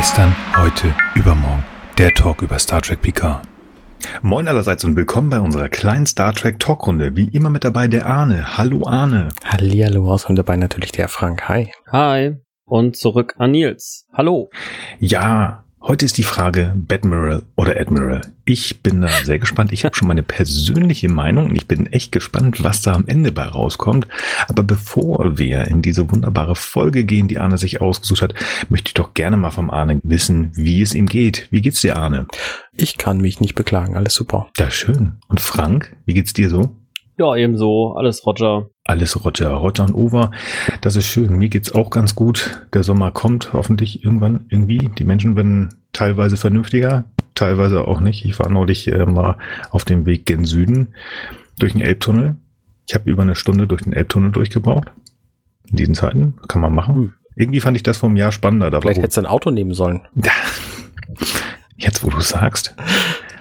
Gestern, heute, übermorgen. Der Talk über Star Trek Picard. Moin allerseits und willkommen bei unserer kleinen Star Trek Talkrunde. Wie immer mit dabei der Arne. Hallo Arne. Hallihallo, und dabei natürlich der Frank. Hi. Hi. Und zurück an Nils. Hallo. Ja, Heute ist die Frage Badmiral oder Admiral. Ich bin da sehr gespannt. Ich habe schon meine persönliche Meinung und ich bin echt gespannt, was da am Ende bei rauskommt. Aber bevor wir in diese wunderbare Folge gehen, die Arne sich ausgesucht hat, möchte ich doch gerne mal vom Arne wissen, wie es ihm geht. Wie geht's dir, Arne? Ich kann mich nicht beklagen. Alles super. Ja, schön. Und Frank, wie geht's dir so? Ja, ebenso. Alles Roger. Alles Roger. Roger und Over. Das ist schön. Mir geht's auch ganz gut. Der Sommer kommt hoffentlich irgendwann irgendwie. Die Menschen werden teilweise vernünftiger, teilweise auch nicht. Ich war neulich äh, mal auf dem Weg gen Süden durch den Elbtunnel. Ich habe über eine Stunde durch den Elbtunnel durchgebraucht. In diesen Zeiten kann man machen. Hm. Irgendwie fand ich das vom Jahr spannender. Da Vielleicht hättest du ein Auto nehmen sollen. Jetzt, wo du sagst.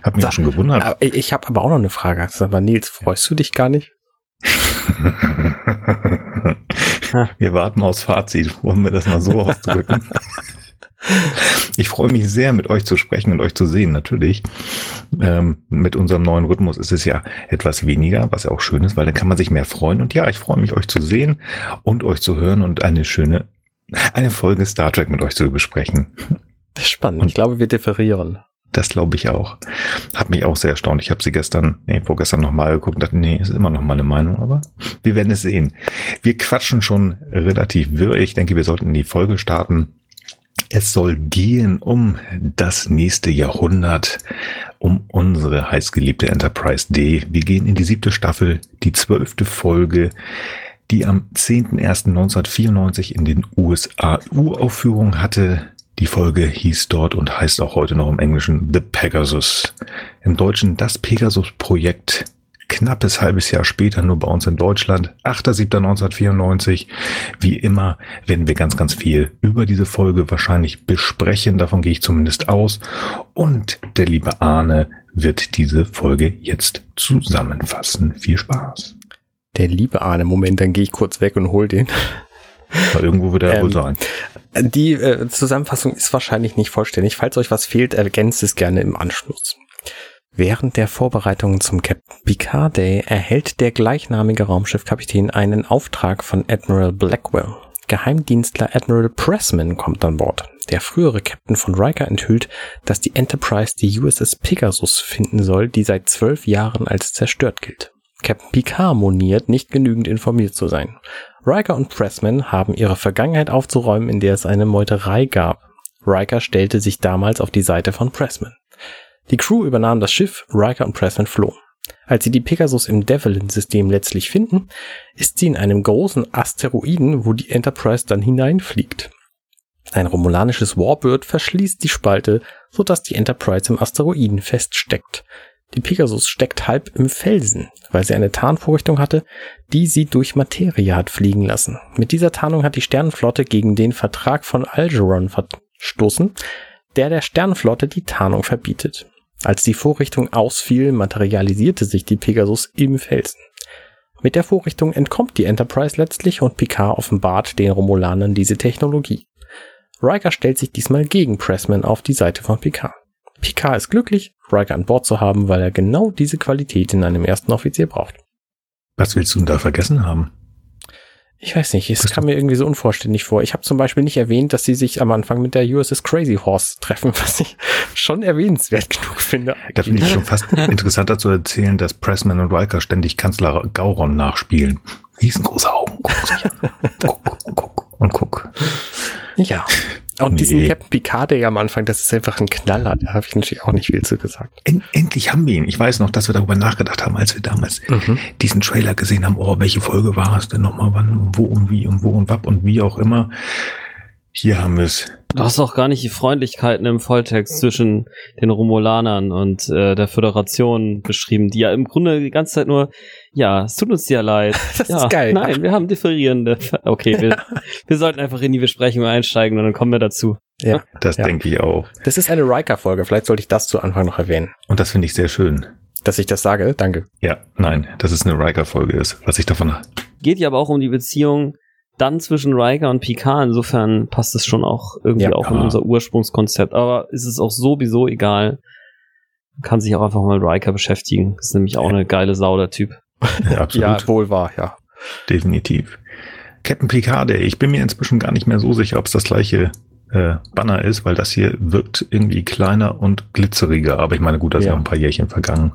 Hab mich Sag, schon gewundert. Ich habe aber auch noch eine Frage. Sag mal, Nils, freust du dich gar nicht? wir warten aufs Fazit. Wollen wir das mal so ausdrücken? Ich freue mich sehr, mit euch zu sprechen und euch zu sehen, natürlich. Ähm, mit unserem neuen Rhythmus ist es ja etwas weniger, was ja auch schön ist, weil dann kann man sich mehr freuen. Und ja, ich freue mich, euch zu sehen und euch zu hören und eine schöne, eine Folge Star Trek mit euch zu besprechen. Das ist spannend. Und ich glaube, wir differieren. Das glaube ich auch. Hat mich auch sehr erstaunt. Ich habe sie gestern, nee, vorgestern nochmal geguckt und dachte, nee, ist immer noch meine Meinung, aber wir werden es sehen. Wir quatschen schon relativ wirr. Ich denke, wir sollten in die Folge starten. Es soll gehen um das nächste Jahrhundert, um unsere heißgeliebte Enterprise D. Wir gehen in die siebte Staffel, die zwölfte Folge, die am 10.01.1994 in den USA Uraufführung hatte. Die Folge hieß dort und heißt auch heute noch im Englischen The Pegasus. Im Deutschen das Pegasus-Projekt. Knappes halbes Jahr später nur bei uns in Deutschland. 8.7.1994. Wie immer werden wir ganz, ganz viel über diese Folge wahrscheinlich besprechen. Davon gehe ich zumindest aus. Und der liebe Arne wird diese Folge jetzt zusammenfassen. Viel Spaß. Der liebe Arne, Moment, dann gehe ich kurz weg und hol den. Aber irgendwo wird er ähm, wohl sein. Die äh, Zusammenfassung ist wahrscheinlich nicht vollständig. Falls euch was fehlt, ergänzt es gerne im Anschluss. Während der Vorbereitungen zum Captain Picard Day erhält der gleichnamige Raumschiffkapitän einen Auftrag von Admiral Blackwell. Geheimdienstler Admiral Pressman kommt an Bord. Der frühere Captain von Riker enthüllt, dass die Enterprise die USS Pegasus finden soll, die seit zwölf Jahren als zerstört gilt. Captain Picard moniert, nicht genügend informiert zu sein. Riker und Pressman haben ihre Vergangenheit aufzuräumen, in der es eine Meuterei gab. Riker stellte sich damals auf die Seite von Pressman. Die Crew übernahm das Schiff, Riker und Pressman flohen. Als sie die Pegasus im Devlin-System letztlich finden, ist sie in einem großen Asteroiden, wo die Enterprise dann hineinfliegt. Ein romulanisches Warbird verschließt die Spalte, sodass die Enterprise im Asteroiden feststeckt. Die Pegasus steckt halb im Felsen, weil sie eine Tarnvorrichtung hatte, die sie durch Materie hat fliegen lassen. Mit dieser Tarnung hat die Sternenflotte gegen den Vertrag von Algeron verstoßen, der der Sternenflotte die Tarnung verbietet. Als die Vorrichtung ausfiel, materialisierte sich die Pegasus im Felsen. Mit der Vorrichtung entkommt die Enterprise letztlich und Picard offenbart den Romulanern diese Technologie. Riker stellt sich diesmal gegen Pressman auf die Seite von Picard. Picard ist glücklich, Riker an Bord zu haben, weil er genau diese Qualität in einem ersten Offizier braucht. Was willst du denn da vergessen haben? Ich weiß nicht, es kam mir irgendwie so unvorständig vor. Ich habe zum Beispiel nicht erwähnt, dass sie sich am Anfang mit der USS Crazy Horse treffen, was ich schon erwähnenswert genug finde. Da finde ich schon fast interessanter zu erzählen, dass Pressman und Riker ständig Kanzler Gauron nachspielen. Riesengroße Augen. Guck, guck, guck und guck. Ja. Und nee. diesen Captain Picard, der ja am Anfang, das ist einfach ein Knaller. Da habe ich natürlich auch nicht viel zu gesagt. End, endlich haben wir ihn. Ich weiß noch, dass wir darüber nachgedacht haben, als wir damals mhm. diesen Trailer gesehen haben. Oh, welche Folge war es denn nochmal? Wann, wo und wie und wo und wab und wie auch immer. Hier haben wir es. Du hast auch gar nicht die Freundlichkeiten im Volltext zwischen den Romulanern und äh, der Föderation beschrieben, die ja im Grunde die ganze Zeit nur, ja, es tut uns ja leid. Das ja, ist geil. Nein, wir haben differierende. Okay, wir, wir sollten einfach in die Besprechung einsteigen und dann kommen wir dazu. Ja, das ja. denke ich auch. Das ist eine Riker-Folge. Vielleicht sollte ich das zu Anfang noch erwähnen. Und das finde ich sehr schön. Dass ich das sage, danke. Ja, nein, dass es eine Riker-Folge ist, was ich davon. Geht ja aber auch um die Beziehung dann zwischen Riker und Picard. Insofern passt es schon auch irgendwie Ja. auch in unser Ursprungskonzept. Aber ist es auch sowieso egal. Man kann sich auch einfach mal mit Riker beschäftigen. Ist nämlich auch eine geile Sau, der Typ. Ja, absolut. Ja, wohl wahr, ja. Definitiv. Captain Picard, ich bin mir inzwischen gar nicht mehr so sicher, ob es das gleiche äh, Banner ist, weil das hier wirkt irgendwie kleiner und glitzeriger. Aber ich meine, gut, da sind Ja. noch ein paar Jährchen vergangen.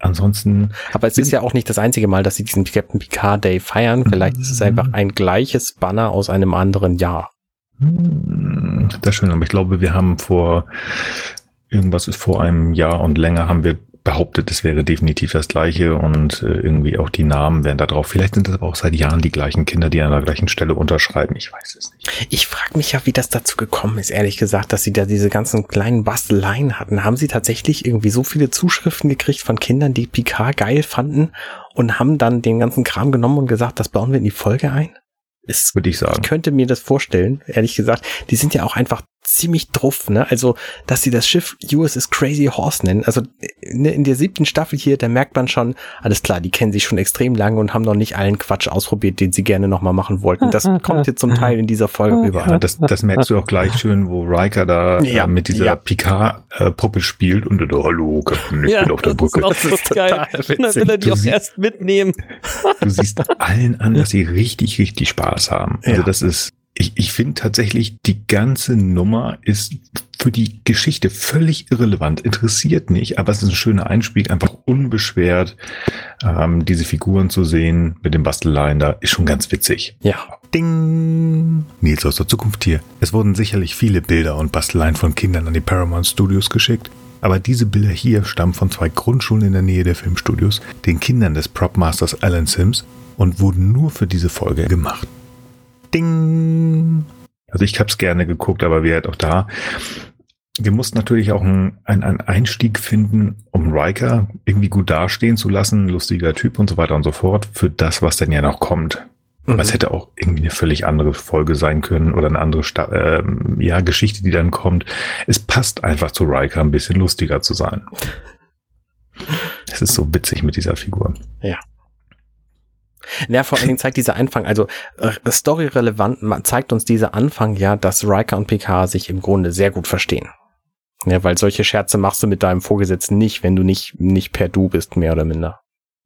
Ansonsten, Aber es ist ja auch nicht das einzige Mal, dass sie diesen Captain Picard Day feiern. Vielleicht ist es einfach ein gleiches Banner aus einem anderen Jahr. hm, das ist schön, aber ich glaube, wir haben vor, irgendwas ist vor einem Jahr und länger haben wir behauptet, es wäre definitiv das gleiche und äh, irgendwie auch die Namen wären da drauf. Vielleicht sind das aber auch seit Jahren die gleichen Kinder, die an der gleichen Stelle unterschreiben. Ich weiß es nicht. Ich frage mich ja, wie das dazu gekommen ist, ehrlich gesagt, dass sie da diese ganzen kleinen Basteleien hatten. Haben sie tatsächlich irgendwie so viele Zuschriften gekriegt von Kindern, die Picard geil fanden und haben dann den ganzen Kram genommen und gesagt, das bauen wir in die Folge ein? Es Würde ich sagen. Ich könnte mir das vorstellen, ehrlich gesagt. Die sind ja auch einfach ziemlich druff, ne? Also, dass sie das Schiff USS Crazy Horse nennen. Also, ne, in der siebten Staffel hier, da merkt man schon, alles klar, die kennen sich schon extrem lange und haben noch nicht allen Quatsch ausprobiert, den sie gerne nochmal machen wollten. Das kommt jetzt zum Teil in dieser Folge rüber. Ja, das, das merkst du auch gleich schön, wo Riker da Ja, äh, mit dieser ja. Picard-Puppe spielt und äh, hallo, Captain, ich bin auf der ist Brücke. Das ist so geil. Und dann will er die Du auch sie- erst mitnehmen. Du siehst allen an, dass sie richtig, richtig Spaß haben. Also Ja. das ist, ich, ich finde tatsächlich, die ganze Nummer ist für die Geschichte völlig irrelevant, interessiert nicht, aber es ist ein schöner Einstieg, einfach unbeschwert, ähm, diese Figuren zu sehen mit den Basteleien da, ist schon ganz witzig. Ja. Ding! Nils aus der Zukunft hier. Es wurden sicherlich viele Bilder und Basteleien von Kindern an die Paramount Studios geschickt. Aber diese Bilder hier stammen von zwei Grundschulen in der Nähe der Filmstudios, den Kindern des Propmasters Alan Sims und wurden nur für diese Folge gemacht. Ding! Also ich hab's gerne geguckt, aber wir halt auch da. Wir mussten natürlich auch einen, einen, Einstieg finden, um Riker irgendwie gut dastehen zu lassen, lustiger Typ und so weiter und so fort, für das, was denn ja noch kommt. Aber es hätte auch irgendwie eine völlig andere Folge sein können oder eine andere Sta ähm, ja, Geschichte, die dann kommt. Es passt einfach zu Riker, ein bisschen lustiger zu sein. Es ist so witzig mit dieser Figur. Ja, vor allen Dingen zeigt dieser Anfang, also äh, storyrelevant zeigt uns dieser Anfang ja, dass Riker und Picard sich im Grunde sehr gut verstehen. Ja, weil solche Scherze machst du mit deinem Vorgesetzten nicht, wenn du nicht, nicht per Du bist, mehr oder minder.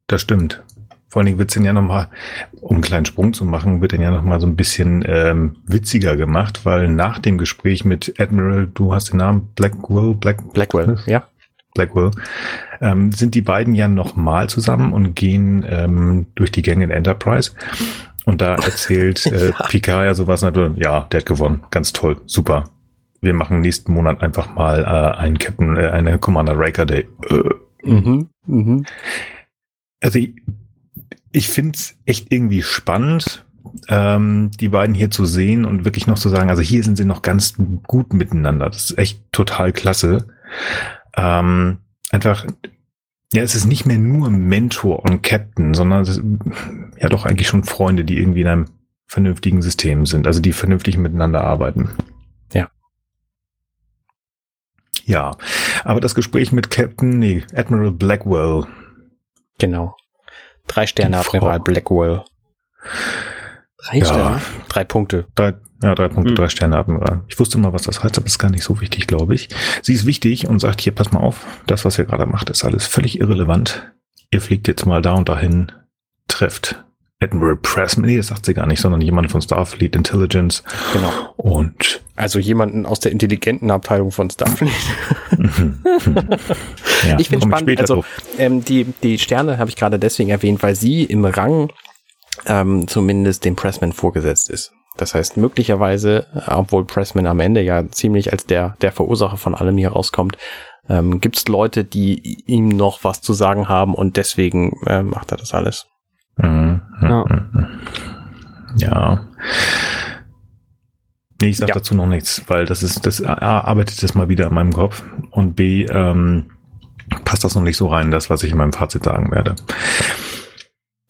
Das stimmt. Vor allen Dingen wird's dann ja nochmal, um einen kleinen Sprung zu machen, wird dann ja nochmal so ein bisschen ähm, witziger gemacht, weil nach dem Gespräch mit Admiral, du hast den Namen Blackwell, Black, Blackwell, ja. Blackwell, ähm, sind die beiden ja nochmal zusammen und gehen ähm, durch die Gänge in Enterprise. Und da erzählt äh, Ja. Picard ja sowas, natürlich, ja, der hat gewonnen, ganz toll, super. Wir machen nächsten Monat einfach mal äh, einen Captain, äh, eine Commander Riker Day. Äh, Mhm. Mhm. also ich, ich finde es echt irgendwie spannend, ähm, die beiden hier zu sehen und wirklich noch zu sagen, also hier sind sie noch ganz gut miteinander. Das ist echt total klasse. Ähm, einfach, ja, es ist nicht mehr nur Mentor und Captain, sondern es ist, ja doch eigentlich schon Freunde, die irgendwie in einem vernünftigen System sind, also die vernünftig miteinander arbeiten. Ja. Ja, aber das Gespräch mit Captain, nee, Admiral Blackwell, Genau. Drei Sterne. Admiral Blackwell. Drei Ja. Sterne. Drei Punkte. Drei, ja, drei Punkte, Hm. drei Sterne Admiral. Ich wusste mal, was das heißt, aber ist gar nicht so wichtig, glaube ich. Sie ist wichtig und sagt, hier, pass mal auf, das, was ihr gerade macht, ist alles völlig irrelevant. Ihr fliegt jetzt mal da und dahin, trefft Admiral Pressman, nee, das sagt sie gar nicht, sondern jemand von Starfleet Intelligence Genau. und Also jemanden aus der intelligenten Abteilung von Starfleet. ja, Ich finde komm spannend, später also ähm, die, die Sterne habe ich gerade deswegen erwähnt, weil sie im Rang ähm, zumindest dem Pressman vorgesetzt ist. Das heißt, möglicherweise, obwohl Pressman am Ende ja ziemlich als der, der Verursacher von allem hier rauskommt, ähm, gibt es Leute, die ihm noch was zu sagen haben und deswegen äh, macht er das alles. Mhm, Ja. mhm, Ja. Nee, ich sag Ja. dazu noch nichts, weil das ist, das A, arbeitet das mal wieder in meinem Kopf und B, ähm, passt das noch nicht so rein, das, was ich in meinem Fazit sagen werde.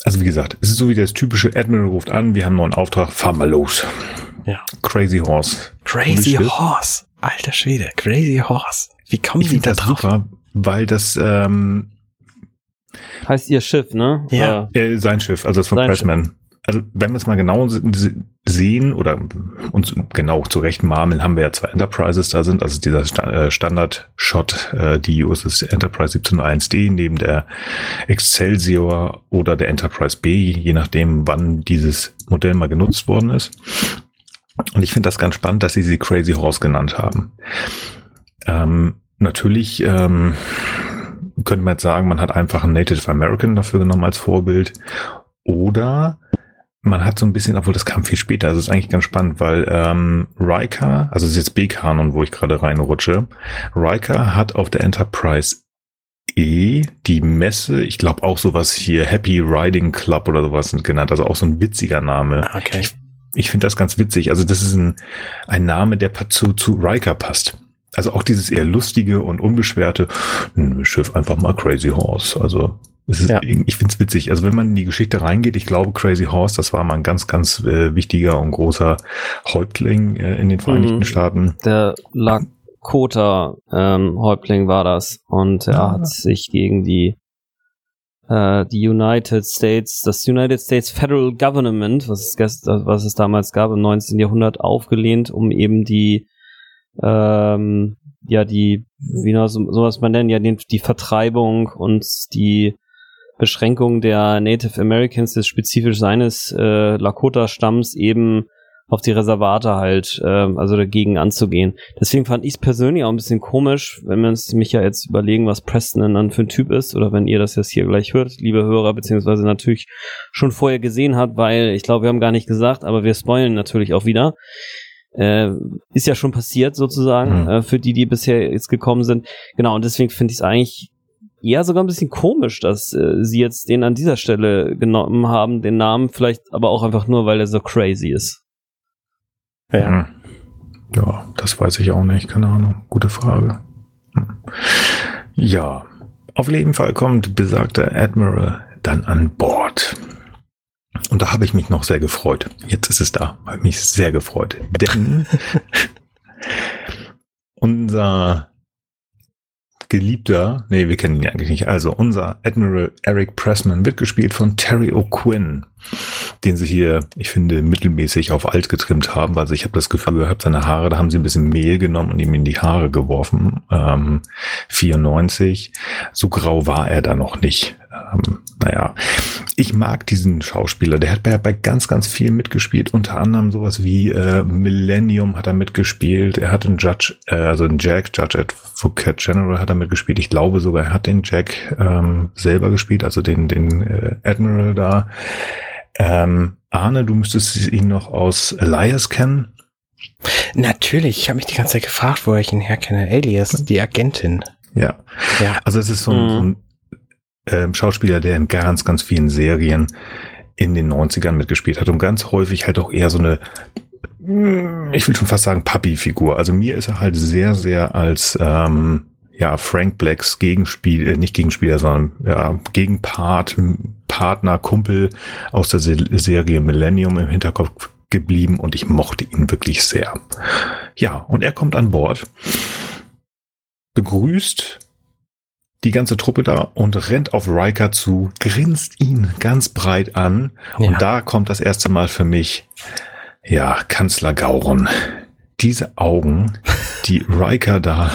Also wie gesagt, es ist so wie das typische Admiral ruft an, wir haben einen neuen Auftrag, fahr mal los. Ja. Crazy Horse. Crazy Schiff. Horse. Alter Schwede, Crazy Horse. Wie kommen Ich die da das drauf? super, weil das ähm, Heißt ihr Schiff, ne? Ja. Äh, sein Schiff, also das von Pressman. Also wenn wir es mal genau sehen oder uns genau zurechtmarmeln, haben wir ja zwei Enterprises da sind, also dieser äh, Standard-Shot, äh, die USS Enterprise 1701D neben der Excelsior oder der Enterprise B, je nachdem, wann dieses Modell mal genutzt worden ist. Und ich finde das ganz spannend, dass sie sie Crazy Horse genannt haben. Ähm, natürlich ähm, könnte man jetzt sagen, man hat einfach einen Native American dafür genommen als Vorbild. Oder man hat so ein bisschen, obwohl das kam viel später, also ist eigentlich ganz spannend, weil ähm, Riker, also es ist jetzt B-Kanon, wo ich gerade reinrutsche, Riker hat auf der Enterprise E die Messe, ich glaube auch sowas hier, Happy Riding Club oder sowas genannt, also auch so ein witziger Name. Okay. Ich, ich finde das ganz witzig. Also das ist ein, ein Name, der zu, zu Riker passt. Also auch dieses eher lustige und unbeschwerte hm, Schiff einfach mal Crazy Horse. Also ist, ja. Ich finde es witzig. Also wenn man in die Geschichte reingeht, ich glaube, Crazy Horse, das war mal ein ganz, ganz äh, wichtiger und großer Häuptling äh, in den Vereinigten mhm. Staaten. Der Lakota-Häuptling ähm, war das. Und er ah. hat sich gegen die äh, die United States, das United States Federal Government, was es, was es damals gab im 19. Jahrhundert, aufgelehnt, um eben die ähm, ja die wie so, sowas man nennt ja die, die Vertreibung und die Beschränkung der Native Americans des spezifisch seines äh, Lakota-Stamms eben auf die Reservate halt, äh, also dagegen anzugehen. Deswegen fand ich es persönlich auch ein bisschen komisch, wenn wir uns mich ja jetzt überlegen, was Preston dann für ein Typ ist, oder wenn ihr das jetzt hier gleich hört, liebe Hörer, beziehungsweise natürlich schon vorher gesehen habt, weil ich glaube, wir haben gar nicht gesagt, aber wir spoilen natürlich auch wieder. Äh, ist ja schon passiert sozusagen, mhm. äh, für die, die bisher jetzt gekommen sind. Genau, und deswegen finde ich es eigentlich eher sogar ein bisschen komisch, dass äh, sie jetzt den an dieser Stelle genommen haben, den Namen, vielleicht aber auch einfach nur, weil er so crazy ist. Ja. Hm. Ja, das weiß ich auch nicht, keine Ahnung. Gute Frage. Hm. Ja, auf jeden Fall kommt besagter Admiral dann an Bord. Und da habe ich mich noch sehr gefreut. Jetzt ist es da. Habe mich sehr gefreut. Denn unser geliebter, nee, wir kennen ihn eigentlich nicht, also unser Admiral Eric Pressman wird gespielt von Terry O'Quinn, den sie hier, ich finde, mittelmäßig auf alt getrimmt haben. Also ich habe das Gefühl gehabt, seine Haare, da haben sie ein bisschen Mehl genommen und ihm in die Haare geworfen. Ähm, 94. So grau war er da noch nicht. Ähm, naja, ich mag diesen Schauspieler. Der hat bei, bei ganz, ganz viel mitgespielt. Unter anderem sowas wie äh, Millennium hat er mitgespielt. Er hat einen Judge, äh, also einen Jack, Judge Advocate General hat er mitgespielt. Ich glaube sogar, er hat den Jack ähm, selber gespielt, also den, den äh, Admiral da. Ähm, Arne, du müsstest ihn noch aus Elias kennen. Natürlich, ich habe mich die ganze Zeit gefragt, wo ich ihn herkenne. Alias, die Agentin. Ja. ja. Also es ist so ein, so ein ähm, Schauspieler, der in ganz, ganz vielen Serien in den 90ern mitgespielt hat und ganz häufig halt auch eher so eine, ich will schon fast sagen, Papi-Figur. Also mir ist er halt sehr, sehr als ähm, ja, Frank Blacks Gegenspiel, äh, nicht Gegenspieler, sondern ja, Gegenpart, Partner, Kumpel aus der Serie Millennium im Hinterkopf geblieben und ich mochte ihn wirklich sehr. Ja, und er kommt an Bord, begrüßt die ganze Truppe da und rennt auf Riker zu, grinst ihn ganz breit an. Ja. Und da kommt das erste Mal für mich, ja, Kanzler Gauron. Diese Augen, die Riker da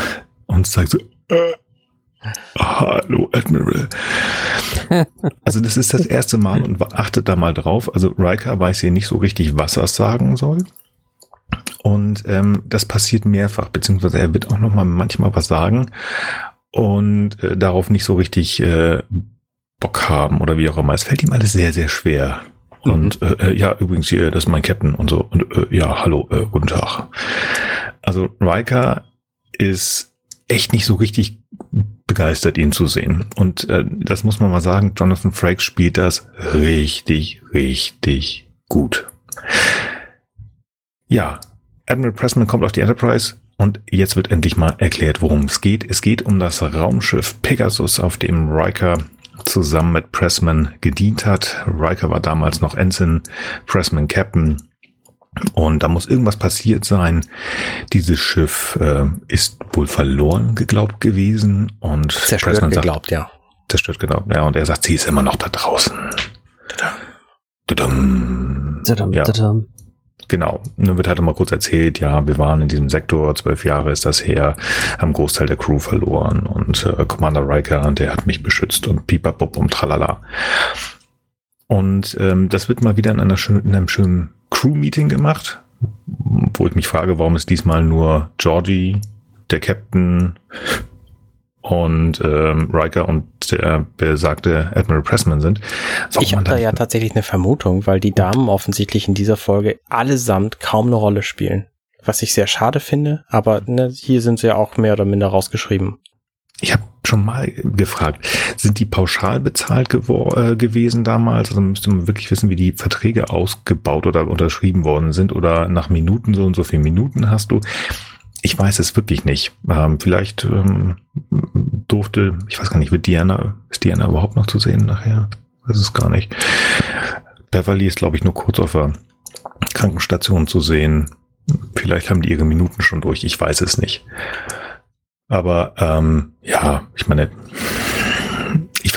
uns zeigt, so, äh, Hallo, Admiral. Also das ist das erste Mal und achtet da mal drauf. Also Riker weiß hier nicht so richtig, was er sagen soll. Und ähm, das passiert mehrfach, beziehungsweise er wird auch noch mal manchmal was sagen und äh, darauf nicht so richtig äh, Bock haben oder wie auch immer. Es fällt ihm alles sehr, sehr schwer. Mhm. Und äh, äh, ja, übrigens hier, das ist mein Captain und so. Und äh, ja, hallo, äh, guten Tag. Also Riker ist echt nicht so richtig begeistert, ihn zu sehen. Und äh, das muss man mal sagen, Jonathan Frakes spielt das richtig, richtig gut. Ja, Admiral Pressman kommt auf die Enterprise, und jetzt wird endlich mal erklärt, worum es geht. Es geht um das Raumschiff Pegasus, auf dem Riker zusammen mit Pressman gedient hat. Riker war damals noch Ensign, Pressman Captain. Und da muss irgendwas passiert sein. Dieses Schiff äh, ist wohl verloren geglaubt gewesen und zerstört Pressman geglaubt, sagt, ja. Zerstört geglaubt, ja. Und er sagt, sie ist immer noch da draußen. Tudum. Tadam, Ja. tadam. Genau. Dann wird halt mal kurz erzählt, ja, wir waren in diesem Sektor, zwölf Jahre ist das her, haben Großteil der Crew verloren und äh, Commander Riker, der hat mich beschützt und pipapop und tralala. Und ähm, das wird mal wieder in, einer schönen, in einem schönen Crew-Meeting gemacht, wo ich mich frage, warum ist diesmal nur Georgie, der Captain und ähm, Riker und der besagte Admiral Pressman sind. Ich habe da ja tatsächlich eine Vermutung, weil die Damen offensichtlich in dieser Folge allesamt kaum eine Rolle spielen. Was ich sehr schade finde, aber ne, hier sind sie ja auch mehr oder minder rausgeschrieben. Ich habe schon mal gefragt, sind die pauschal bezahlt äh, gewesen damals? Also müsste man wirklich wissen, wie die Verträge ausgebaut oder unterschrieben worden sind oder nach Minuten so und so viele Minuten hast du. Ich weiß es wirklich nicht. Ähm, vielleicht ähm, durfte, ich weiß gar nicht, wird Diana, ist Diana überhaupt noch zu sehen nachher? Das ist gar nicht. Beverly ist, glaube ich, nur kurz auf der Krankenstation zu sehen. Vielleicht haben die ihre Minuten schon durch. Ich weiß es nicht. Aber ähm, ja, ich meine,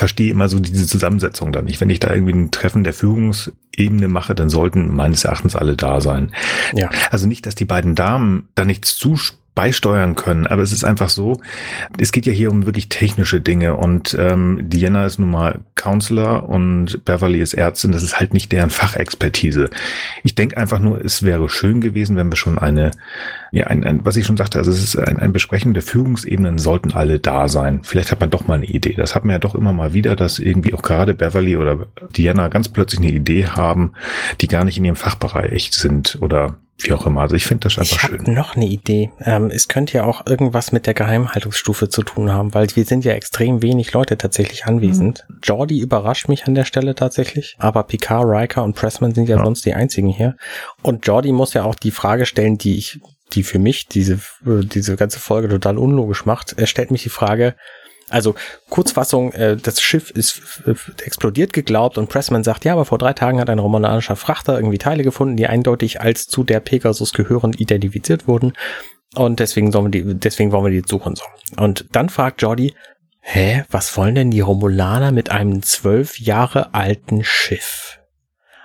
verstehe immer so diese Zusammensetzung dann nicht. Wenn ich da irgendwie ein Treffen der Führungsebene mache, dann sollten meines Erachtens alle da sein. Ja. Also nicht, dass die beiden Damen da nichts zu beisteuern können, aber es ist einfach so, es geht ja hier um wirklich technische Dinge und ähm, Diana ist nun mal Counselor und Beverly ist Ärztin, das ist halt nicht deren Fachexpertise. Ich denke einfach nur, es wäre schön gewesen, wenn wir schon eine, ja, ein, ein, was ich schon sagte, also es ist ein, ein Besprechen der Führungsebenen, sollten alle da sein. Vielleicht hat man doch mal eine Idee. Das hat man ja doch immer mal wieder, dass irgendwie auch gerade Beverly oder Diana ganz plötzlich eine Idee haben, die gar nicht in ihrem Fachbereich sind oder wie auch immer. Also ich finde das einfach Ich habe schön. noch eine Idee. Ähm, es könnte ja auch irgendwas mit der Geheimhaltungsstufe zu tun haben, weil wir sind ja extrem wenig Leute tatsächlich anwesend. Jordi überrascht mich an der Stelle tatsächlich, aber Picard, Riker und Pressman sind ja, Ja. sonst die einzigen hier. Und Jordi muss ja auch die Frage stellen, die ich, die für mich diese, äh, diese ganze Folge total unlogisch macht. Er stellt mich die Frage, also Kurzfassung, äh, das Schiff ist explodiert geglaubt und Pressman sagt, ja, aber vor drei Tagen hat ein romulanischer Frachter irgendwie Teile gefunden, die eindeutig als zu der Pegasus gehörend identifiziert wurden. Und deswegen sollen wir die, deswegen wollen wir die jetzt suchen. So. Und dann fragt Jordi, hä, was wollen denn die Romulaner mit einem zwölf Jahre alten Schiff?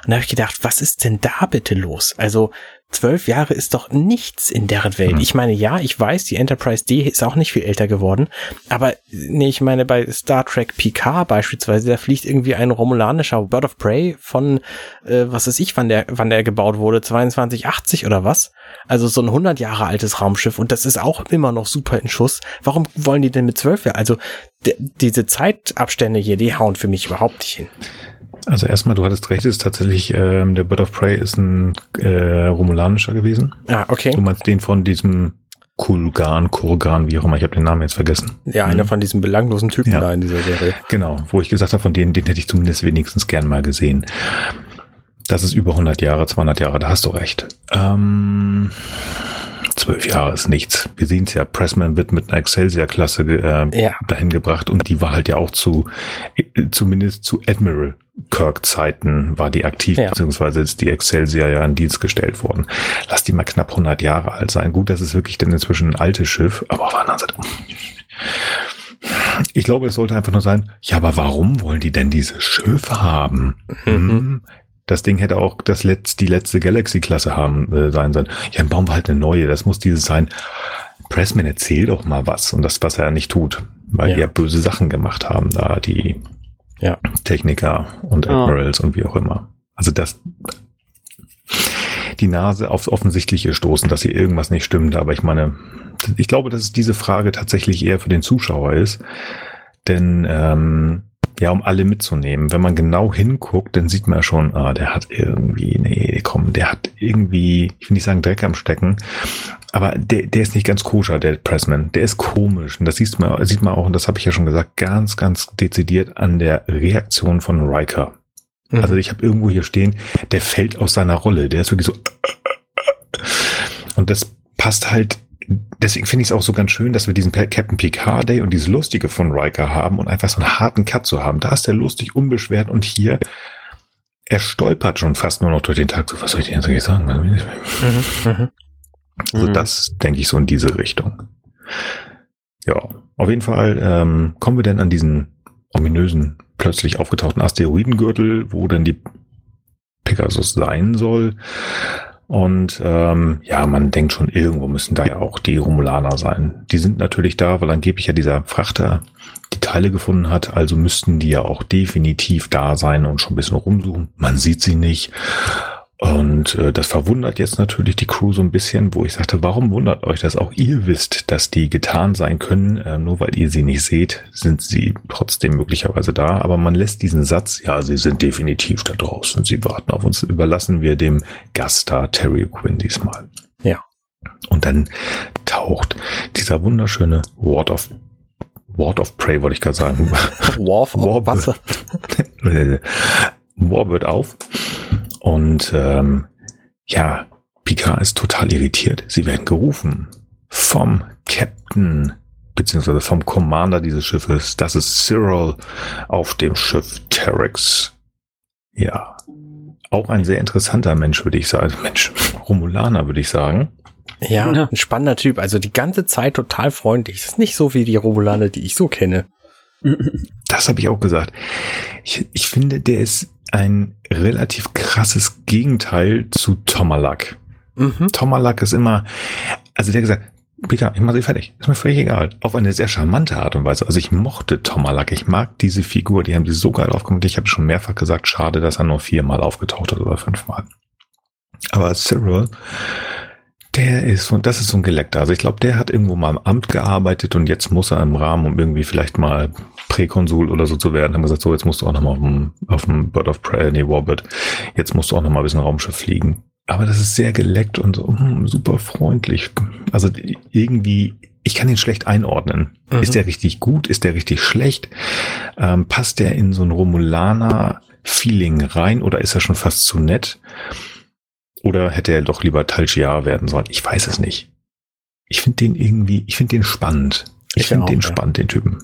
Und da habe ich gedacht, was ist denn da bitte los? Also zwölf Jahre ist doch nichts in deren Welt. Hm. Ich meine, ja, ich weiß, die Enterprise D ist auch nicht viel älter geworden, aber nee, ich meine, bei Star Trek Picard beispielsweise, da fliegt irgendwie ein romulanischer Bird of Prey von, äh, was weiß ich, wann der, wann der gebaut wurde, 2280 oder was? Also so ein 100 Jahre altes Raumschiff und das ist auch immer noch super in Schuss. Warum wollen die denn mit zwölf Jahren? Also diese Zeitabstände hier, die hauen für mich überhaupt nicht hin. Also erstmal, du hattest recht, es ist tatsächlich, ähm, der Bird of Prey ist ein äh, romulanischer gewesen. Ah, okay. Du meinst den von diesem Kulgan, Kurgan, wie auch immer, ich habe den Namen jetzt vergessen. Ja, einer Mhm. von diesen belanglosen Typen Ja. da in dieser Serie. Genau, wo ich gesagt habe, von denen, den hätte ich zumindest wenigstens gern mal gesehen. Das ist über 100 Jahre, 200 Jahre, da hast du recht. Ähm, zwölf Jahre ist nichts. Wir sehen es ja, Pressman wird mit einer Excelsior-Klasse äh, Ja. dahin gebracht und die war halt ja auch zu, äh, zumindest zu Admiral Kirk-Zeiten war die aktiv, Ja. beziehungsweise ist die Excelsior ja in Dienst gestellt worden. Lass die mal knapp 100 Jahre alt sein. Gut, das ist wirklich dann inzwischen ein altes Schiff, aber auf der anderen Seite, ich glaube, es sollte einfach nur sein, ja, aber warum wollen die denn dieses Schiff haben? Hm? Das Ding hätte auch das letzte, die letzte Galaxy-Klasse haben äh, sein sollen. Ja, dann bauen wir halt eine neue. Das muss dieses sein. Pressman erzählt doch mal was und das, was er nicht tut, weil Ja. die ja böse Sachen gemacht haben, da die Ja. Techniker und Ja. Admirals und wie auch immer. Also das die Nase aufs Offensichtliche stoßen, dass hier irgendwas nicht stimmt. Aber ich meine, ich glaube, dass es diese Frage tatsächlich eher für den Zuschauer ist. Denn ähm, ja, um alle mitzunehmen. Wenn man genau hinguckt, dann sieht man ja schon, ah, der hat irgendwie, nee, komm, der hat irgendwie, ich will nicht sagen Dreck am Stecken, aber der, der ist nicht ganz koscher, der Pressman. Der ist komisch. Und das sieht man, sieht man auch, und das habe ich ja schon gesagt, ganz, ganz dezidiert an der Reaktion von Riker. Mhm. Also ich habe irgendwo hier stehen, der fällt aus seiner Rolle. Der ist wirklich so. Und das passt halt. Deswegen finde ich es auch so ganz schön, dass wir diesen Captain Picard Day und dieses Lustige von Riker haben und einfach so einen harten Cut zu haben. Da ist der lustig, unbeschwert und hier, er stolpert schon fast nur noch durch den Tag. So, was soll ich denn jetzt eigentlich sagen? Mhm. Also Mhm. das denke ich so in diese Richtung. Ja, auf jeden Fall ähm, kommen wir dann an diesen ominösen, plötzlich aufgetauchten Asteroidengürtel, wo dann die Pegasus sein soll. Und ähm, ja, man denkt schon, irgendwo müssen da ja auch die Romulaner sein. Die sind natürlich da, weil angeblich ja dieser Frachter die Teile gefunden hat. Also müssten die ja auch definitiv da sein und schon ein bisschen rumsuchen. Man sieht sie nicht. Und äh, das verwundert jetzt natürlich die Crew so ein bisschen, wo ich sagte, warum wundert euch das? Auch ihr wisst, dass die getan sein können. Äh, nur weil ihr sie nicht seht, sind sie trotzdem möglicherweise da. Aber man lässt diesen Satz, ja, sie sind definitiv da draußen. Sie warten auf uns. Überlassen wir dem Gaststar Terry Quinn diesmal. Ja. Und dann taucht dieser wunderschöne Ward of Ward of Prey, wollte ich gerade sagen. Warf auf Wasser. Warbird auf. Und ähm, ja, Picard ist total irritiert. Sie werden gerufen vom Captain beziehungsweise vom Commander dieses Schiffes. Das ist Cyril auf dem Schiff Terex. Ja, auch ein sehr interessanter Mensch, würde ich sagen. Mensch, Romulaner, würde ich sagen. Ja, ein spannender Typ. Also die ganze Zeit total freundlich. Das ist nicht so wie die Romulaner, die ich so kenne. Das habe ich auch gesagt. Ich, ich finde, der ist ein relativ krasses Gegenteil zu Tomalak. Mhm. Tomalak ist immer, also der hat gesagt, Peter, ich mach sie fertig. Ist mir völlig egal. Auf eine sehr charmante Art und Weise. Also ich mochte Tomalak. Ich mag diese Figur. Die haben sie so geil aufgemacht. Ich habe schon mehrfach gesagt, schade, dass er nur viermal aufgetaucht hat oder fünfmal. Aber Cyril, der ist, und das ist so ein Geleckter. Also ich glaube, der hat irgendwo mal im Amt gearbeitet und jetzt muss er im Rahmen, um irgendwie vielleicht mal Präkonsul oder so zu werden, haben gesagt, so, jetzt musst du auch nochmal auf dem, auf dem Bird of Prey, nee, Warbird, jetzt musst du auch nochmal ein bisschen Raumschiff fliegen. Aber das ist sehr geleckt und so, hm, super freundlich. Also irgendwie, ich kann ihn schlecht einordnen. Mhm. Ist der richtig gut? Ist der richtig schlecht? Ähm, passt der in so ein Romulaner-Feeling rein oder ist er schon fast zu nett? Oder hätte er doch lieber Talchiar werden sollen? Ich weiß es nicht. Ich finde den irgendwie, ich finde den spannend. Ich, ich finde den ja. spannend, den Typen.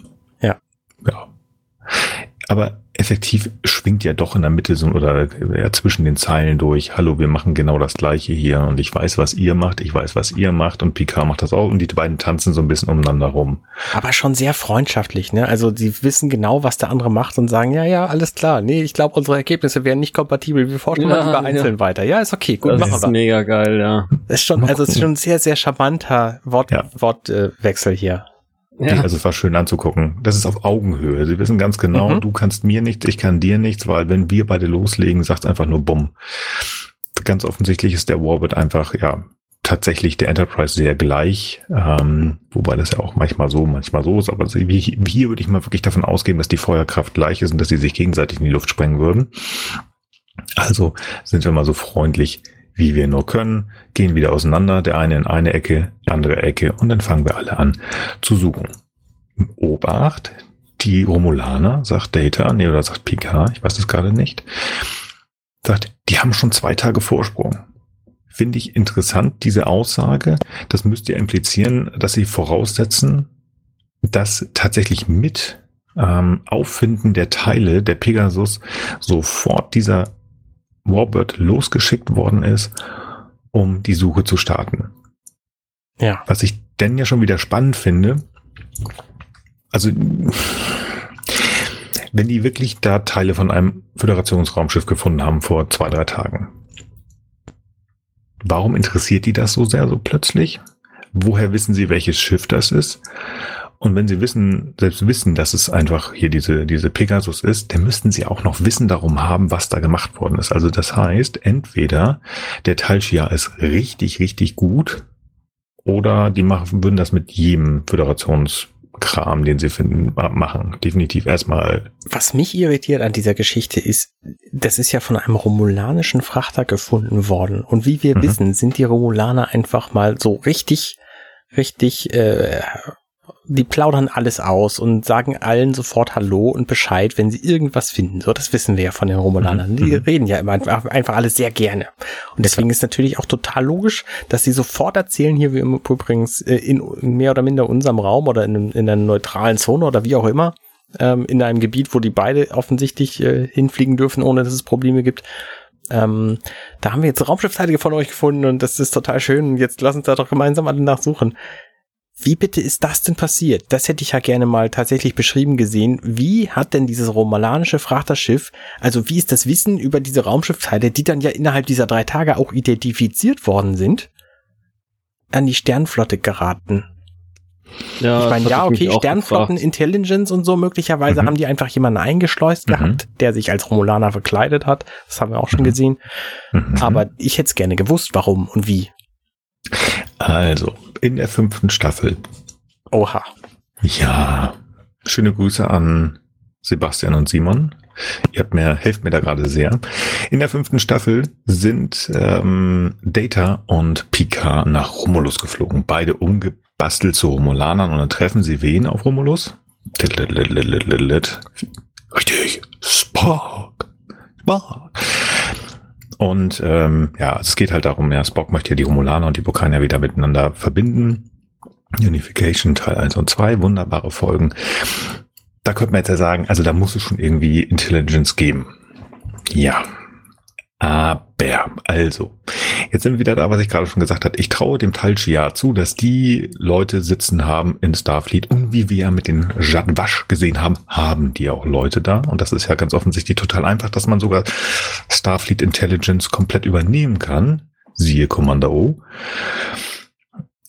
Aber effektiv schwingt ja doch in der Mitte so oder ja, zwischen den Zeilen durch, hallo, wir machen genau das gleiche hier und ich weiß, was ihr macht, ich weiß, was ihr macht und Picard macht das auch und die beiden tanzen so ein bisschen umeinander rum. Aber schon sehr freundschaftlich, ne? Also sie wissen genau, was der andere macht und sagen, ja, ja, alles klar. Nee, ich glaube, unsere Ergebnisse wären nicht kompatibel. Wir forschen ja, mal lieber einzeln ja. weiter. Ja, ist okay, gut, das machen wir. Das ist mega geil, ja. Das ist schon, also es ist schon ein sehr, sehr charmanter Wort, ja. Wortwechsel hier. Ja. Also es war schön anzugucken. Das ist auf Augenhöhe. Sie wissen ganz genau, mhm. du kannst mir nichts, ich kann dir nichts, weil wenn wir beide loslegen, sagt einfach nur Bumm. Ganz offensichtlich ist der Warbird einfach, ja, tatsächlich der Enterprise sehr gleich, ähm, wobei das ja auch manchmal so, manchmal so ist, aber hier würde ich mal wirklich davon ausgehen, dass die Feuerkraft gleich ist und dass sie sich gegenseitig in die Luft sprengen würden. Also sind wir mal so freundlich, wie wir nur können, gehen wieder auseinander, der eine in eine Ecke, die andere Ecke und dann fangen wir alle an zu suchen. Obacht, die Romulaner, sagt Data, nee, oder sagt Picard, ich weiß das gerade nicht, sagt, die haben schon zwei Tage Vorsprung. Finde ich interessant, diese Aussage. Das müsste ja implizieren, dass sie voraussetzen, dass tatsächlich mit ähm, Auffinden der Teile der Pegasus sofort dieser Warbird losgeschickt worden ist, um die Suche zu starten. Ja. Was ich denn ja schon wieder spannend finde, also wenn die wirklich da Teile von einem Föderationsraumschiff gefunden haben vor zwei, drei Tagen, warum interessiert die das so sehr so plötzlich? Woher wissen sie, welches Schiff das ist? Und wenn sie wissen, selbst wissen, dass es einfach hier diese, diese Pegasus ist, dann müssten sie auch noch Wissen darum haben, was da gemacht worden ist. Also das heißt, entweder der Talchia ist richtig, richtig gut oder die machen, würden das mit jedem Föderationskram, den sie finden, machen. Definitiv erstmal. Was mich irritiert an dieser Geschichte ist, das ist ja von einem romulanischen Frachter gefunden worden. Und wie wir mhm. wissen, sind die Romulaner einfach mal so richtig, richtig äh, die plaudern alles aus und sagen allen sofort Hallo und Bescheid, wenn sie irgendwas finden. So, das wissen wir ja von den Romulanern. Mhm. Die mhm. reden ja immer einfach, einfach alles sehr gerne. Und deswegen ist natürlich auch total logisch, dass sie sofort erzählen, hier wie übrigens äh, in mehr oder minder unserem Raum oder in, in einer neutralen Zone oder wie auch immer, ähm, in einem Gebiet, wo die beide offensichtlich äh, hinfliegen dürfen, ohne dass es Probleme gibt. Ähm, da haben wir jetzt Raumschiffseitige von euch gefunden und das ist total schön. Jetzt lass uns da doch gemeinsam alle nachsuchen wie bitte ist das denn passiert? Das hätte ich ja gerne mal tatsächlich beschrieben gesehen. Wie hat denn dieses romulanische Frachterschiff, also wie ist das Wissen über diese Raumschiffteile, die dann ja innerhalb dieser drei Tage auch identifiziert worden sind, an die Sternflotte geraten? Ja, ich meine, ja, okay, Sternflotten Intelligence und so möglicherweise mhm. haben die einfach jemanden eingeschleust mhm. gehabt, der sich als Romulaner verkleidet hat. Das haben wir auch schon mhm. gesehen. Mhm. Aber ich hätte es gerne gewusst, warum und wie. Also, in der fünften Staffel. Oha. Ja. Schöne Grüße an Sebastian und Simon. Ihr habt mir, helft mir da gerade sehr. In der fünften Staffel sind ähm, Data und Picard nach Romulus geflogen. Beide umgebastelt zu Romulanern und dann treffen sie wen auf Romulus? Richtig, Spock. Spock. Und ähm, ja, es geht halt darum, ja, Spock möchte ja die Romulaner und die Vulkanier wieder miteinander verbinden. Unification Teil 1 und 2, wunderbare Folgen. Da könnte man jetzt ja sagen, also da muss es schon irgendwie Intelligence geben. Ja, aber, also, jetzt sind wir wieder da, was ich gerade schon gesagt habe. Ich traue dem Talchia zu, dass die Leute sitzen haben in Starfleet und wie wir ja mit den Jadwasch gesehen haben, haben die auch Leute da. Und das ist ja ganz offensichtlich total einfach, dass man sogar Starfleet Intelligence komplett übernehmen kann. Siehe Commander O.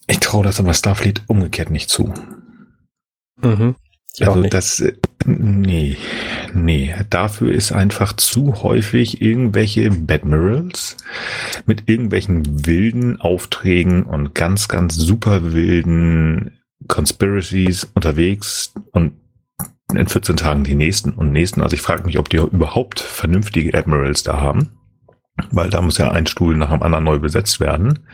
Ich traue das aber Starfleet umgekehrt nicht zu. Mhm. Ich also das, äh, nee, nee, dafür ist einfach zu häufig irgendwelche Badmirals mit irgendwelchen wilden Aufträgen und ganz, ganz super wilden Conspiracies unterwegs und in 14 Tagen die nächsten und nächsten. Also ich frage mich, ob die überhaupt vernünftige Admirals da haben, weil da muss ja ein Stuhl nach dem anderen neu besetzt werden.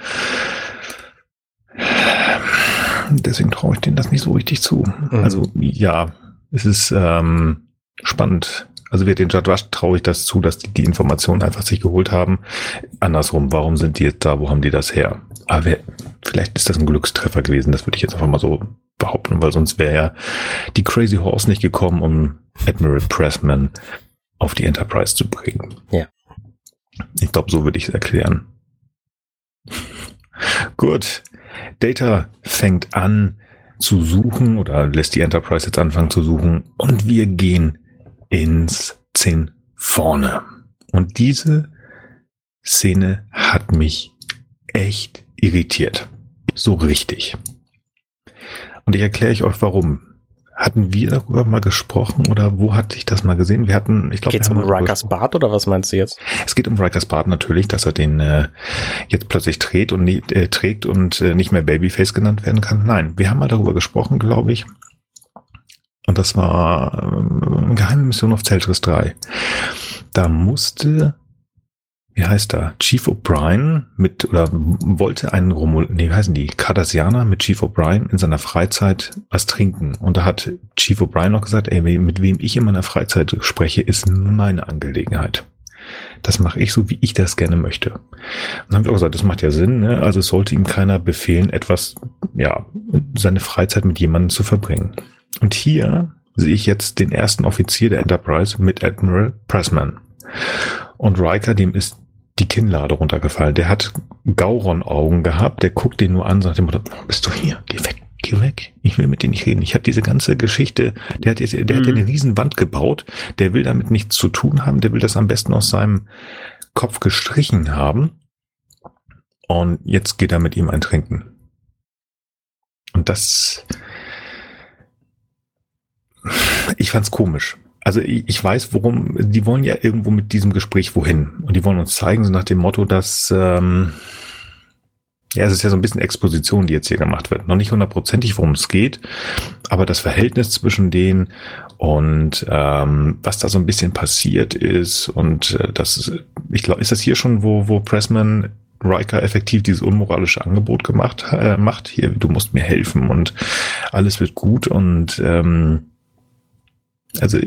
Deswegen traue ich denen das nicht so richtig zu. Mhm. Also ja, es ist ähm, spannend. Also wir den Jadwash traue ich das zu, dass die die Informationen einfach sich geholt haben. Andersrum, warum sind die jetzt da? Wo haben die das her? Aber wer, vielleicht ist das ein Glückstreffer gewesen. Das würde ich jetzt einfach mal so behaupten, weil sonst wäre ja die Crazy Horse nicht gekommen, um Admiral Pressman auf die Enterprise zu bringen. Ja. Ich glaube, so würde ich es erklären. Gut. Data fängt an zu suchen oder lässt die Enterprise jetzt anfangen zu suchen und wir gehen ins Zehn vorne. Und diese Szene hat mich echt irritiert. So richtig. Und ich erkläre euch warum. Hatten wir darüber mal gesprochen oder wo hatte ich das mal gesehen? Wir hatten, ich glaube, geht's um Rikers Bart oder was meinst du jetzt? Es geht um Rikers Bart natürlich, dass er den äh, jetzt plötzlich trägt und äh, trägt und äh, nicht mehr Babyface genannt werden kann. Nein, wir haben mal darüber gesprochen, glaube ich. Und das war äh, Geheime Mission auf Zeltris 3. Da musste wie heißt er? Chief O'Brien mit, oder wollte einen Romul, nee, wie heißen die? Cardassianer mit Chief O'Brien in seiner Freizeit was trinken. Und da hat Chief O'Brien noch gesagt, ey, mit wem ich in meiner Freizeit spreche, ist meine Angelegenheit. Das mache ich so, wie ich das gerne möchte. Und dann haben wir auch gesagt, das macht ja Sinn, ne? Also sollte ihm keiner befehlen, etwas, ja, seine Freizeit mit jemandem zu verbringen. Und hier sehe ich jetzt den ersten Offizier der Enterprise mit Admiral Pressman. Und Riker, dem ist die Kinnlade runtergefallen. Der hat Gauron-Augen gehabt, der guckt den nur an, sagt immer, bist du hier? Geh weg, geh weg. Ich will mit dir nicht reden. Ich habe diese ganze Geschichte, der hat jetzt, der mhm. hat eine riesen Wand gebaut, der will damit nichts zu tun haben, der will das am besten aus seinem Kopf gestrichen haben. Und jetzt geht er mit ihm ein Trinken. Und das, ich fand's komisch also ich weiß, worum, die wollen ja irgendwo mit diesem Gespräch wohin. Und die wollen uns zeigen, so nach dem Motto, dass, ähm, ja, es ist ja so ein bisschen Exposition, die jetzt hier gemacht wird. Noch nicht hundertprozentig, worum es geht, aber das Verhältnis zwischen denen und ähm, was da so ein bisschen passiert ist und äh, das, ich glaube, ist das hier schon, wo, wo Pressman Riker effektiv dieses unmoralische Angebot gemacht äh, macht. Hier, du musst mir helfen und alles wird gut und ähm, also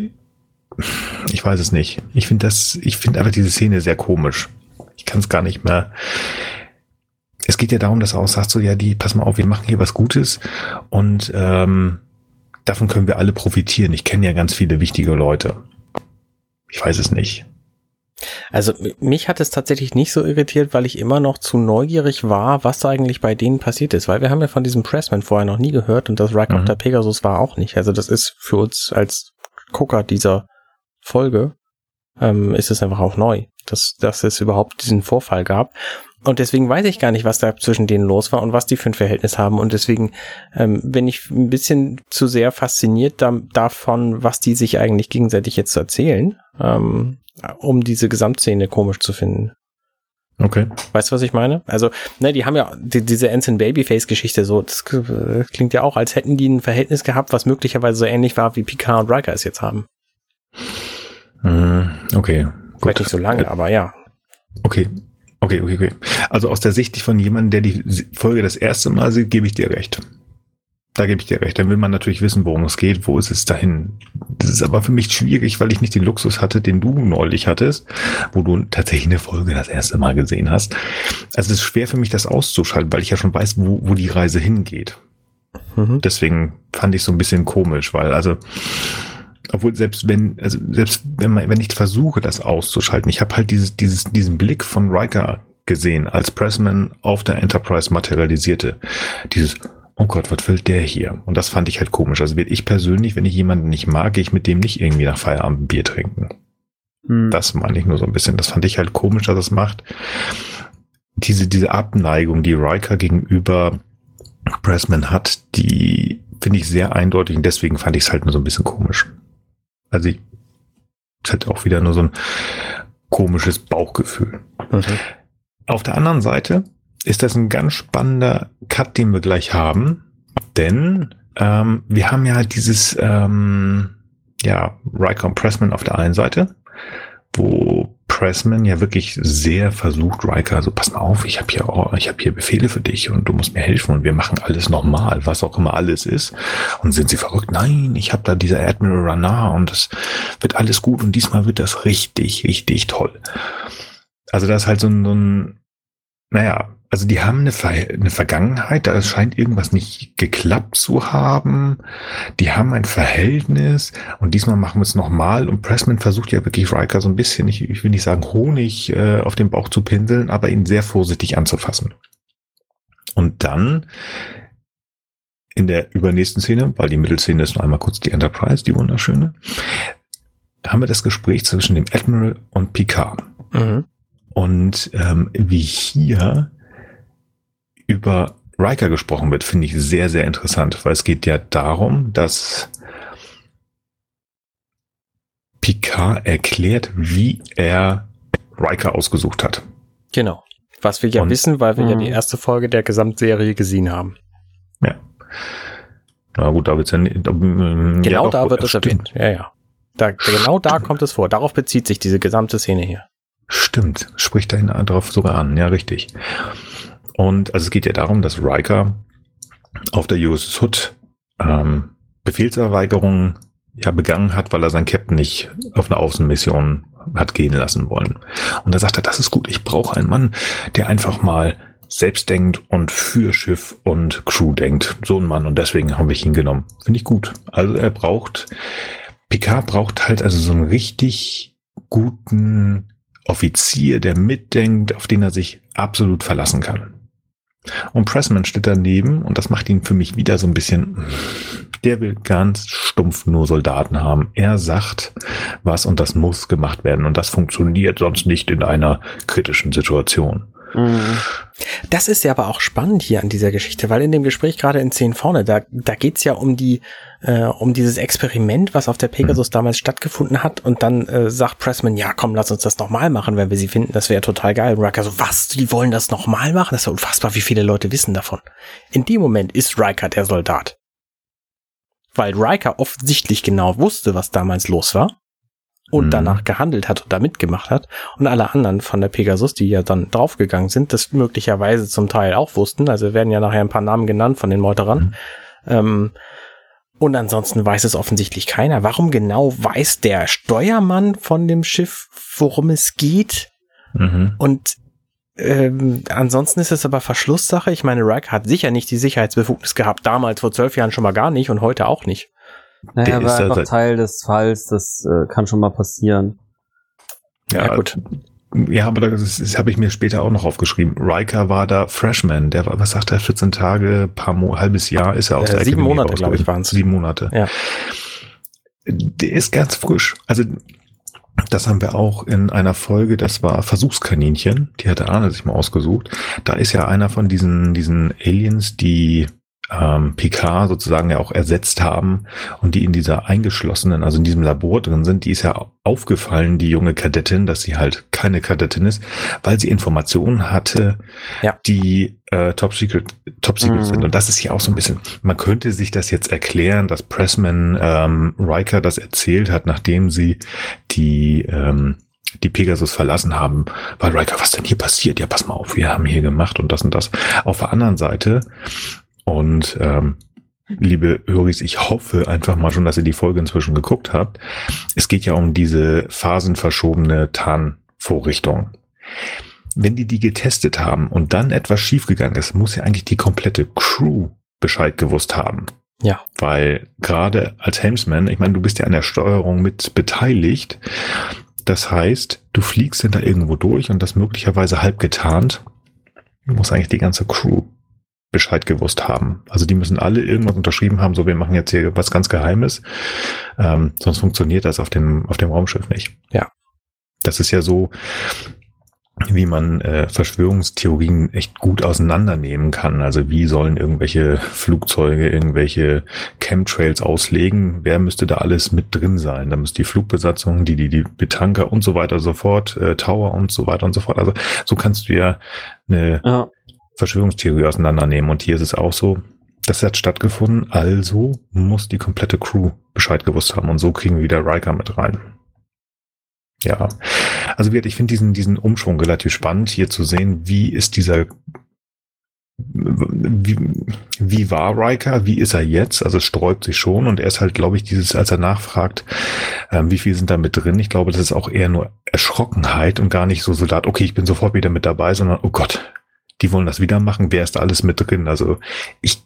ich weiß es nicht. Ich finde das, ich finde einfach diese Szene sehr komisch. Ich kann es gar nicht mehr. Es geht ja darum, dass er auch sagt, so, ja, die, pass mal auf, wir machen hier was Gutes und ähm, davon können wir alle profitieren. Ich kenne ja ganz viele wichtige Leute. Ich weiß es nicht. Also mich hat es tatsächlich nicht so irritiert, weil ich immer noch zu neugierig war, was da eigentlich bei denen passiert ist. Weil wir haben ja von diesem Pressman vorher noch nie gehört und das Rack mhm. of the Pegasus war auch nicht. Also das ist für uns als Gucker dieser Folge, ähm, ist es einfach auch neu, dass, dass es überhaupt diesen Vorfall gab. Und deswegen weiß ich gar nicht, was da zwischen denen los war und was die für ein Verhältnis haben. Und deswegen ähm, bin ich ein bisschen zu sehr fasziniert da, davon, was die sich eigentlich gegenseitig jetzt erzählen, ähm, um diese Gesamtszene komisch zu finden. Okay. Weißt du, was ich meine? Also, ne, die haben ja die, diese Ensign Babyface-Geschichte so, das klingt ja auch, als hätten die ein Verhältnis gehabt, was möglicherweise so ähnlich war, wie Picard und Riker es jetzt haben. Mhm, okay. Vielleicht nicht so lange, aber ja. Okay, Okay, okay, okay. Also aus der Sicht von jemandem, der die Folge das erste Mal sieht, gebe ich dir recht. Da gebe ich dir recht. Dann will man natürlich wissen, worum es geht, wo ist es dahin. Das ist aber für mich schwierig, weil ich nicht den Luxus hatte, den du neulich hattest, wo du tatsächlich eine Folge das erste Mal gesehen hast. Also es ist schwer für mich, das auszuschalten, weil ich ja schon weiß, wo, wo die Reise hingeht. Mhm. Deswegen fand ich so ein bisschen komisch, weil also obwohl selbst wenn, also selbst wenn man, wenn ich versuche, das auszuschalten, ich habe halt dieses, dieses, diesen Blick von Riker gesehen, als Pressman auf der Enterprise materialisierte. Dieses, oh Gott, was will der hier? Und das fand ich halt komisch. Also ich persönlich, wenn ich jemanden nicht mag, gehe ich mit dem nicht irgendwie nach Feierabend ein Bier trinken. Hm. Das meine ich nur so ein bisschen. Das fand ich halt komisch, dass es macht. Diese, diese Abneigung, die Riker gegenüber Pressman hat, die finde ich sehr eindeutig und deswegen fand ich es halt nur so ein bisschen komisch. Also ich, es hat auch wieder nur so ein komisches Bauchgefühl. Mhm. Auf der anderen Seite ist das ein ganz spannender Cut, den wir gleich haben, denn ähm, wir haben ja dieses ähm, ja und Pressman auf der einen Seite, wo Pressman ja wirklich sehr versucht, Riker, also pass mal auf, ich habe hier, oh, ich habe hier Befehle für dich und du musst mir helfen und wir machen alles nochmal, was auch immer alles ist. Und sind sie verrückt? Nein, ich habe da dieser Admiral Ranar und es wird alles gut und diesmal wird das richtig, richtig toll. Also das ist halt so ein, so ein naja, also die haben eine, Ver eine Vergangenheit, da scheint irgendwas nicht geklappt zu haben. Die haben ein Verhältnis und diesmal machen wir es nochmal. Und Pressman versucht ja wirklich Riker so ein bisschen, ich, ich will nicht sagen Honig äh, auf den Bauch zu pinseln, aber ihn sehr vorsichtig anzufassen. Und dann in der übernächsten Szene, weil die Mittelszene ist noch einmal kurz die Enterprise, die wunderschöne, haben wir das Gespräch zwischen dem Admiral und Picard. Mhm. Und ähm, wie hier über Riker gesprochen wird, finde ich sehr, sehr interessant, weil es geht ja darum, dass Picard erklärt, wie er Riker ausgesucht hat. Genau. Was wir ja Und, wissen, weil wir ja die mhm. erste Folge der Gesamtserie gesehen haben. Ja. Na gut, da wird es ja nicht. Genau ja, da wird es erwähnt. Ja, ja. Da, genau da kommt es vor. Darauf bezieht sich diese gesamte Szene hier. Stimmt. Spricht dahin darauf sogar an. Ja, richtig. Und also es geht ja darum, dass Riker auf der USS Hood ähm, Befehlserweigerungen ja begangen hat, weil er seinen Captain nicht auf eine Außenmission hat gehen lassen wollen. Und da sagt er, das ist gut, ich brauche einen Mann, der einfach mal selbst denkt und für Schiff und Crew denkt. So ein Mann und deswegen habe ich ihn genommen. Finde ich gut. Also er braucht, Picard braucht halt also so einen richtig guten Offizier, der mitdenkt, auf den er sich absolut verlassen kann. Und Pressman steht daneben und das macht ihn für mich wieder so ein bisschen, der will ganz stumpf nur Soldaten haben. Er sagt was und das muss gemacht werden und das funktioniert sonst nicht in einer kritischen Situation. Mhm. Das ist ja aber auch spannend hier an dieser Geschichte, weil in dem Gespräch gerade in 10 vorne, da, da geht's ja um die, äh, um dieses Experiment, was auf der Pegasus damals stattgefunden hat und dann äh, sagt Pressman, ja komm, lass uns das nochmal machen, wenn wir sie finden, das wäre total geil. Und Riker so, was, die wollen das nochmal machen? Das ist ja unfassbar, wie viele Leute wissen davon. In dem Moment ist Riker der Soldat. Weil Riker offensichtlich genau wusste, was damals los war und mhm. danach gehandelt hat und da mitgemacht hat und alle anderen von der Pegasus, die ja dann draufgegangen sind, das möglicherweise zum Teil auch wussten, also werden ja nachher ein paar Namen genannt von den Meuterern. Mhm. Ähm, und ansonsten weiß es offensichtlich keiner. Warum genau weiß der Steuermann von dem Schiff, worum es geht? Mhm. Und ähm, ansonsten ist es aber Verschlusssache. Ich meine, Rack hat sicher nicht die Sicherheitsbefugnis gehabt, damals vor zwölf Jahren schon mal gar nicht und heute auch nicht. Naja, der war einfach Teil des Falls, das äh, kann schon mal passieren. Ja, ja gut. Ja, aber das, das habe ich mir später auch noch aufgeschrieben. Riker war da Freshman. Der war, was sagt er, 14 Tage, paar Mo halbes Jahr ist er aus äh, der Sieben Academy Monate, glaube ich, waren es. Sieben Monate. Ja. Der ist ganz frisch. Also das haben wir auch in einer Folge, das war Versuchskaninchen, die hatte Arne sich mal ausgesucht. Da ist ja einer von diesen, diesen Aliens, die ähm, Picard sozusagen ja auch ersetzt haben und die in dieser eingeschlossenen, also in diesem Labor drin sind, die ist ja aufgefallen, die junge Kadettin, dass sie halt keine Kadettin ist, weil sie Informationen hatte, ja. die äh, Top Secret, Top Secret mhm. sind. Und das ist ja auch so ein bisschen, man könnte sich das jetzt erklären, dass Pressman ähm, Riker das erzählt hat, nachdem sie die ähm, die Pegasus verlassen haben, weil Riker, was denn hier passiert? Ja, pass mal auf, wir haben hier gemacht und das und das. Auf der anderen Seite und ähm, liebe Höris, ich hoffe einfach mal schon, dass ihr die Folge inzwischen geguckt habt. Es geht ja um diese phasenverschobene Tarnvorrichtung. Wenn die die getestet haben und dann etwas schiefgegangen ist, muss ja eigentlich die komplette Crew Bescheid gewusst haben. Ja. Weil gerade als Helmsman, ich meine, du bist ja an der Steuerung mit beteiligt. Das heißt, du fliegst dann da irgendwo durch und das möglicherweise halb getarnt. Muss eigentlich die ganze Crew Bescheid gewusst haben. Also die müssen alle irgendwas unterschrieben haben, so wir machen jetzt hier was ganz Geheimes. Ähm, sonst funktioniert das auf dem, auf dem Raumschiff nicht. Ja. Das ist ja so, wie man äh, Verschwörungstheorien echt gut auseinandernehmen kann. Also wie sollen irgendwelche Flugzeuge irgendwelche Chemtrails auslegen? Wer müsste da alles mit drin sein? Da müsste die Flugbesatzung, die, die, die Betanker und so weiter und so fort, äh, Tower und so weiter und so fort. Also so kannst du ja eine ja. Verschwörungstheorie auseinandernehmen. Und hier ist es auch so, das hat stattgefunden, also muss die komplette Crew Bescheid gewusst haben. Und so kriegen wir wieder Riker mit rein. Ja, also ich finde diesen, diesen Umschwung relativ spannend, hier zu sehen, wie ist dieser, wie, wie war Riker, wie ist er jetzt? Also es sträubt sich schon und er ist halt, glaube ich, dieses, als er nachfragt, ähm, wie viel sind da mit drin, ich glaube, das ist auch eher nur Erschrockenheit und gar nicht so Soldat, okay, ich bin sofort wieder mit dabei, sondern, oh Gott, die wollen das wieder machen, wer ist da alles mit drin? Also ich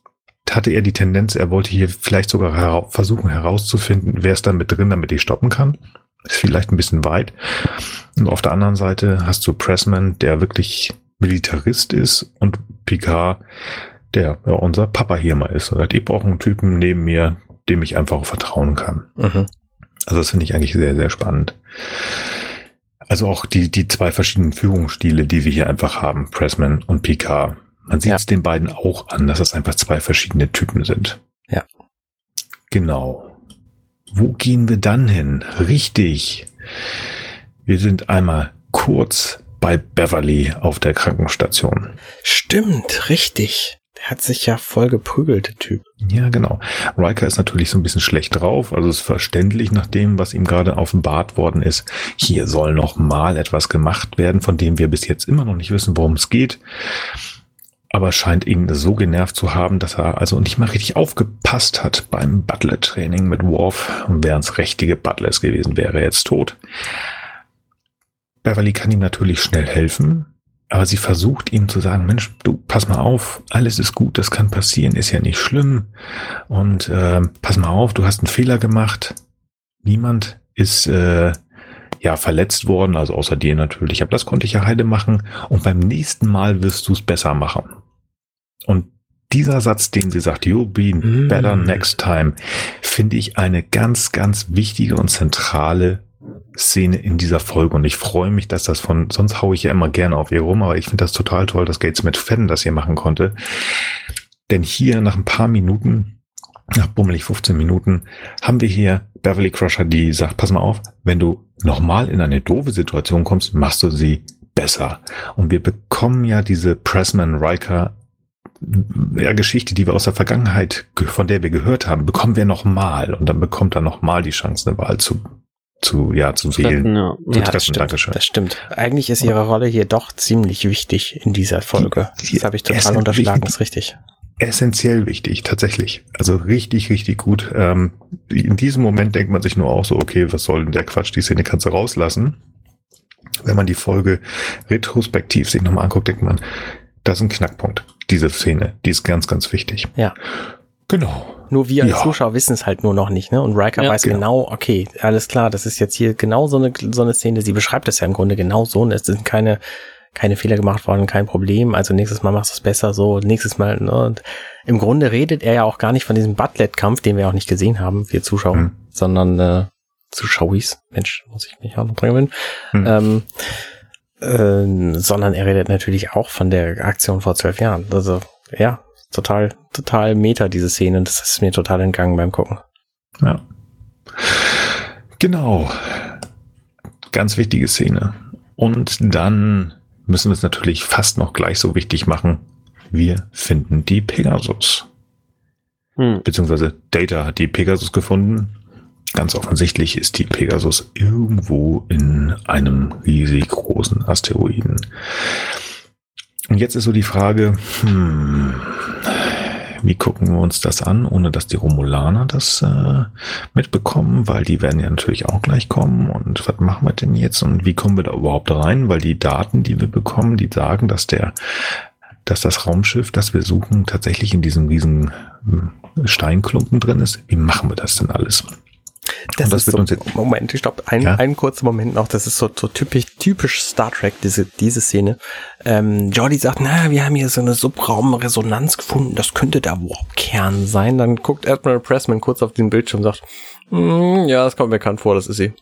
hatte eher die Tendenz, er wollte hier vielleicht sogar hera versuchen herauszufinden, wer ist da mit drin, damit ich stoppen kann. Ist vielleicht ein bisschen weit. Und auf der anderen Seite hast du Pressman, der wirklich Militarist ist und Picard, der ja, unser Papa hier mal ist. Oder ich brauche einen Typen neben mir, dem ich einfach vertrauen kann. Mhm. Also das finde ich eigentlich sehr, sehr spannend. Also auch die, die zwei verschiedenen Führungsstile, die wir hier einfach haben, Pressman und Picard. Man sieht es den beiden auch an, dass es einfach zwei verschiedene Typen sind. Ja. Genau. Wo gehen wir dann hin? Richtig. Wir sind einmal kurz bei Beverly auf der Krankenstation. Stimmt, richtig. Der hat sich ja voll geprügelt, der Typ. Ja, genau. Riker ist natürlich so ein bisschen schlecht drauf, also ist verständlich nach dem, was ihm gerade offenbart worden ist. Hier soll noch mal etwas gemacht werden, von dem wir bis jetzt immer noch nicht wissen, worum es geht. Aber scheint ihn so genervt zu haben, dass er also nicht mal richtig aufgepasst hat beim Butler-Training mit Worf. Und wären es richtige Butlers gewesen, wäre er jetzt tot. Beverly kann ihm natürlich schnell helfen, aber sie versucht ihm zu sagen, Mensch, du pass mal auf, alles ist gut, das kann passieren, ist ja nicht schlimm. Und äh, pass mal auf, du hast einen Fehler gemacht. Niemand ist äh, ja verletzt worden, also außer dir natürlich. Aber das konnte ich ja heile machen. Und beim nächsten Mal wirst du es besser machen. Und dieser Satz, den sie sagt, you'll be mm. better next time, finde ich eine ganz, ganz wichtige und zentrale Szene in dieser Folge und ich freue mich, dass das von, sonst haue ich ja immer gerne auf ihr rum, aber ich finde das total toll, dass Gates mit Fadden das hier machen konnte. Denn hier nach ein paar Minuten, nach bummelig 15 Minuten, haben wir hier Beverly Crusher, die sagt, pass mal auf, wenn du nochmal in eine doofe Situation kommst, machst du sie besser. Und wir bekommen ja diese Pressman Riker ja, Geschichte, die wir aus der Vergangenheit, von der wir gehört haben, bekommen wir nochmal. Und dann bekommt er nochmal die Chance, eine Wahl zu zu, ja, zu wählen. Treffen, ja. Zu ja, treffen, das stimmt, Dankeschön. Das stimmt. Eigentlich ist ihre Rolle hier doch ziemlich wichtig in dieser Folge. Die, die das habe ich total unterschlagen, ist richtig. Essentiell wichtig, tatsächlich. Also richtig, richtig gut. Ähm, in diesem Moment denkt man sich nur auch so, okay, was soll denn der Quatsch, die Szene kannst du rauslassen. Wenn man die Folge retrospektiv sich nochmal anguckt, denkt man, das ist ein Knackpunkt. Diese Szene, die ist ganz, ganz wichtig. Ja. Genau. Nur wir als Ja. Zuschauer wissen es halt nur noch nicht, ne? Und Riker Ja, weiß genau. genau, okay, alles klar, das ist jetzt hier genau so eine, so eine Szene. Sie beschreibt es ja im Grunde genau so. Und es sind keine, keine Fehler gemacht worden, kein Problem. Also nächstes Mal machst du es besser so, nächstes Mal, ne? Und im Grunde redet er ja auch gar nicht von diesem Butlet-Kampf, den wir auch nicht gesehen haben, wir Zuschauer, Hm. sondern äh, Zuschauis. Mensch, muss ich mich auch noch dran gewöhnen. Hm. Ähm, äh, sondern er redet natürlich auch von der Aktion vor zwölf Jahren. Also, ja, total, total meta, diese Szene. Das ist mir total entgangen beim Gucken. Ja. Genau. Ganz wichtige Szene. Und dann müssen wir es natürlich fast noch gleich so wichtig machen. Wir finden die Pegasus. Hm. Beziehungsweise Data hat die Pegasus gefunden. Ganz offensichtlich ist die Pegasus irgendwo in einem riesig großen Asteroiden. Und jetzt ist so die Frage, hm, wie gucken wir uns das an, ohne dass die Romulaner das äh, mitbekommen, weil die werden ja natürlich auch gleich kommen. Und was machen wir denn jetzt und wie kommen wir da überhaupt rein? Weil die Daten, die wir bekommen, die sagen, dass der, dass das Raumschiff, das wir suchen, tatsächlich in diesem riesen hm, Steinklumpen drin ist. Wie machen wir das denn alles? Das, das ist so, Moment, ich glaube, ein, Ja? ein kurzer Moment noch, das ist so, so typisch, typisch Star Trek, diese, diese Szene. Ähm, Jordi sagt, na, wir haben hier so eine Subraumresonanz gefunden, das könnte der Warp-Kern sein. Dann guckt Admiral Pressman kurz auf den Bildschirm und sagt, "Hm, ja, das kommt mir bekannt vor, das ist sie.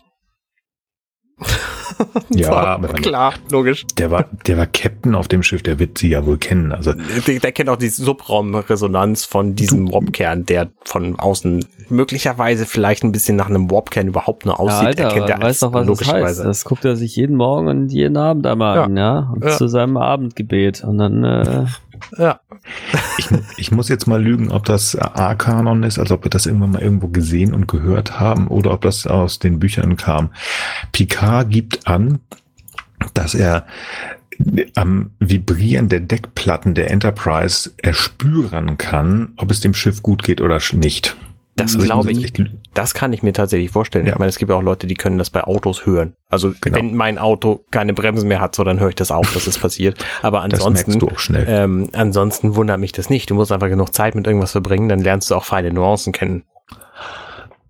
Ja, So, klar, logisch. Der war, der war Captain auf dem Schiff, der wird sie ja wohl kennen. Also Der, der kennt auch die Subraumresonanz von diesem Warp-Kern, der von außen möglicherweise vielleicht ein bisschen nach einem Warp-Kern überhaupt nur Ja, aussieht. Alter, erkennt er er weiß doch, was das heißt. Das guckt er sich jeden Morgen und jeden Abend einmal Ja. an, ja. Und Ja. zu seinem Abendgebet. Und dann, äh, Ja. ich, ich muss jetzt mal lügen, ob das A-Kanon ist, also ob wir das irgendwann mal irgendwo gesehen und gehört haben oder ob das aus den Büchern kam. Picard gibt an, dass er am Vibrieren der Deckplatten der Enterprise erspüren kann, ob es dem Schiff gut geht oder nicht. Das Also glaube ich. Das kann ich mir tatsächlich vorstellen. Ja. Ich meine, es gibt ja auch Leute, die können das bei Autos hören. Also Genau. wenn mein Auto keine Bremsen mehr hat, so dann höre ich das auch, dass es passiert. Aber ansonsten, ähm, ansonsten wundert mich das nicht. Du musst einfach genug Zeit mit irgendwas verbringen, dann lernst du auch feine Nuancen kennen.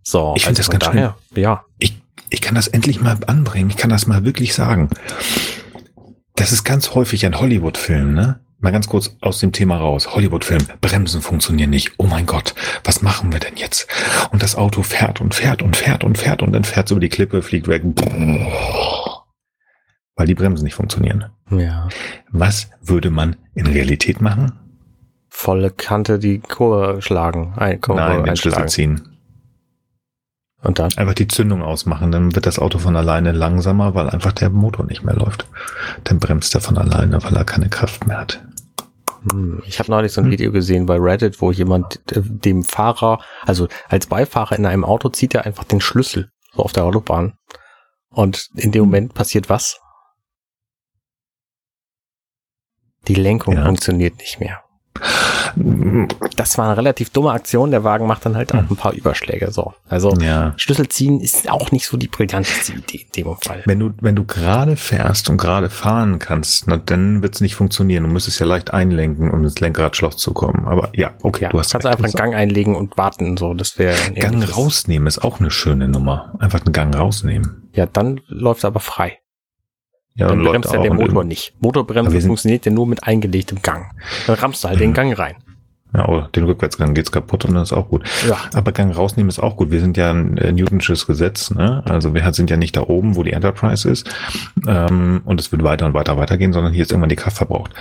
So, Ich finde das ganz daher, Ja, ich, ich kann das endlich mal anbringen. Ich kann das mal wirklich sagen. Das ist ganz häufig ein Hollywood-Film, ne? Mal ganz kurz aus dem Thema raus. Hollywood-Film. Bremsen funktionieren nicht. Oh mein Gott. Was machen wir denn jetzt? Und das Auto fährt und fährt und fährt und fährt und dann fährt es über die Klippe, fliegt weg. Weil die Bremsen nicht funktionieren. ja. Was würde man in Realität machen? Volle Kante die Kurve schlagen, ein, Kurve Nein, den Schlüssel einschlagen. ziehen. Und dann? Einfach die Zündung ausmachen, dann wird das Auto von alleine langsamer, weil einfach der Motor nicht mehr läuft. Dann bremst er von alleine, weil er keine Kraft mehr hat. Hm, Ich habe neulich so ein Hm. Video gesehen bei Reddit, wo jemand äh, dem Fahrer, also als Beifahrer in einem Auto zieht er einfach den Schlüssel so auf der Autobahn. Und in Hm. dem Moment passiert was? Die Lenkung Ja. funktioniert nicht mehr. Das war eine relativ dumme Aktion. Der Wagen macht dann halt auch Hm. ein paar Überschläge. So, also Ja. Schlüssel ziehen ist auch nicht so die brillanteste Idee in dem Fall. Wenn du, wenn du gerade fährst und gerade fahren kannst, na, dann wird es nicht funktionieren. Du müsstest ja leicht einlenken, um ins Lenkradschloss zu kommen. Aber ja, okay, Ja, du hast kannst recht. einfach einen Gang einlegen und warten. So, das wäre Gang rausnehmen ist auch eine schöne Nummer. Einfach einen Gang rausnehmen. Ja, dann läuft es aber frei. Ja, Dann bremst der und Motor nicht. Motorbremse funktioniert ja nur mit eingelegtem Gang. Dann rammst du halt den Mhm. Gang rein. Ja, oder den Rückwärtsgang geht's kaputt und das ist auch gut. Ja. Aber Gang rausnehmen ist auch gut. Wir sind ja ein äh, Newtonsches Gesetz, ne? Also wir sind ja nicht da oben, wo die Enterprise ist. Ähm, und es wird weiter und weiter weitergehen, sondern hier ist irgendwann die Kraft verbraucht.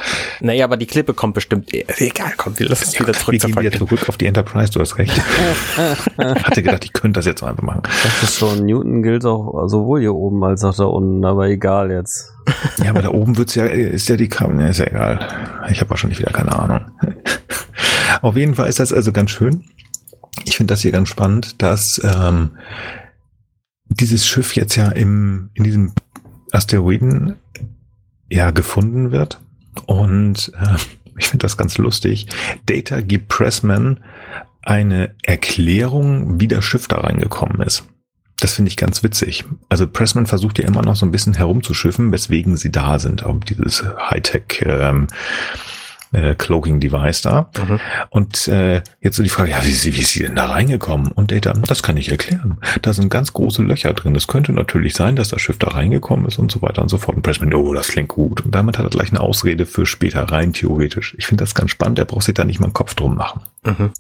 Naja, aber die Klippe kommt bestimmt. eh- Egal, komm, wir lassen es wieder zurück wir gehen wieder zurück auf die Enterprise, du hast recht. Hatte gedacht, ich könnte das jetzt einfach machen. das ist schon, Newton gilt auch sowohl hier oben als auch da unten, aber egal jetzt. Ja, aber da oben wird's ja, ist ja die Kraft, ne, ist ja egal. Ich habe wahrscheinlich wieder keine Ahnung. Auf jeden Fall ist das also ganz schön. Ich finde das hier ganz spannend, dass ähm, dieses Schiff jetzt ja im, in diesem Asteroiden ja gefunden wird. Und äh, ich finde das ganz lustig. Data gibt Pressman eine Erklärung, wie das Schiff da reingekommen ist. Das finde ich ganz witzig. Also Pressman versucht ja immer noch so ein bisschen herumzuschiffen, weswegen sie da sind, auf dieses Hightech ähm, äh, Cloaking Device da. Mhm. Und äh, jetzt so die Frage, ja, wie, wie ist sie denn da reingekommen? Und Data, das kann ich erklären. Da sind ganz große Löcher drin. Es könnte natürlich sein, dass das Schiff da reingekommen ist und so weiter und so fort. Und Pressman, oh, das klingt gut. Und damit hat er gleich eine Ausrede für später rein theoretisch. Ich finde das ganz spannend. Er braucht sich da nicht mal einen Kopf drum machen. Mhm.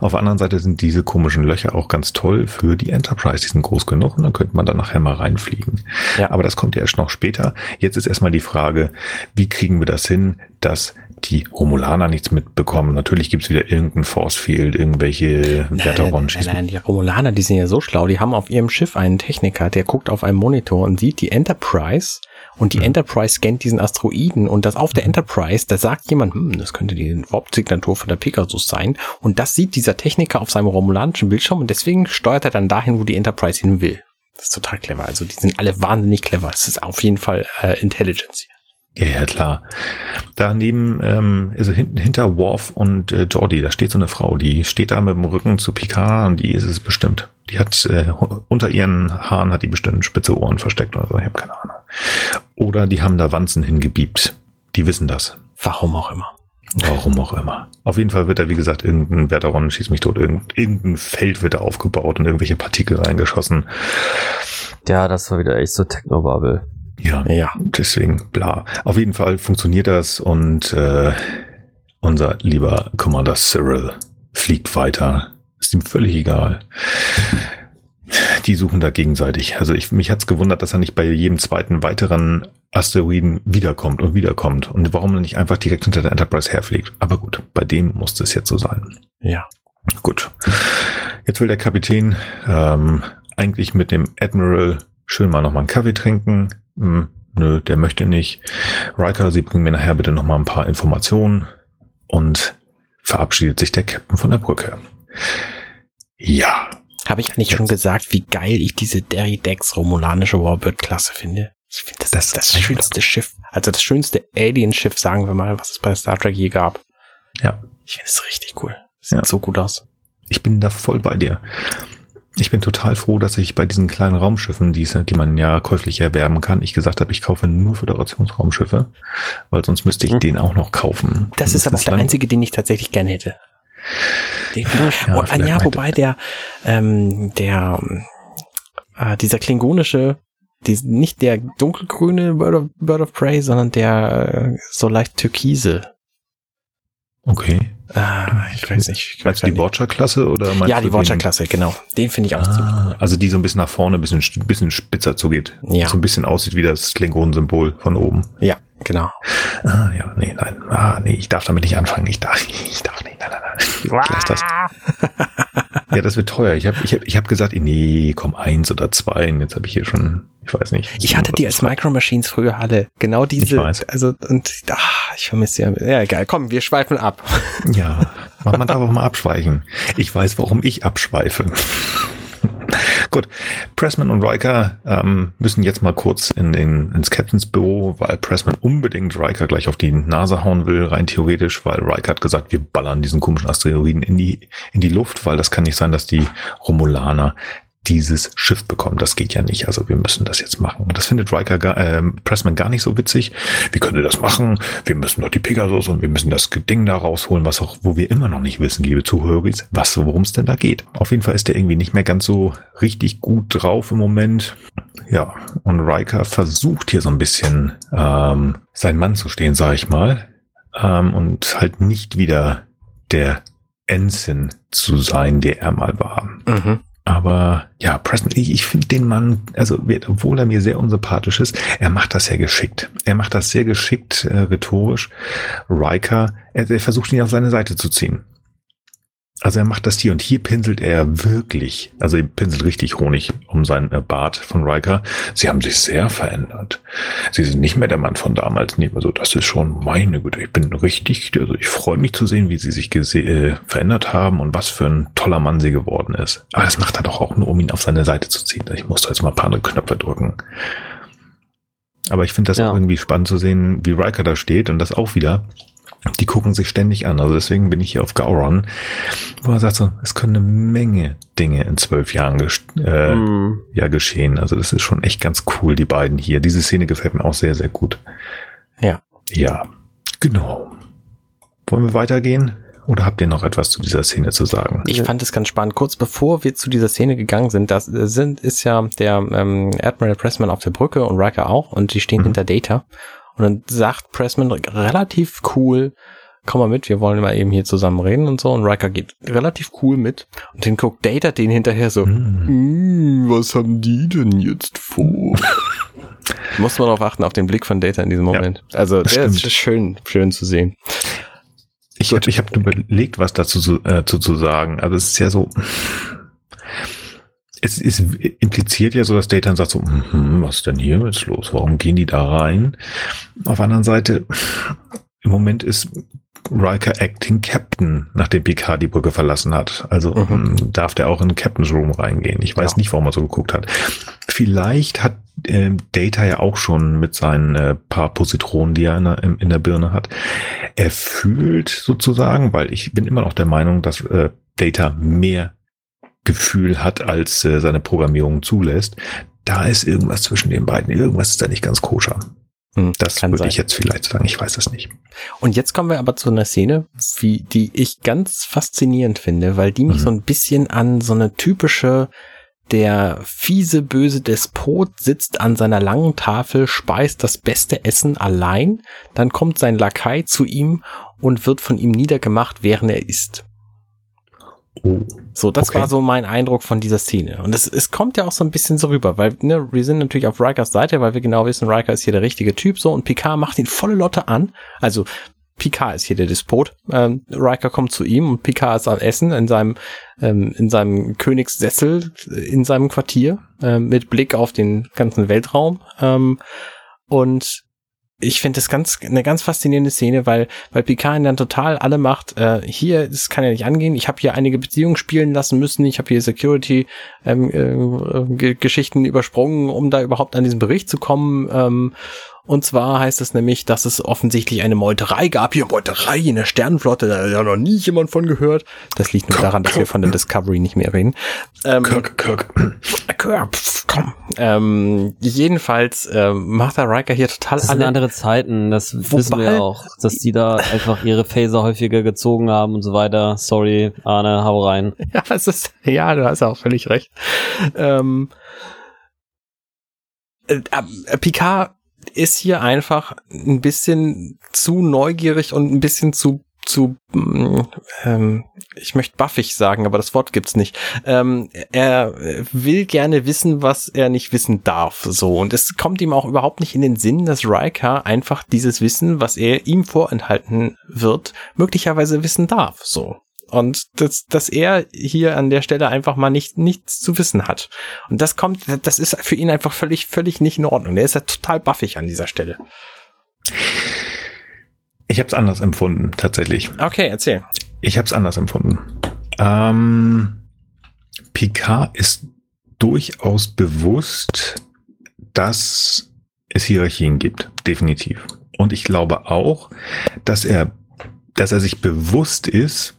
Auf der anderen Seite sind diese komischen Löcher auch ganz toll für die Enterprise. Die sind groß genug und dann könnte man da nachher mal reinfliegen. Ja. Aber das kommt ja erst noch später. Jetzt ist erstmal die Frage, wie kriegen wir das hin, dass die Romulaner nichts mitbekommen. Natürlich gibt's wieder irgendein Force Field, irgendwelche Wetterron. Nein, nein, nein, die Romulaner, die sind ja so schlau. Die haben auf ihrem Schiff einen Techniker, der guckt auf einen Monitor und sieht die Enterprise und die mhm. Enterprise scannt diesen Asteroiden und das auf der Enterprise, da sagt jemand, hm, das könnte die Warp-Signatur von der Pegasus sein und das sieht dieser Techniker auf seinem romulanischen Bildschirm und deswegen steuert er dann dahin, wo die Enterprise hin will. Das ist total clever. Also die sind alle wahnsinnig clever. Es ist auf jeden Fall äh, Intelligence hier. Ja, ja, klar. Daneben, ähm, also hinten hinter Worf und äh, Jordi, da steht so eine Frau, die steht da mit dem Rücken zu Picard und die ist es bestimmt. Die hat äh, unter ihren Haaren hat die bestimmt spitze Ohren versteckt oder so, ich habe keine Ahnung. Oder die haben da Wanzen hingebiebt. Die wissen das. Warum auch immer. Warum auch immer. Auf jeden Fall wird da, wie gesagt, irgendein Wetteron schießt mich tot, irgendein Feld wird da aufgebaut und irgendwelche Partikel reingeschossen. Ja, das war wieder echt so Technobubble. Ja, ja, deswegen bla. Auf jeden Fall funktioniert das und äh, unser lieber Commander Cyril fliegt weiter. Ist ihm völlig egal. Die suchen da gegenseitig. Also ich, mich hat's gewundert, dass er nicht bei jedem zweiten weiteren Asteroiden wiederkommt und wiederkommt. Und warum er nicht einfach direkt hinter der Enterprise herfliegt. Aber gut, bei dem musste es jetzt so sein. Ja. Gut. Jetzt will der Kapitän ähm, eigentlich mit dem Admiral schön mal nochmal einen Kaffee trinken. Hm, nö, der möchte nicht. Riker, Sie bringen mir nachher bitte noch mal ein paar Informationen und verabschiedet sich der Captain von der Brücke. Ja. Habe ich eigentlich Jetzt. schon gesagt, wie geil ich diese Derry Dex romulanische Warbird-Klasse finde? Ich finde das, das, das, das schönste Schiff. Also das schönste Alien-Schiff, sagen wir mal, was es bei Star Trek je gab. Ja. Ich finde es richtig cool. Sieht ja. so gut aus. Ich bin da voll bei dir. Ich bin total froh, dass ich bei diesen kleinen Raumschiffen, die, die man ja käuflich erwerben kann, ich gesagt habe, ich kaufe nur Föderationsraumschiffe, weil sonst müsste ich hm. den auch noch kaufen. Das ist aber auch der einzige, den ich tatsächlich gerne hätte. Den, ja, oh, ja wobei der, ähm, der, äh, dieser klingonische, die, nicht der dunkelgrüne Bird of, Bird of Prey, sondern der äh, so leicht türkise. Okay. Ah, ich weiß nicht. Ich meinst du die Watcher-Klasse oder Ja, die Watcher-Klasse, genau. Den finde ich auch ah, ziemlich. Also die so ein bisschen nach vorne, ein bisschen, bisschen spitzer zugeht. Ja. So ein bisschen aussieht wie das Klingonen-Symbol von oben. Ja, genau. Ah, ja, nee, nein. Ah, nee, ich darf damit nicht anfangen. Ich darf, ich darf nicht. Nein, nein, nein. Lass das. ja, das wird teuer. Ich habe ich hab, ich hab gesagt, nee, komm, eins oder zwei. Und jetzt habe ich hier schon, ich weiß nicht. Ich hatte die als Micro Machines früher alle. Genau diese. Ich weiß. Also, und ach, ich vermisse ja. Ja, egal. Komm, wir schweifen ab. ja, man darf auch mal abschweichen. Ich weiß, warum ich abschweife. Gut, Pressman und Riker ähm, müssen jetzt mal kurz in den, ins Captains Büro, weil Pressman unbedingt Riker gleich auf die Nase hauen will, rein theoretisch, weil Riker hat gesagt, wir ballern diesen komischen Asteroiden in die, in die Luft, weil das kann nicht sein, dass die Romulaner dieses Schiff bekommen. Das geht ja nicht. Also wir müssen das jetzt machen. Und das findet Riker äh, Pressman gar nicht so witzig. Wie können wir das machen? Wir müssen doch die Pegasus und wir müssen das Ding da rausholen, was auch, wo wir immer noch nicht wissen, liebe Zuhörer, was, worum es denn da geht. Auf jeden Fall ist der irgendwie nicht mehr ganz so richtig gut drauf im Moment. Ja, und Riker versucht hier so ein bisschen ähm, sein Mann zu stehen, sag ich mal. Ähm, und halt nicht wieder der Ensign zu sein, der er mal war. Mhm. Aber ja, Preston, ich, ich finde den Mann, also obwohl er mir sehr unsympathisch ist, er macht das sehr geschickt. Er macht das sehr geschickt äh, rhetorisch. Riker, er, er versucht ihn auf seine Seite zu ziehen. Also er macht das hier und hier pinselt er wirklich, also er pinselt richtig Honig um seinen äh, Bart von Riker. Sie haben sich sehr verändert. Sie sind nicht mehr der Mann von damals. Nee, also das ist schon meine Güte. Ich bin richtig, also ich freue mich zu sehen, wie sie sich äh, verändert haben und was für ein toller Mann sie geworden ist. Aber das macht er doch auch nur, um ihn auf seine Seite zu ziehen. Ich muss da jetzt mal ein paar Knöpfe drücken. Aber ich finde das ja. auch irgendwie spannend zu sehen, wie Riker da steht und das auch wieder die gucken sich ständig an. Also deswegen bin ich hier auf Gauron, wo er sagt so, es können eine Menge Dinge in zwölf Jahren äh, mm. ja, geschehen. Also das ist schon echt ganz cool, die beiden hier. Diese Szene gefällt mir auch sehr, sehr gut. Ja. Ja, genau. wollen wir weitergehen? Oder habt ihr noch etwas zu dieser Szene zu sagen? Ich fand es ganz spannend. Kurz bevor wir zu dieser Szene gegangen sind, das sind, ist ja der ähm, Admiral Pressman auf der Brücke und Riker auch und die stehen mhm. hinter Data. Und dann sagt Pressman relativ cool, komm mal mit, wir wollen mal eben hier zusammen reden und so. Und Riker geht relativ cool mit. Und dann guckt Data den hinterher so, mm. was haben die denn jetzt vor? Muss man darauf achten, auf den Blick von Data in diesem Moment. Ja, also der stimmt. ist schön, schön zu sehen. Ich, Gut. ich habe überlegt, was dazu zu, äh, zu, zu sagen. Also es ist ja so, es ist impliziert ja so, dass Data dann sagt so, hm, was ist denn hier jetzt los? Warum gehen die da rein? Auf der anderen Seite, im Moment ist Riker Acting Captain, nachdem Picard die Brücke verlassen hat. Also mhm. Hm, darf der auch in Captain's Room reingehen. Ich weiß ja. nicht, warum er so geguckt hat. Vielleicht hat äh, Data ja auch schon mit seinen äh, paar Positronen, die er in der, in der Birne hat, er fühlt sozusagen, weil ich bin immer noch der Meinung, dass äh, Data mehr Gefühl hat, als äh, seine Programmierung zulässt. Da ist irgendwas zwischen den beiden. Irgendwas ist da nicht ganz koscher. Hm, das würde sein. ich jetzt vielleicht sagen, ich weiß es nicht. Und jetzt kommen wir aber zu einer Szene, wie, die ich ganz faszinierend finde, weil die mich mhm. so ein bisschen an so eine typische der fiese, böse Despot sitzt an seiner langen Tafel, speist das beste Essen allein, dann kommt sein Lakai zu ihm und wird von ihm niedergemacht, während er isst. So, das okay. war so mein Eindruck von dieser Szene. Und es, es kommt ja auch so ein bisschen so rüber, weil ne, wir sind natürlich auf Rikers Seite, weil wir genau wissen, Riker ist hier der richtige Typ so und Picard macht ihn volle Lotte an. Also Picard ist hier der Despot. Ähm, Riker kommt zu ihm und Picard ist am Essen in seinem ähm, in seinem Königssessel in seinem Quartier äh, mit Blick auf den ganzen Weltraum. Ähm, und ich finde das ganz eine ganz faszinierende Szene, weil weil Picard dann total alle macht. Äh, hier, das kann ja nicht angehen. Ich habe hier einige Beziehungen spielen lassen müssen. Ich habe hier Security ähm, äh, Geschichten übersprungen, um da überhaupt an diesen Bericht zu kommen. Ähm, und zwar heißt es nämlich, dass es offensichtlich eine Meuterei gab. Hier Meuterei in der Sternenflotte, da hat ja noch nie jemand von gehört. Das liegt nur daran, dass wir von der Discovery nicht mehr reden. Ähm, Kirk, Kirk. Kirk, pf, komm. Ähm, jedenfalls ähm, macht der Riker hier total das alle. sind andere Zeiten, das Wobei, wissen wir auch, dass die da einfach ihre Phaser häufiger gezogen haben und so weiter. Sorry, Arne, hau rein. Ja, es ist, ja, du hast auch völlig recht. Ähm, äh, äh Picard ist hier einfach ein bisschen zu neugierig und ein bisschen zu zu, mm, ähm, ich möchte buffig sagen, aber das Wort gibt's nicht. Ähm, er will gerne wissen, was er nicht wissen darf, so. Und es kommt ihm auch überhaupt nicht in den Sinn, dass Riker einfach dieses Wissen, was er ihm vorenthalten wird, möglicherweise wissen darf, so und dass, dass er hier an der Stelle einfach mal nicht nichts zu wissen hat. Und das kommt, das ist für ihn einfach völlig, völlig nicht in Ordnung. Er ist ja total buffig an dieser Stelle. Ich habe es anders empfunden, tatsächlich. Okay, erzähl. Ich habe es anders empfunden. Ähm, Picard ist durchaus bewusst, dass es Hierarchien gibt, definitiv. Und ich glaube auch, dass er, dass er sich bewusst ist,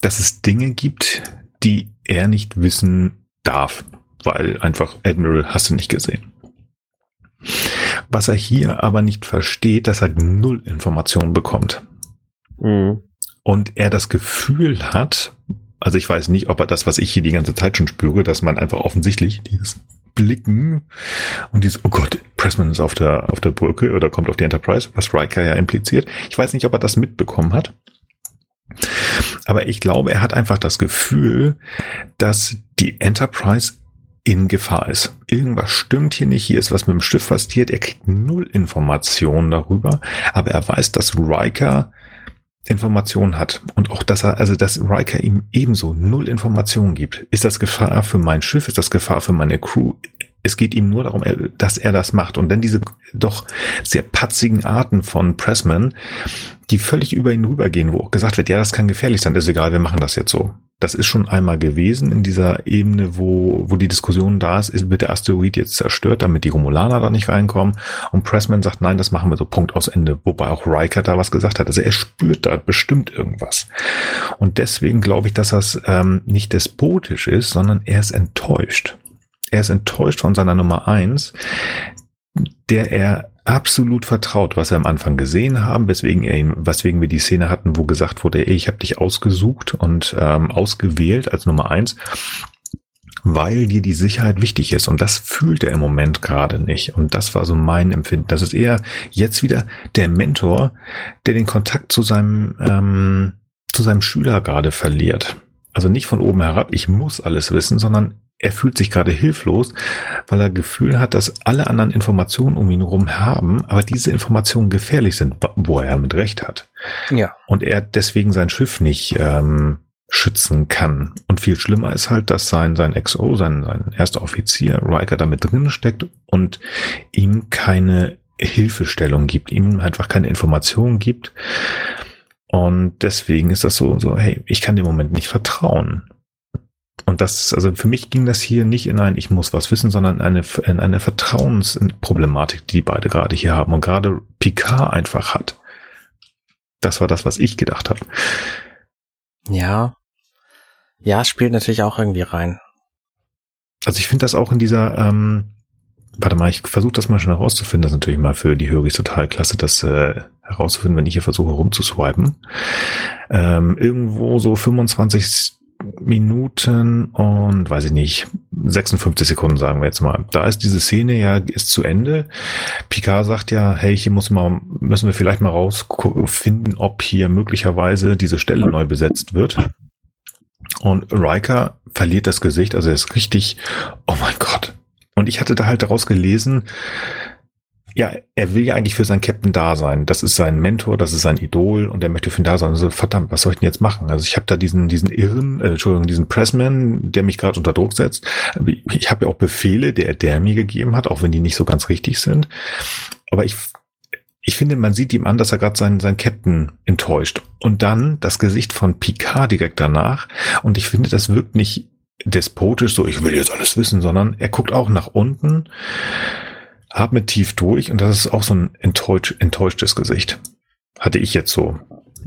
dass es Dinge gibt, die er nicht wissen darf, weil einfach Admiral hast du nicht gesehen. Was er hier aber nicht versteht, dass er null Informationen bekommt. Mhm. Und er das Gefühl hat, also ich weiß nicht, ob er das, was ich hier die ganze Zeit schon spüre, dass man einfach offensichtlich dieses Blicken und dieses, oh Gott, Pressman ist auf der, auf der Brücke oder kommt auf die Enterprise, was Riker ja impliziert. Ich weiß nicht, ob er das mitbekommen hat. Aber ich glaube, er hat einfach das Gefühl, dass die Enterprise in Gefahr ist. Irgendwas stimmt hier nicht. Hier ist was mit dem Schiff passiert. Er kriegt null Informationen darüber. Aber er weiß, dass Riker Informationen hat. Und auch, dass er, also, dass Riker ihm ebenso null Informationen gibt. Ist das Gefahr für mein Schiff? Ist das Gefahr für meine Crew? Es geht ihm nur darum, dass er das macht. Und dann diese doch sehr patzigen Arten von Pressman, die völlig über ihn rübergehen, wo auch gesagt wird, ja, das kann gefährlich sein, ist egal, wir machen das jetzt so. Das ist schon einmal gewesen in dieser Ebene, wo, wo die Diskussion da ist, ist, der Asteroid jetzt zerstört, damit die Romulaner da nicht reinkommen. Und Pressman sagt, nein, das machen wir so, Punkt aus Ende. Wobei auch Riker da was gesagt hat. Also er spürt da bestimmt irgendwas. Und deswegen glaube ich, dass das ähm, nicht despotisch ist, sondern er ist enttäuscht. Er ist enttäuscht von seiner Nummer eins, der er absolut vertraut, was wir am Anfang gesehen haben, weswegen er ihm, weswegen wir die Szene hatten, wo gesagt wurde, ey, ich habe dich ausgesucht und ähm, ausgewählt als Nummer eins, weil dir die Sicherheit wichtig ist. Und das fühlt er im Moment gerade nicht. Und das war so mein Empfinden. Das ist eher jetzt wieder der Mentor, der den Kontakt zu seinem ähm, zu seinem Schüler gerade verliert. Also nicht von oben herab, ich muss alles wissen, sondern er fühlt sich gerade hilflos, weil er Gefühl hat, dass alle anderen Informationen um ihn herum haben, aber diese Informationen gefährlich sind, wo er mit Recht hat. Ja. Und er deswegen sein Schiff nicht ähm, schützen kann. Und viel schlimmer ist halt, dass sein, sein XO, sein, sein erster Offizier, Riker, damit drin steckt und ihm keine Hilfestellung gibt, ihm einfach keine Informationen gibt. Und deswegen ist das so, so, hey, ich kann dem Moment nicht vertrauen. Und das, also für mich ging das hier nicht in ein, ich muss was wissen, sondern eine, in eine Vertrauensproblematik, die, die beide gerade hier haben und gerade Picard einfach hat. Das war das, was ich gedacht habe. Ja. Ja, spielt natürlich auch irgendwie rein. Also ich finde das auch in dieser, ähm, warte mal, ich versuche das mal schon herauszufinden. Das ist natürlich mal für die Höris total klasse, das äh, herauszufinden, wenn ich hier versuche rumzuswipen. Ähm, irgendwo so 25 Minuten und weiß ich nicht, 56 Sekunden sagen wir jetzt mal. Da ist diese Szene ja ist zu Ende. Picard sagt ja, hey, hier muss mal, müssen wir vielleicht mal rausfinden, ob hier möglicherweise diese Stelle neu besetzt wird. Und Riker verliert das Gesicht, also er ist richtig, oh mein Gott. Und ich hatte da halt daraus gelesen, ja, er will ja eigentlich für seinen Captain da sein. Das ist sein Mentor, das ist sein Idol und er möchte für ihn da sein. Also verdammt, was soll ich denn jetzt machen? Also ich habe da diesen diesen Irren, äh, Entschuldigung, diesen Pressman, der mich gerade unter Druck setzt. Ich habe ja auch Befehle, der der mir gegeben hat, auch wenn die nicht so ganz richtig sind. Aber ich ich finde, man sieht ihm an, dass er gerade seinen, seinen Captain enttäuscht. Und dann das Gesicht von Picard direkt danach. Und ich finde, das wirkt nicht despotisch, so ich will jetzt alles wissen, sondern er guckt auch nach unten atmet tief durch und das ist auch so ein enttäusch, enttäuschtes Gesicht. Hatte ich jetzt so.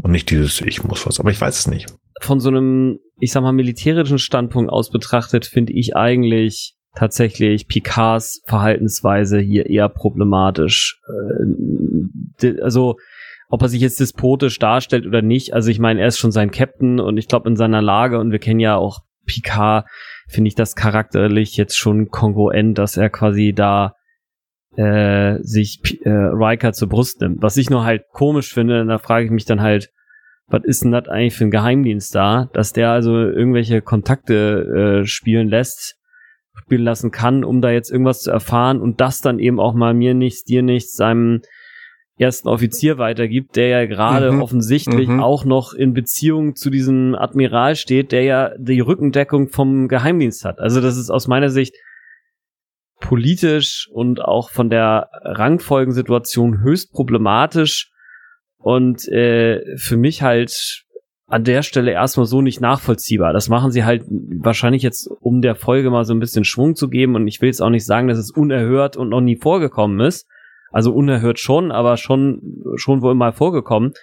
Und nicht dieses, ich muss was, aber ich weiß es nicht. Von so einem, ich sag mal, militärischen Standpunkt aus betrachtet, finde ich eigentlich tatsächlich Picards Verhaltensweise hier eher problematisch. Äh, also, ob er sich jetzt despotisch darstellt oder nicht, also ich meine, er ist schon sein Captain und ich glaube in seiner Lage und wir kennen ja auch Picard, finde ich das charakterlich jetzt schon kongruent, dass er quasi da äh, sich äh, Riker zur Brust nimmt. Was ich nur halt komisch finde, da frage ich mich dann halt, was ist denn das eigentlich für ein Geheimdienst da, dass der also irgendwelche Kontakte äh, spielen lässt, spielen lassen kann, um da jetzt irgendwas zu erfahren und das dann eben auch mal mir nichts, dir nichts, seinem ersten Offizier weitergibt, der ja gerade mhm. offensichtlich mhm. auch noch in Beziehung zu diesem Admiral steht, der ja die Rückendeckung vom Geheimdienst hat. Also das ist aus meiner Sicht politisch und auch von der Rangfolgensituation höchst problematisch und äh, für mich halt an der Stelle erstmal so nicht nachvollziehbar. Das machen sie halt wahrscheinlich jetzt, um der Folge mal so ein bisschen Schwung zu geben. Und ich will jetzt auch nicht sagen, dass es unerhört und noch nie vorgekommen ist. Also unerhört schon, aber schon, schon wohl mal vorgekommen.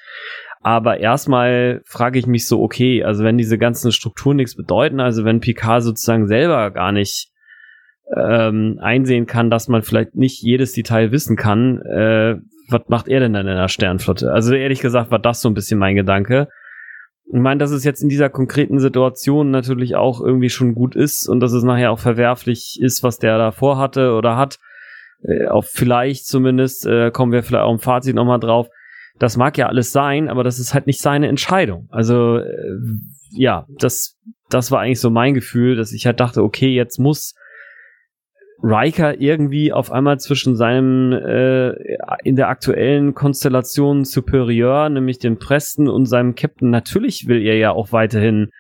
Aber erstmal frage ich mich so, okay, also wenn diese ganzen Strukturen nichts bedeuten, also wenn Picard sozusagen selber gar nicht ähm, einsehen kann, dass man vielleicht nicht jedes Detail wissen kann, äh, was macht er denn dann in der Sternflotte? Also ehrlich gesagt war das so ein bisschen mein Gedanke. Ich meine, dass es jetzt in dieser konkreten Situation natürlich auch irgendwie schon gut ist und dass es nachher auch verwerflich ist, was der da vorhatte oder hat. Äh, auf vielleicht zumindest, äh, kommen wir vielleicht auch im Fazit nochmal drauf. Das mag ja alles sein, aber das ist halt nicht seine Entscheidung. Also, äh, ja, das, das war eigentlich so mein Gefühl, dass ich halt dachte, okay, jetzt muss Riker irgendwie auf einmal zwischen seinem äh, in der aktuellen Konstellation Superior, nämlich dem Preston und seinem Captain, natürlich will er ja auch weiterhin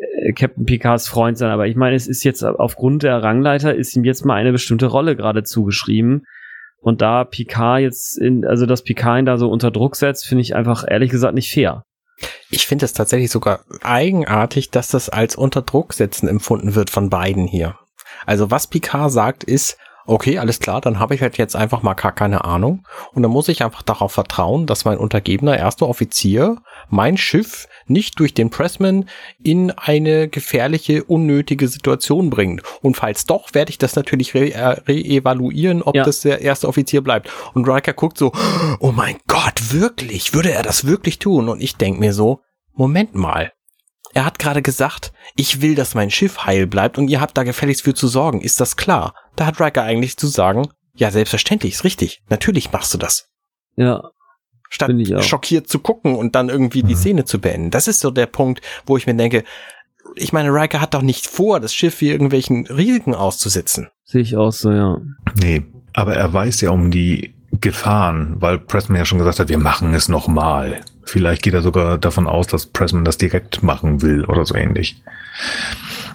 äh, Captain Picards Freund sein, aber ich meine, es ist jetzt aufgrund der Rangleiter ist ihm jetzt mal eine bestimmte Rolle gerade zugeschrieben. Und da Picard jetzt in, also dass Picard ihn da so unter Druck setzt, finde ich einfach ehrlich gesagt nicht fair. Ich finde es tatsächlich sogar eigenartig, dass das als unter Druck setzen empfunden wird von beiden hier. Also was Picard sagt ist, okay, alles klar, dann habe ich halt jetzt einfach mal gar keine Ahnung. Und dann muss ich einfach darauf vertrauen, dass mein untergebener erster Offizier mein Schiff nicht durch den Pressman in eine gefährliche, unnötige Situation bringt. Und falls doch, werde ich das natürlich re-evaluieren, re ob ja. das der erste Offizier bleibt. Und Riker guckt so, oh mein Gott, wirklich? Würde er das wirklich tun? Und ich denke mir so, Moment mal. Er hat gerade gesagt, ich will, dass mein Schiff heil bleibt und ihr habt da gefälligst für zu sorgen. Ist das klar? Da hat Riker eigentlich zu sagen, ja, selbstverständlich, ist richtig. Natürlich machst du das. Ja. Statt schockiert zu gucken und dann irgendwie mhm. die Szene zu beenden. Das ist so der Punkt, wo ich mir denke, ich meine, Riker hat doch nicht vor, das Schiff hier irgendwelchen Risiken auszusetzen. Sehe ich auch so, ja. Nee, aber er weiß ja um die Gefahren, weil Pressman ja schon gesagt hat, wir machen es nochmal. Vielleicht geht er sogar davon aus, dass Pressman das direkt machen will oder so ähnlich.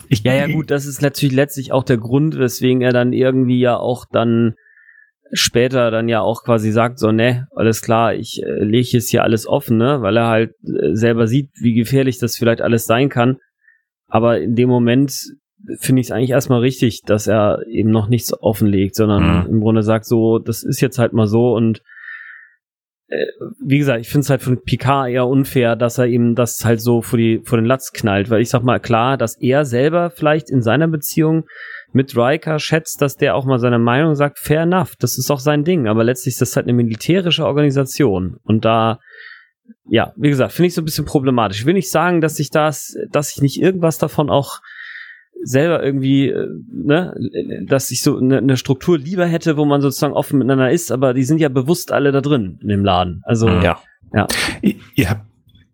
Ich, ja, ja, gut, das ist natürlich letztlich auch der Grund, weswegen er dann irgendwie ja auch dann später dann ja auch quasi sagt, so, ne, alles klar, ich äh, lege jetzt hier alles offen, ne, weil er halt äh, selber sieht, wie gefährlich das vielleicht alles sein kann. Aber in dem Moment finde ich es eigentlich erstmal richtig, dass er eben noch nichts offenlegt, sondern mhm. im Grunde sagt so, das ist jetzt halt mal so und äh, wie gesagt, ich finde es halt von Picard eher unfair, dass er eben das halt so vor, die, vor den Latz knallt, weil ich sag mal klar, dass er selber vielleicht in seiner Beziehung mit Riker schätzt, dass der auch mal seine Meinung sagt, fair enough, das ist auch sein Ding, aber letztlich ist das halt eine militärische Organisation. Und da ja, wie gesagt, finde ich so ein bisschen problematisch. Ich will nicht sagen, dass ich das, dass ich nicht irgendwas davon auch selber irgendwie, äh, ne, dass ich so eine, eine Struktur lieber hätte, wo man sozusagen offen miteinander ist, aber die sind ja bewusst alle da drin in dem Laden. Also mhm. ja, ja. Ihr habt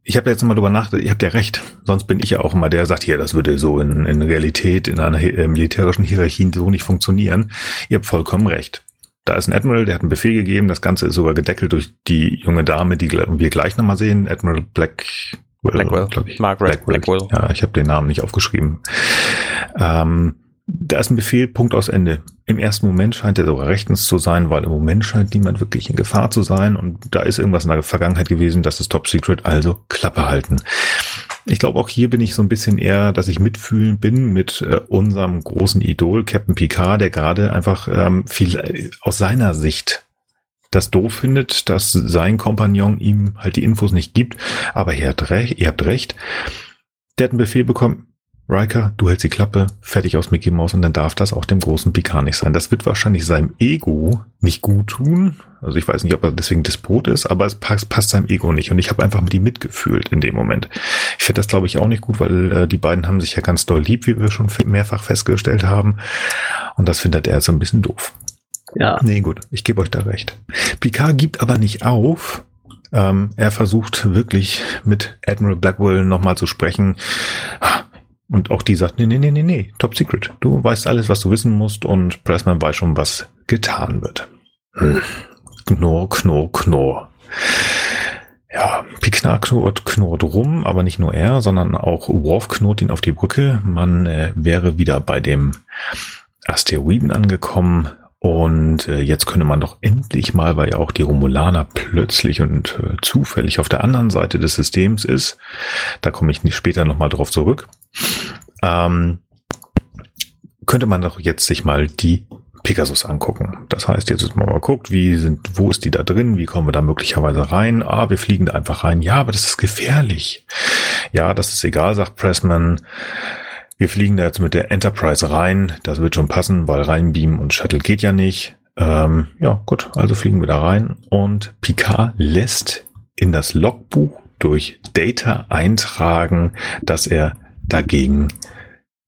ich habe jetzt mal drüber nachgedacht, ihr habt ja recht. Sonst bin ich ja auch immer der, der sagt, ja, das würde so in, in Realität, in einer äh, militärischen Hierarchie so nicht funktionieren. Ihr habt vollkommen recht. Da ist ein Admiral, der hat einen Befehl gegeben. Das Ganze ist sogar gedeckelt durch die junge Dame, die wir gleich nochmal sehen. Admiral Black, Blackwell, glaube ich. Margaret Blackwell. Blackwell. Ja, ich habe den Namen nicht aufgeschrieben. Ähm, da ist ein Befehl, Punkt aus Ende. Im ersten Moment scheint er sogar rechtens zu sein, weil im Moment scheint niemand wirklich in Gefahr zu sein und da ist irgendwas in der Vergangenheit gewesen, das ist Top Secret, also Klappe halten. Ich glaube, auch hier bin ich so ein bisschen eher, dass ich mitfühlen bin mit äh, unserem großen Idol, Captain Picard, der gerade einfach ähm, viel äh, aus seiner Sicht das doof findet, dass sein Kompagnon ihm halt die Infos nicht gibt. Aber ihr habt recht, ihr habt recht. Der hat einen Befehl bekommen, Riker, du hältst die Klappe, fertig aus Mickey Mouse und dann darf das auch dem großen Picard nicht sein. Das wird wahrscheinlich seinem Ego nicht gut tun. Also ich weiß nicht, ob er deswegen Despot ist, aber es passt, passt seinem Ego nicht. Und ich habe einfach mit ihm mitgefühlt in dem Moment. Ich finde das, glaube ich, auch nicht gut, weil äh, die beiden haben sich ja ganz doll lieb, wie wir schon mehrfach festgestellt haben. Und das findet er jetzt ein bisschen doof. Ja. Nee, gut, ich gebe euch da recht. Picard gibt aber nicht auf. Ähm, er versucht wirklich mit Admiral Blackwell nochmal zu sprechen. Und auch die sagt, nee, nee, nee, nee, nee, top secret. Du weißt alles, was du wissen musst und Pressman weiß schon, was getan wird. Hm. Knorr, Knorr, Knorr. Ja, Piknar knurrt, knurrt rum, aber nicht nur er, sondern auch Worf knurrt ihn auf die Brücke. Man äh, wäre wieder bei dem Asteroiden angekommen. Und äh, jetzt könnte man doch endlich mal, weil ja auch die Romulaner plötzlich und äh, zufällig auf der anderen Seite des Systems ist, da komme ich nicht später nochmal drauf zurück, ähm, könnte man doch jetzt sich mal die Pegasus angucken. Das heißt, jetzt ist man mal guckt, wie sind, wo ist die da drin, wie kommen wir da möglicherweise rein? Ah, wir fliegen da einfach rein. Ja, aber das ist gefährlich. Ja, das ist egal, sagt Pressman. Wir fliegen da jetzt mit der Enterprise rein. Das wird schon passen, weil reinbeamen und Shuttle geht ja nicht. Ähm, ja, gut, also fliegen wir da rein und Picard lässt in das Logbuch durch Data eintragen, dass er dagegen,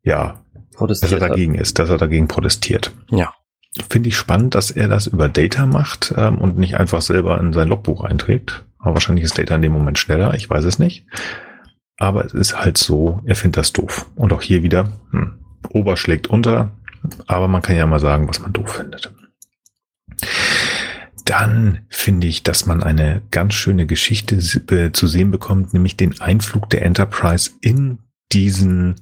ja, dass er dagegen ist, dass er dagegen protestiert. Ja. Finde ich spannend, dass er das über Data macht ähm, und nicht einfach selber in sein Logbuch einträgt. Aber wahrscheinlich ist Data in dem Moment schneller, ich weiß es nicht. Aber es ist halt so, er findet das doof. Und auch hier wieder, hm, Ober schlägt unter, aber man kann ja mal sagen, was man doof findet. Dann finde ich, dass man eine ganz schöne Geschichte äh, zu sehen bekommt, nämlich den Einflug der Enterprise in diesen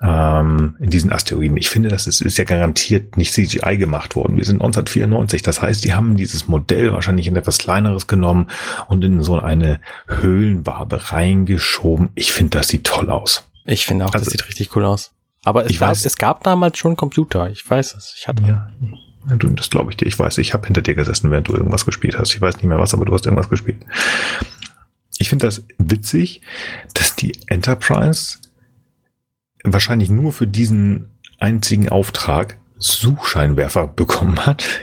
ähm, in diesen Asteroiden. Ich finde, das ist, ist ja garantiert nicht CGI gemacht worden. Wir sind 1994. Das heißt, die haben dieses Modell wahrscheinlich in etwas kleineres genommen und in so eine Höhlenwabe reingeschoben. Ich finde, das sieht toll aus. Ich finde auch, also, das sieht richtig cool aus. Aber es, gab, weiß, es gab damals schon Computer. Ich weiß es. Ich hatte. Ja. Das glaube ich dir. Ich weiß, ich habe hinter dir gesessen, während du irgendwas gespielt hast. Ich weiß nicht mehr was, aber du hast irgendwas gespielt. Ich finde das witzig, dass die Enterprise wahrscheinlich nur für diesen einzigen Auftrag Suchscheinwerfer bekommen hat.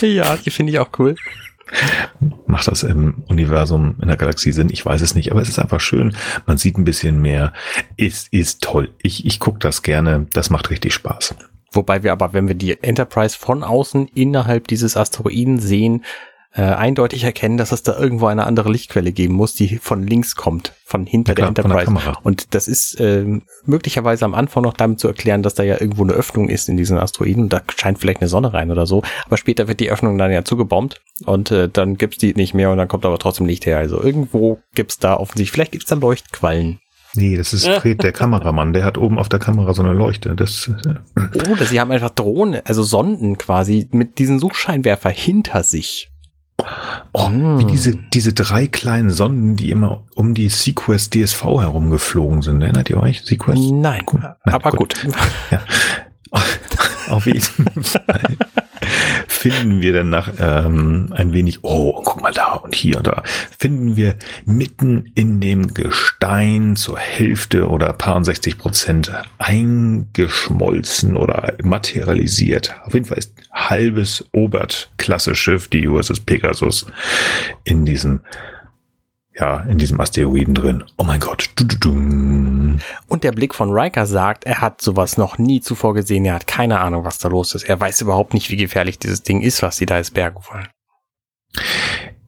Ja, die finde ich auch cool. Macht das im Universum, in der Galaxie Sinn? Ich weiß es nicht, aber es ist einfach schön. Man sieht ein bisschen mehr. Es ist toll. Ich, ich gucke das gerne. Das macht richtig Spaß. Wobei wir aber, wenn wir die Enterprise von außen innerhalb dieses Asteroiden sehen, äh, eindeutig erkennen, dass es da irgendwo eine andere Lichtquelle geben muss, die von links kommt, von hinter Ja, der klar, der Enterprise. Kamera. und das ist ähm, möglicherweise am Anfang noch damit zu erklären, dass da ja irgendwo eine Öffnung ist in diesen Asteroiden. Da scheint vielleicht eine Sonne rein oder so. Aber später wird die Öffnung dann ja zugebombt und äh, dann gibt's die nicht mehr und dann kommt aber trotzdem Licht her. Also irgendwo gibt's da offensichtlich, vielleicht gibt's da Leuchtquallen. Nee, das ist Fred, der Kameramann. Der hat oben auf der Kamera so eine Leuchte. Das, äh, Oder sie haben einfach Drohnen, also Sonden quasi mit diesen Suchscheinwerfer hinter sich. Oh, Mm. wie diese, diese drei kleinen Sonden, die immer um die Sequest DSV herumgeflogen sind. Erinnert ihr euch? Sequest? Nein, Gut. Nein, aber gut. gut. Ja. Auf jeden Fall finden wir dann nach ähm, ein wenig, oh, guck mal da und hier und da, finden wir mitten in dem Gestein zur Hälfte oder paar 60 Prozent eingeschmolzen oder materialisiert. Auf jeden Fall ist halbes Obert-Klasse-Schiff, die USS Pegasus, in diesem ja, in diesem Asteroiden drin. Oh mein Gott. Und der Blick von Riker sagt, er hat sowas noch nie zuvor gesehen. Er hat keine Ahnung, was da los ist. Er weiß überhaupt nicht, wie gefährlich dieses Ding ist, was sie da als bergen wollen.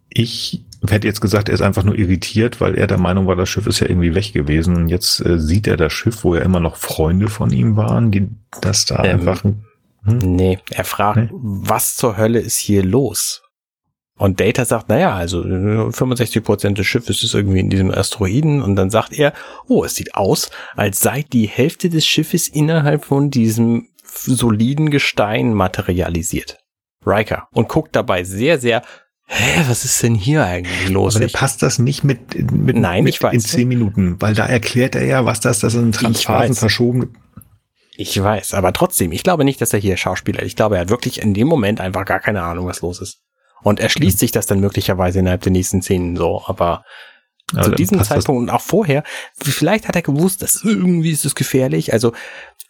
Ich hätte jetzt gesagt, er ist einfach nur irritiert, weil er der Meinung war, das Schiff ist ja irgendwie weg gewesen. Und jetzt äh, sieht er das Schiff, wo ja immer noch Freunde von ihm waren, die das da Ähm, einfach. Hm? Nee, er fragt, Nee. was zur Hölle ist hier los? Und Data sagt, naja, also äh, 65 Prozent des Schiffes ist irgendwie in diesem Asteroiden. Und dann sagt er, oh, es sieht aus, als sei die Hälfte des Schiffes innerhalb von diesem soliden Gestein materialisiert. Riker. Und guckt dabei sehr, sehr, hä, was ist denn hier eigentlich los? Aber passt das nicht mit, mit, Nein, mit ich weiß. in zehn Minuten, weil da erklärt er ja, was das, das sind Transphasen verschoben. Ich weiß, aber trotzdem, ich glaube nicht, dass er hier Schauspieler ist. Ich glaube, er hat wirklich in dem Moment einfach gar keine Ahnung, was los ist. Und erschließt sich das dann möglicherweise innerhalb der nächsten Szenen so, aber Aber zu diesem Zeitpunkt und auch vorher, vielleicht hat er gewusst, dass irgendwie ist es gefährlich. Also,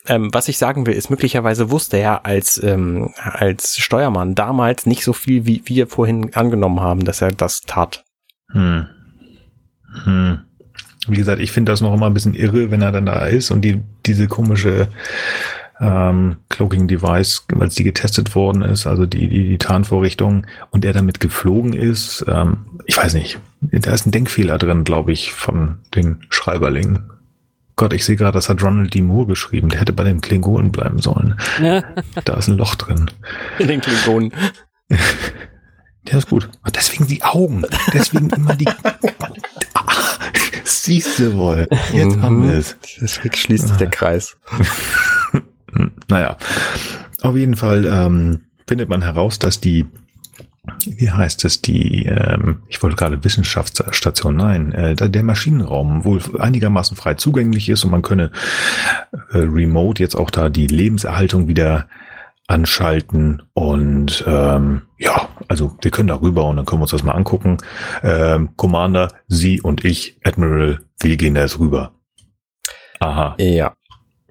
ähm, was ich sagen will, ist, möglicherweise wusste er als, ähm, als Steuermann damals nicht so viel, wie wir vorhin angenommen haben, dass er das tat. Hm. Hm. Wie gesagt, ich finde das noch immer ein bisschen irre, wenn er dann da ist und die, diese komische ähm, Cloaking Device, als die getestet worden ist, also die, die, die Tarnvorrichtung und er damit geflogen ist, ähm, ich weiß nicht, da ist ein Denkfehler drin, glaube ich, von den Schreiberlingen. Gott, ich sehe gerade, das hat Ronald D. Moore geschrieben. Der hätte bei den Klingonen bleiben sollen. Da ist ein Loch drin. In den Klingonen. Der ist gut. Und deswegen die Augen. Deswegen immer die. Ah, Siehst du wohl. Jetzt haben wir es. Deswegen schließt sich der Kreis. Hm, Naja. Auf jeden Fall ähm, findet man heraus, dass die, wie heißt es, die, ähm, ich wollte gerade Wissenschaftsstation, nein, äh, der Maschinenraum wohl einigermaßen frei zugänglich ist und man könne äh, remote jetzt auch da die Lebenserhaltung wieder anschalten und ähm, ja, also wir können da rüber und dann können wir uns das mal angucken. Ähm, Commander, Sie und ich, Admiral, wir gehen da jetzt rüber. Aha, Ja.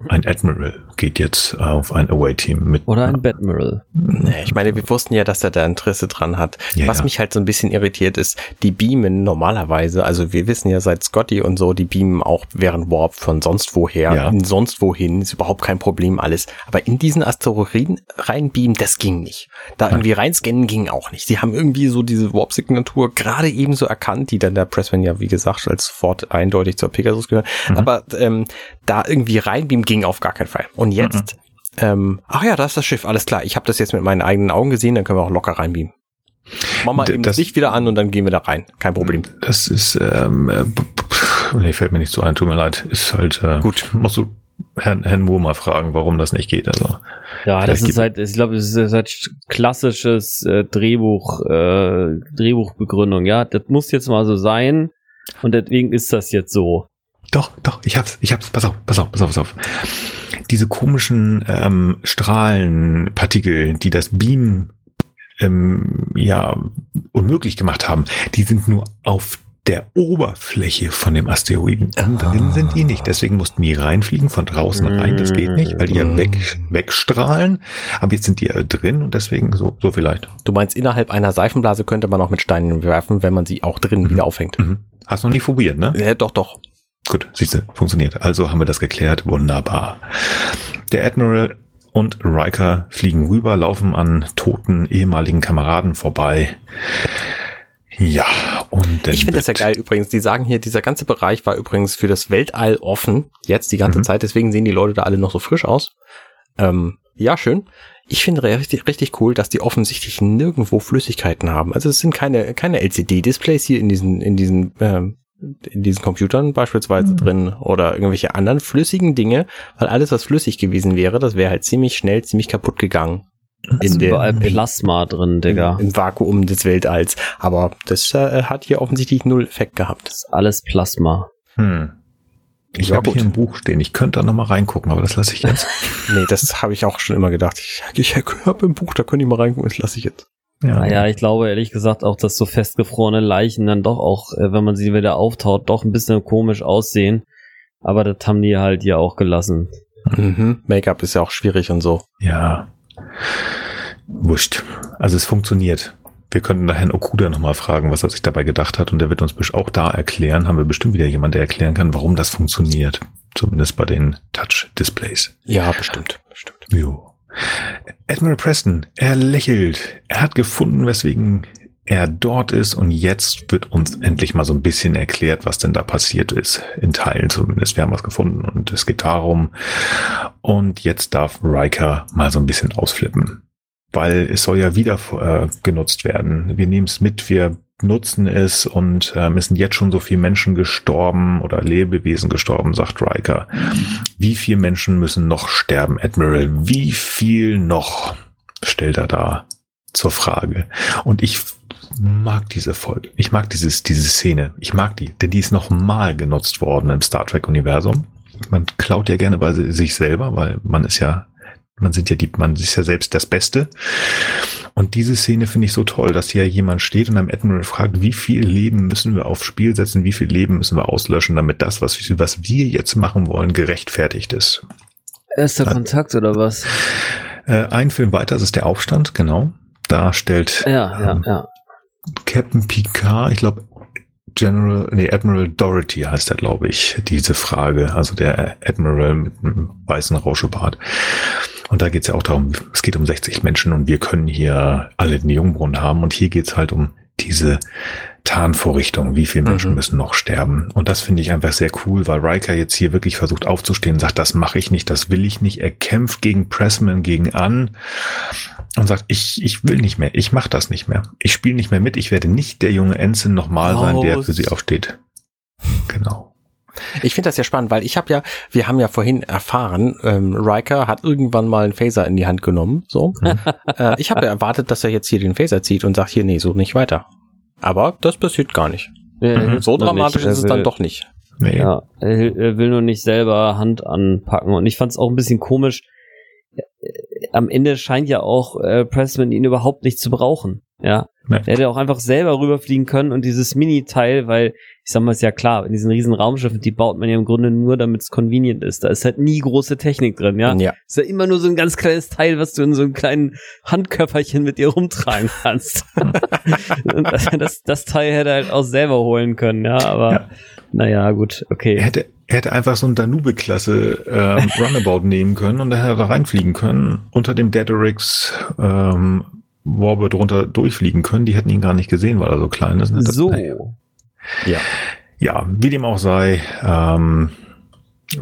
ein Admiral geht jetzt auf ein Away-Team mit. Oder ein Batmiral. Nee, Ich meine, wir wussten ja, dass er da Interesse dran hat. Ja, Was ja. mich halt so ein bisschen irritiert ist, die beamen normalerweise, also wir wissen ja seit Scotty und so, die beamen auch während Warp von sonst woher, Ja. in sonst wohin, ist überhaupt kein Problem alles. Aber in diesen Asteroiden reinbeamen, das ging nicht. Da irgendwie reinscannen ging auch nicht. Sie haben irgendwie so diese Warp-Signatur gerade ebenso erkannt, die dann der Pressman ja, wie gesagt, als sofort eindeutig zur Pegasus gehört. Mhm. Aber ähm, da irgendwie reinbeamen ging auf gar keinen Fall. Und jetzt ähm, ach ja, da ist das Schiff, alles klar. Ich habe das jetzt mit meinen eigenen Augen gesehen, dann können wir auch locker reinbeamen. Mach mal eben das Licht wieder an und dann gehen wir da rein. Kein Problem. Das ist, ähm, äh, nee, fällt mir nicht so ein, tut mir leid. Ist halt, äh, Gut. Musst du Herrn, Herrn Moore mal fragen, warum das nicht geht. Also, Ja, das ist halt, ich glaube, das ist halt klassisches äh, Drehbuch, äh, Drehbuchbegründung. Ja, das muss jetzt mal so sein und deswegen ist das jetzt so. Doch, doch, ich hab's, ich hab's, pass auf, pass auf, pass auf, pass auf. Diese komischen ähm, Strahlenpartikel, die das Beam ähm, ja unmöglich gemacht haben, die sind nur auf der Oberfläche von dem Asteroiden. Und drin sind die nicht. Deswegen mussten die reinfliegen, von draußen rein. Das geht nicht, weil die ja weg, wegstrahlen. Aber jetzt sind die ja drin und deswegen so, so vielleicht. Du meinst, innerhalb einer Seifenblase könnte man auch mit Steinen werfen, wenn man sie auch drin wieder aufhängt. Mhm. Hast du noch nie probiert, ne? Ja, doch, doch. Gut, siehst du, funktioniert. Also haben wir das geklärt. Wunderbar. Der Admiral und Riker fliegen rüber, laufen an toten ehemaligen Kameraden vorbei. Ja, und dann Ich finde das ja geil übrigens. Die sagen hier, dieser ganze Bereich war übrigens für das Weltall offen. Jetzt die ganze Mhm. Zeit. Deswegen sehen die Leute da alle noch so frisch aus. Ähm, ja, schön. Ich finde richtig, richtig cool, dass die offensichtlich nirgendwo Flüssigkeiten haben. Also es sind keine, keine LCD-Displays hier in diesen, in diesen, ähm, in diesen Computern beispielsweise Mhm. drin oder irgendwelche anderen flüssigen Dinge, weil alles, was flüssig gewesen wäre, das wäre halt ziemlich schnell, ziemlich kaputt gegangen. Ist In der, überall im, Plasma drin, Digga. im Vakuum des Weltalls. Aber das äh, hat hier offensichtlich null Effekt gehabt. Das ist alles Plasma. Hm. Ich Ja, habe hier ein Buch stehen. Ich könnte da noch mal reingucken, aber das lasse ich jetzt. Nee, das habe ich auch schon immer gedacht. Ich, ich habe im Buch, da können die mal reingucken, das lasse ich jetzt. Naja, ich glaube ehrlich gesagt auch, dass so festgefrorene Leichen dann doch auch, äh, wenn man sie wieder auftaut, doch ein bisschen komisch aussehen. Aber das haben die halt hier auch gelassen. Mhm. Make-up ist ja auch schwierig und so. Ja. Wurscht. Also es funktioniert. Wir könnten da Herrn Okuda nochmal fragen, was er sich dabei gedacht hat. Und der wird uns auch da erklären. Haben wir bestimmt wieder jemand, der erklären kann, warum das funktioniert. Zumindest bei den Touch-Displays. Ja, bestimmt. bestimmt. Jo. Admiral Preston, er lächelt. Er hat gefunden, weswegen er dort ist und jetzt wird uns endlich mal so ein bisschen erklärt, was denn da passiert ist. In Teilen zumindest. Wir haben was gefunden und es geht darum. Und jetzt darf Riker mal so ein bisschen ausflippen. Weil es soll ja wieder äh, genutzt werden. Wir nehmen es mit, wir nutzen es und ähm, es sind jetzt schon so viele Menschen gestorben oder Lebewesen gestorben, sagt Riker. Wie viele Menschen müssen noch sterben, Admiral? Wie viel noch? Stellt er da zur Frage. Und ich mag diese Folge. Ich mag dieses, diese Szene. Ich mag die, denn die ist noch mal genutzt worden im Star Trek Universum. Man klaut ja gerne bei sich selber, weil man ist ja, man sind ja die, man ist ja selbst das Beste. Und diese Szene finde ich so toll, dass hier jemand steht und am Admiral fragt, wie viel Leben müssen wir aufs Spiel setzen, wie viel Leben müssen wir auslöschen, damit das, was, was wir jetzt machen wollen, gerechtfertigt ist. Erster Kontakt oder was? Äh, ein Film weiter, das ist der Aufstand, genau. Da stellt Ja, ja, ähm, ja. Captain Picard, ich glaube General, nee, Admiral Dorothy heißt er, glaube ich, diese Frage. Also der Admiral mit einem weißen Rauschebart. Und da geht es ja auch darum, es geht um 60 Menschen und wir können hier alle den Jungbrunnen haben. Und hier geht es halt um diese Tarnvorrichtung. Wie viele Menschen Mhm. müssen noch sterben? Und das finde ich einfach sehr cool, weil Riker jetzt hier wirklich versucht aufzustehen und sagt, das mache ich nicht, das will ich nicht. Er kämpft gegen Pressman, gegen an und sagt, ich, ich will nicht mehr, ich mache das nicht mehr. Ich spiele nicht mehr mit, ich werde nicht der junge Ensign nochmal sein, der für sie aufsteht. Genau. Ich finde das ja spannend, weil ich habe ja, wir haben ja vorhin erfahren, ähm, Riker hat irgendwann mal einen Phaser in die Hand genommen. So, Mhm. äh, ich habe ja erwartet, dass er jetzt hier den Phaser zieht und sagt hier, nee, so nicht weiter. Aber das passiert gar nicht. Mhm. So dramatisch nicht. ist es Er dann doch nicht. Nee. Ja, er, will nur nicht selber Hand anpacken. Und ich fand es auch ein bisschen komisch. Am Ende scheint ja auch äh, Pressman ihn überhaupt nicht zu brauchen. Ja, Nee. er hätte auch einfach selber rüberfliegen können und dieses Mini-Teil, weil ich sag mal, ist ja klar, in diesen riesen Raumschiffen, die baut man ja im Grunde nur, damit es convenient ist. Da ist halt nie große Technik drin, ja. ja. Ist ja immer nur so ein ganz kleines Teil, was du in so einem kleinen Handköfferchen mit dir rumtragen kannst. Das, das, Teil hätte er halt auch selber holen können, ja, aber Ja. naja, gut, okay. Er hätte, er hätte einfach so ein Danube-Klasse ähm, Runabout nehmen können und dann hätte er da reinfliegen können, unter dem Deaderix ähm, Warbird runter durchfliegen können. Die hätten ihn gar nicht gesehen, weil er so klein ist. So. Naja. Ja, wie dem auch sei, ähm,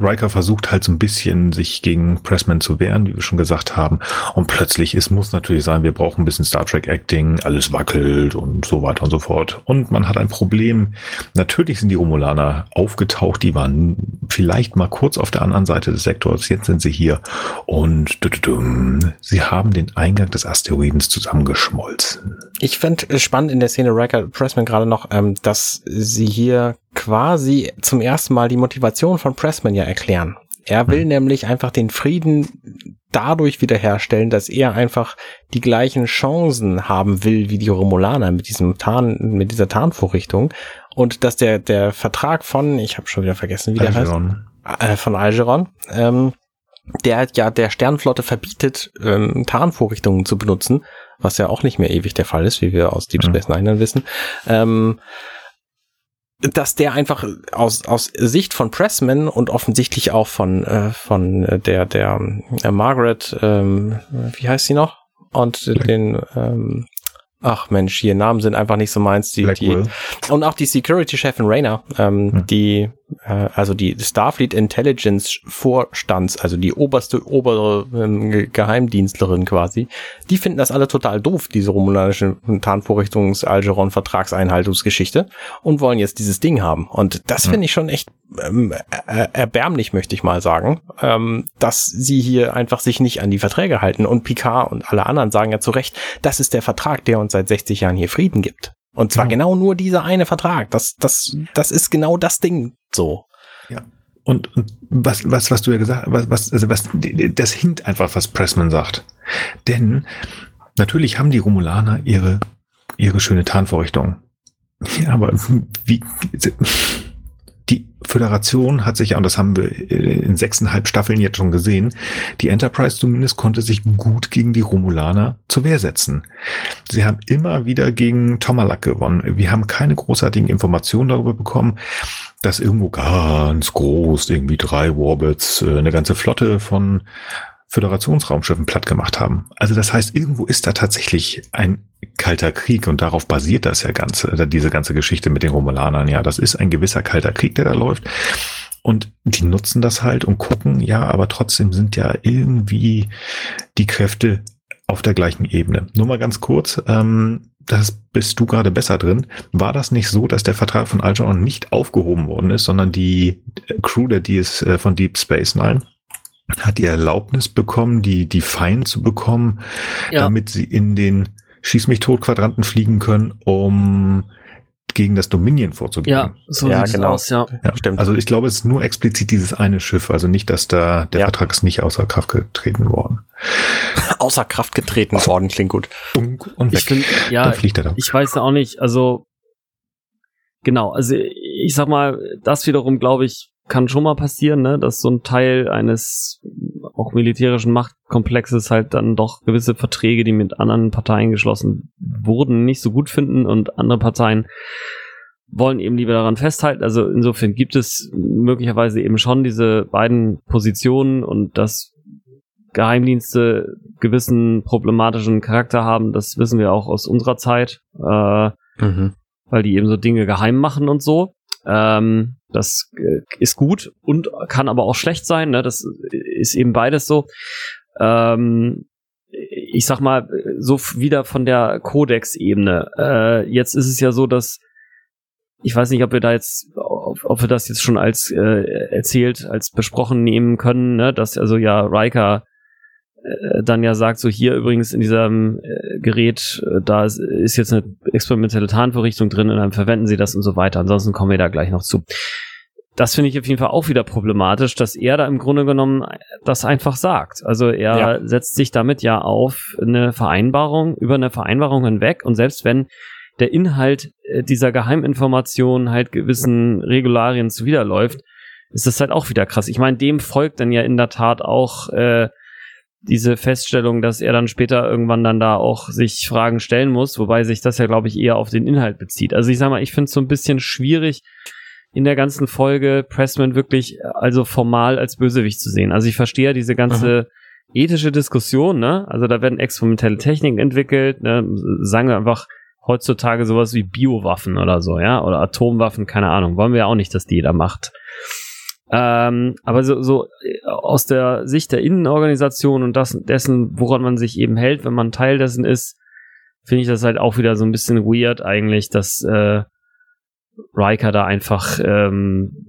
Riker versucht halt so ein bisschen, sich gegen Pressman zu wehren, wie wir schon gesagt haben. Und plötzlich, es muss natürlich sein, wir brauchen ein bisschen Star Trek Acting, alles wackelt und so weiter und so fort. Und man hat ein Problem. Natürlich sind die Romulaner aufgetaucht, die waren vielleicht mal kurz auf der anderen Seite des Sektors, jetzt sind sie hier. Und sie haben den Eingang des Asteroidens zusammengeschmolzen. Ich fand es spannend in der Szene Riker Pressman gerade noch, ähm, dass sie hier quasi zum ersten Mal die Motivation von Pressman ja erklären. Er will mhm. nämlich einfach den Frieden dadurch wiederherstellen, dass er einfach die gleichen Chancen haben will wie die Romulaner mit diesem Tarn, mit dieser Tarnvorrichtung und dass der der Vertrag von, ich habe schon wieder vergessen, wie Algeron. der heißt, äh, von Algeron, ähm, der ja der Sternflotte verbietet, ähm, Tarnvorrichtungen zu benutzen, was ja auch nicht mehr ewig der Fall ist, wie wir aus Deep mhm. Space Nine dann wissen. Ähm, dass der einfach aus, aus Sicht von Pressman und offensichtlich auch von, äh, von der, der äh, Margaret, ähm, wie heißt sie noch? Und den ähm, Ach Mensch, hier Namen sind einfach nicht so meins. Die, die, und auch die Security-Chefin Rainer, ähm, hm. die, äh, also die Starfleet Intelligence Vorstands, also die oberste, obere ähm, Geheimdienstlerin quasi, die finden das alle total doof, diese romulanische Tarnvorrichtungs-Algeron-Vertragseinhaltungsgeschichte und wollen jetzt dieses Ding haben. Und das hm. finde ich schon echt ähm, erbärmlich, möchte ich mal sagen, ähm, dass sie hier einfach sich nicht an die Verträge halten. Und Picard und alle anderen sagen ja zu Recht, das ist der Vertrag, der uns seit 60 Jahren hier Frieden gibt. Und zwar genau, genau nur dieser eine Vertrag. Das, das, das ist genau das Ding so. Ja. Und, und was, was, was du ja gesagt hast, was, was, also was, das hinkt einfach, was Pressman sagt. Denn natürlich haben die Romulaner ihre, ihre schöne Tarnvorrichtung. Ja, aber wie, die Föderation hat sich und das haben wir äh, in sechseinhalb Staffeln jetzt schon gesehen, die Enterprise zumindest konnte sich gut gegen die Romulaner zur Wehr setzen. Sie haben immer wieder gegen Tomalak gewonnen. Wir haben keine großartigen Informationen darüber bekommen, dass irgendwo ganz groß irgendwie drei Warbits, äh, eine ganze Flotte von Föderationsraumschiffen platt gemacht haben. Also das heißt, irgendwo ist da tatsächlich ein kalter Krieg und darauf basiert das ja ganze, diese ganze Geschichte mit den Romulanern. Ja, das ist ein gewisser kalter Krieg, der da läuft. Und die nutzen das halt und gucken, ja, aber trotzdem sind ja irgendwie die Kräfte auf der gleichen Ebene. Nur mal ganz kurz, ähm, das bist du gerade besser drin. War das nicht so, dass der Vertrag von Algernon nicht aufgehoben worden ist, sondern die Crew der DS, äh, von Deep Space Nine hat die Erlaubnis bekommen, die, die Fein zu bekommen, ja. damit sie in den Schieß mich tot Quadranten fliegen können, um gegen das Dominion vorzugehen. Ja, so ja, genau. aus, ja. ja. Stimmt. Also ich glaube, es ist nur explizit dieses eine Schiff, also nicht, dass da der ja. Vertrag ist nicht außer Kraft getreten worden. außer Kraft getreten worden, klingt gut. Und weg. Ich find, ja, Dann fliegt er da. Ich weiß auch nicht, also genau, also ich sag mal, das wiederum glaube ich kann schon mal passieren, ne, dass so ein Teil eines auch militärischen Machtkomplexes halt dann doch gewisse Verträge, die mit anderen Parteien geschlossen wurden, nicht so gut finden und andere Parteien wollen eben lieber daran festhalten. Also insofern gibt es möglicherweise eben schon diese beiden Positionen und dass Geheimdienste gewissen problematischen Charakter haben, das wissen wir auch aus unserer Zeit, äh, mhm. weil die eben so Dinge geheim machen und so. Ähm, das äh, ist gut und kann aber auch schlecht sein. Ne? Das ist eben beides so. Ähm, ich sag mal, so wieder von der Codex-Ebene. Äh, jetzt ist es ja so, dass ich weiß nicht, ob wir da jetzt, ob, ob wir das jetzt schon als äh, erzählt, als besprochen nehmen können, ne? dass also ja Riker dann ja sagt, so hier übrigens in diesem äh, Gerät, äh, da ist, ist jetzt eine experimentelle Tarnvorrichtung drin und dann verwenden sie das und so weiter. Ansonsten kommen wir da gleich noch zu. Das finde ich auf jeden Fall auch wieder problematisch, dass er da im Grunde genommen das einfach sagt. Also er ja. setzt sich damit ja auf eine Vereinbarung, über eine Vereinbarung hinweg und selbst wenn der Inhalt dieser Geheiminformation halt gewissen Regularien zuwiderläuft, ist das halt auch wieder krass. Ich meine, dem folgt dann ja in der Tat auch äh, diese Feststellung, dass er dann später irgendwann dann da auch sich Fragen stellen muss, wobei sich das ja, glaube ich, eher auf den Inhalt bezieht. Also ich sag mal, ich finde es so ein bisschen schwierig, in der ganzen Folge Pressman wirklich also formal als Bösewicht zu sehen. Also ich verstehe diese ganze mhm. ethische Diskussion, ne? Also da werden experimentelle Techniken entwickelt, ne? sagen wir einfach heutzutage sowas wie Biowaffen oder so, ja, oder Atomwaffen, keine Ahnung. Wollen wir ja auch nicht, dass die jeder macht. Ähm, aber so, so äh, aus der Sicht der Innenorganisation und das, dessen, woran man sich eben hält, wenn man Teil dessen ist, finde ich das halt auch wieder so ein bisschen weird eigentlich, dass äh, Riker da einfach ähm,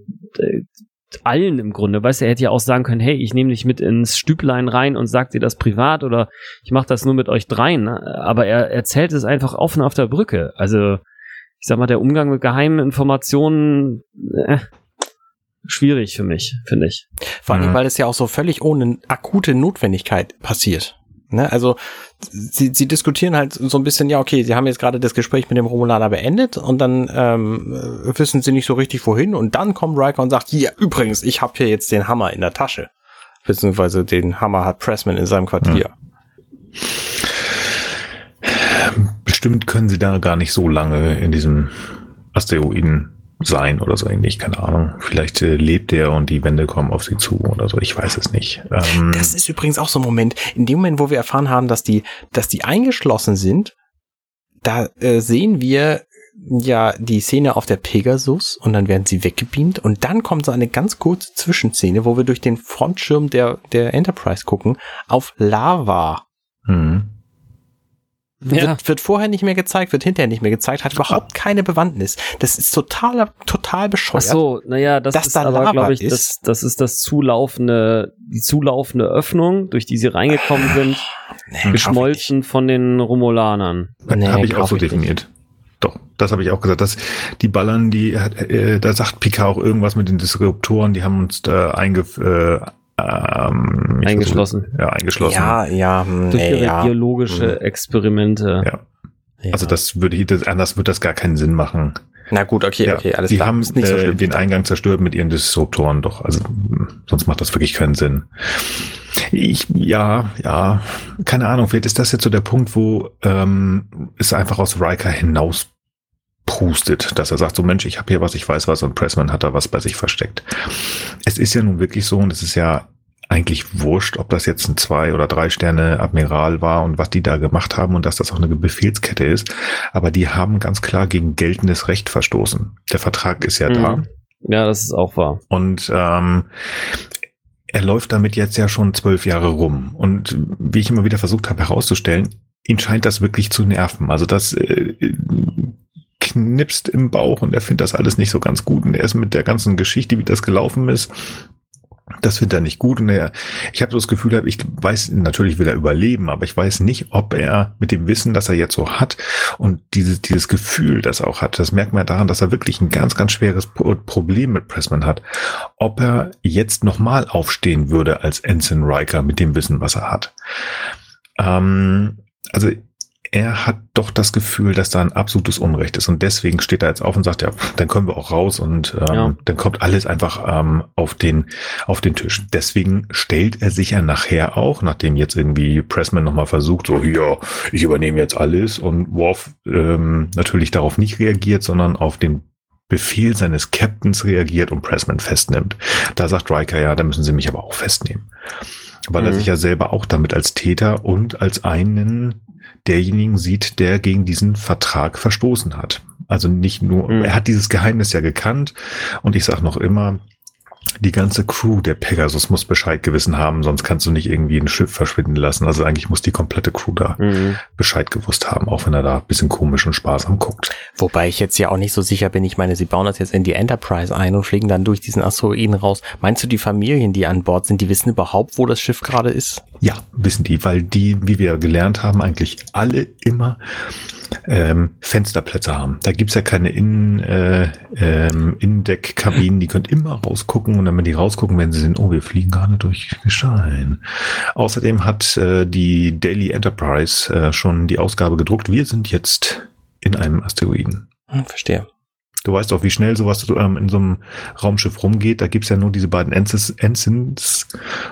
allen im Grunde, weißt du, er hätte ja auch sagen können, hey, ich nehme dich mit ins Stüblein rein und sag dir das privat oder ich mache das nur mit euch dreien, ne? aber er erzählt es einfach offen auf der Brücke. Also ich sag mal, der Umgang mit geheimen Informationen äh, schwierig für mich, finde ich. Vor allem, Mhm. weil es ja auch so völlig ohne akute Notwendigkeit passiert. Ne? Also sie, sie diskutieren halt so ein bisschen, ja, okay, sie haben jetzt gerade das Gespräch mit dem Romulaner beendet und dann ähm, äh, wissen sie nicht so richtig wohin und dann kommt Riker und sagt, hier, übrigens, ich habe hier jetzt den Hammer in der Tasche. Beziehungsweise den Hammer hat Pressman in seinem Quartier. Bestimmt können sie da gar nicht so lange in diesem Asteroiden sein oder so ähnlich, keine Ahnung. Vielleicht äh, lebt er und die Wände kommen auf sie zu oder so, ich weiß es nicht. Ähm, Das ist übrigens auch so ein Moment, in dem Moment, wo wir erfahren haben, dass die, dass die eingeschlossen sind, da äh, sehen wir ja die Szene auf der Pegasus und dann werden sie weggebeamt und dann kommt so eine ganz kurze Zwischenszene, wo wir durch den Frontschirm der, der Enterprise gucken, auf Lava. hm. Ja. Wird, wird vorher nicht mehr gezeigt, wird hinterher nicht mehr gezeigt, hat überhaupt keine Bewandtnis. Das ist total, total Ach bescheuert. so, naja, das ist da aber, glaube ich, ist. das, das ist das zulaufende, die zulaufende Öffnung, durch die sie reingekommen sind, Nee, geschmolzen von den Romulanern. Nee, habe ich auch so ich nicht. definiert. Doch, das habe ich auch gesagt. Dass die ballern, die, äh, da sagt Picard auch irgendwas mit den Disruptoren, die haben uns da einge, äh, ähm, ich Eingeschlossen. versuch- Ja, eingeschlossen. Ja, ja, hm, Durch ihre ja. biologische Mhm. Experimente. Ja. ja. Also das würde hier, das, anders wird das gar keinen Sinn machen. Na gut, okay, ja, okay, alles die klar. haben Ist nicht so äh, schlimm. den Eingang zerstört mit ihren Disruptoren doch. Also mh, sonst macht das wirklich keinen Sinn. Ich, ja, ja, keine Ahnung. Vielleicht ist das jetzt so der Punkt, wo ähm, es einfach aus Riker hinaus pustet, dass er sagt, so Mensch, ich habe hier was, ich weiß was und Pressman hat da was bei sich versteckt. Es ist ja nun wirklich so und es ist ja eigentlich wurscht, ob das jetzt ein zwei oder drei Sterne Admiral war und was die da gemacht haben und dass das auch eine Befehlskette ist. Aber die haben ganz klar gegen geltendes Recht verstoßen. Der Vertrag ist ja Mhm. da Ja, das ist auch wahr. und ähm, er läuft damit jetzt ja schon zwölf Jahre rum. Und wie ich immer wieder versucht habe herauszustellen, ihn scheint das wirklich zu nerven. Also das äh, knipst im Bauch und er findet das alles nicht so ganz gut. Und er ist mit der ganzen Geschichte, wie das gelaufen ist, das findet er nicht gut. Und er, ich habe so das Gefühl, ich weiß, natürlich will er überleben, aber ich weiß nicht, ob er mit dem Wissen, das er jetzt so hat und dieses, dieses Gefühl, das er auch hat, das merkt man daran, dass er wirklich ein ganz, ganz schweres Pro- Problem mit Pressman hat, ob er jetzt nochmal aufstehen würde als Ensign Riker mit dem Wissen, was er hat. Ähm, also er hat doch das Gefühl, dass da ein absolutes Unrecht ist und deswegen steht er jetzt auf und sagt, ja, dann können wir auch raus und ähm, Ja. dann kommt alles einfach ähm, auf den auf den Tisch. Deswegen stellt er sich ja nachher auch, nachdem jetzt irgendwie Pressman nochmal versucht, so ja, ich übernehme jetzt alles und Worf ähm, natürlich darauf nicht reagiert, sondern auf den Befehl seines Captains reagiert und Pressman festnimmt. Da sagt Riker, ja, da müssen sie mich aber auch festnehmen. Weil er Mhm. sich ja selber auch damit als Täter und als einen derjenigen sieht, der gegen diesen Vertrag verstoßen hat. Also nicht nur, Mhm. er hat dieses Geheimnis ja gekannt und ich sage noch immer, die ganze Crew der Pegasus muss Bescheid gewissen haben, sonst kannst du nicht irgendwie ein Schiff verschwinden lassen. Also eigentlich muss die komplette Crew da Mhm. Bescheid gewusst haben, auch wenn er da ein bisschen komisch und sparsam guckt. Wobei ich jetzt ja auch nicht so sicher bin. Ich meine, sie bauen das jetzt in die Enterprise ein und fliegen dann durch diesen Asteroiden raus. Meinst du, die Familien, die an Bord sind, die wissen überhaupt, wo das Schiff gerade ist? Ja, wissen die, weil die, wie wir gelernt haben, eigentlich alle immer ähm, Fensterplätze haben. Da gibt's ja keine Innen, äh, ähm, Innendeck-Kabinen, die könnt immer rausgucken und dann, wenn die rausgucken, werden sie sehen, oh, wir fliegen gerade durch Gestein. Außerdem hat äh, die Daily Enterprise äh, schon die Ausgabe gedruckt. Wir sind jetzt in einem Asteroiden. Hm, verstehe. Du weißt auch, wie schnell sowas ähm, in so einem Raumschiff rumgeht. Da gibt's ja nur diese beiden Ensigns, Ensigns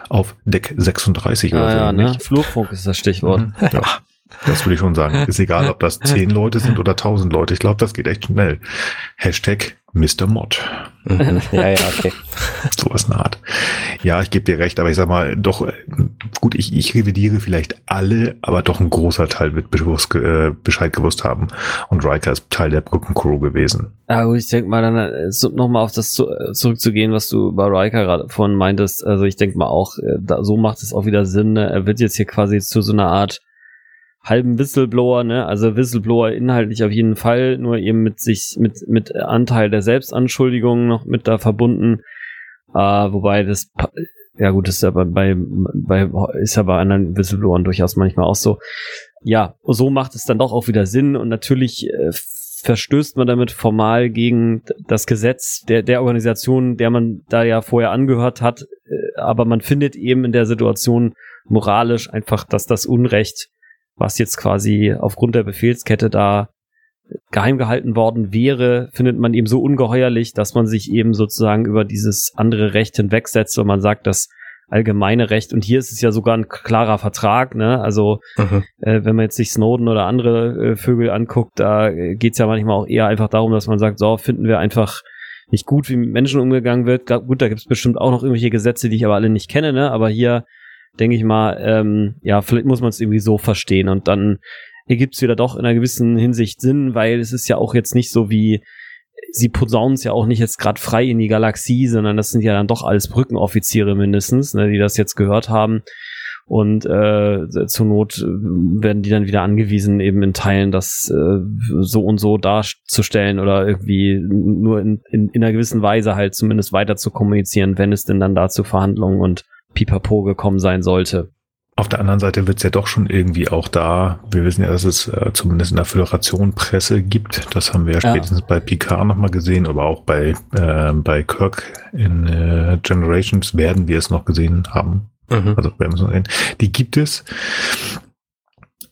auf Deck 36 oder Ah, so. ja, ne? Flurfunk ist das Stichwort. Mhm. Ja, das würde ich schon sagen. Ist egal, ob das zehn Leute sind oder tausend Leute. Ich glaube, das geht echt schnell. Hashtag Mr. Mod. Mhm. Ja, ja, okay. Sowas in der Art. Ja, ich gebe dir recht, aber ich sag mal, doch, äh, gut, ich, ich revidiere vielleicht alle, aber doch ein großer Teil wird bewusst, äh, Bescheid gewusst haben. Und Riker ist Teil der Brückencrew gewesen. Ja, gut, ich denke mal, dann äh, so, nochmal auf das zu, äh, zurückzugehen, was du bei Riker gerade vorhin meintest. Also ich denke mal auch, da, so macht es auch wieder Sinn. Ne? Er wird jetzt hier quasi zu so einer Art halben Whistleblower, ne? Also Whistleblower inhaltlich auf jeden Fall, nur eben mit sich, mit, mit Anteil der Selbstanschuldigung noch mit da verbunden. Äh, wobei das, ja gut, das ist ja bei, bei, bei, ist ja bei anderen Whistleblowern durchaus manchmal auch so. Ja, so macht es dann doch auch wieder Sinn und natürlich äh, verstößt man damit formal gegen das Gesetz der, der Organisation, der man da ja vorher angehört hat. Äh, aber man findet eben in der Situation moralisch einfach, dass das Unrecht, was jetzt quasi aufgrund der Befehlskette da geheim gehalten worden wäre, findet man eben so ungeheuerlich, dass man sich eben sozusagen über dieses andere Recht hinwegsetzt und man sagt, dass allgemeine Recht. Und hier ist es ja sogar ein klarer Vertrag, ne? Also mhm. äh, wenn man jetzt sich Snowden oder andere äh, Vögel anguckt, da äh, geht es ja manchmal auch eher einfach darum, dass man sagt, so finden wir einfach nicht gut, wie mit Menschen umgegangen wird. Gut, da gibt es bestimmt auch noch irgendwelche Gesetze, die ich aber alle nicht kenne, ne? Aber hier denke ich mal, ähm, ja, vielleicht muss man es irgendwie so verstehen und dann ergibt es wieder doch in einer gewissen Hinsicht Sinn, weil es ist ja auch jetzt nicht so wie sie posaunen es ja auch nicht jetzt gerade frei in die Galaxie, sondern das sind ja dann doch alles Brückenoffiziere mindestens, ne, die das jetzt gehört haben. Und äh, zur Not werden die dann wieder angewiesen, eben in Teilen das äh, so und so darzustellen oder irgendwie nur in, in, in einer gewissen Weise halt zumindest weiter zu kommunizieren, wenn es denn dann da zu Verhandlungen und Pipapo gekommen sein sollte. Auf der anderen Seite wird es ja doch schon irgendwie auch da, wir wissen ja, dass es äh, zumindest in der Föderation Presse gibt. Das haben wir ja, ja. spätestens bei Picard nochmal gesehen, aber auch bei, äh, bei Kirk in äh, Generations werden wir es noch gesehen haben. Mhm. Also werden wir es noch sehen. Die gibt es.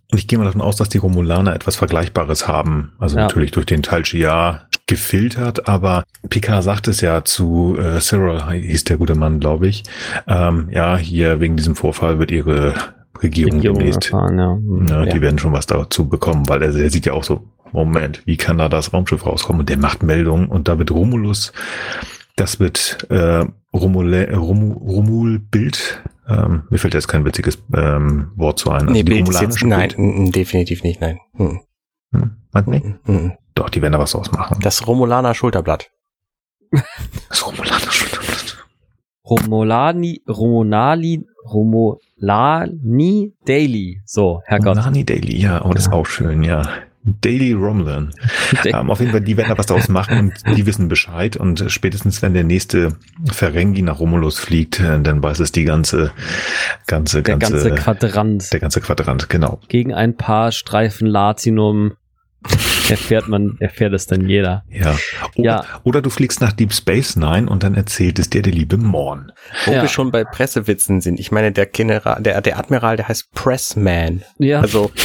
Und ich gehe mal davon aus, dass die Romulaner etwas Vergleichbares haben. Also ja. natürlich durch den Tal Shiar gefiltert, aber Picard sagt es ja zu äh, Cyril, hieß der gute Mann, glaube ich. Ähm, ja, hier wegen diesem Vorfall wird ihre Regierung, Regierung demnächst, erfahren, ja. Ja, ja. die werden schon was dazu bekommen, weil er, er sieht ja auch so, Moment, wie kann da das Raumschiff rauskommen? Und der macht Meldungen und da wird Romulus, das wird äh, Romule, Romu, Romul Bild ähm, mir fällt jetzt kein witziges ähm, Wort zu ein. Also nee, Bild ist jetzt, nein, definitiv nicht, nein. Hm. Hm, meinst nicht? Hm, hm. Doch, die werden da was ausmachen. Das Romulaner Schulterblatt. das Romulaner Schulterblatt. Romolani, Romonali, Romolani Daily. So, Herrgott. Romolani Daily, ja, oh, das ist auch schön, ja. Daily Romulan. ähm, auf jeden Fall, die werden da was daraus machen und die wissen Bescheid und spätestens wenn der nächste Ferengi nach Romulus fliegt, äh, dann weiß es die ganze, ganze, der ganze, ganze Quadrant. Der ganze Quadrant, genau. Gegen ein paar Streifen Latinum erfährt man, erfährt es dann jeder. Ja. Oder, ja. oder du fliegst nach Deep Space Nine und dann erzählt es dir der liebe Morn. Wo ja. wir schon bei Pressewitzen sind. Ich meine, der General, der, der Admiral, der heißt Pressman. Ja. Also.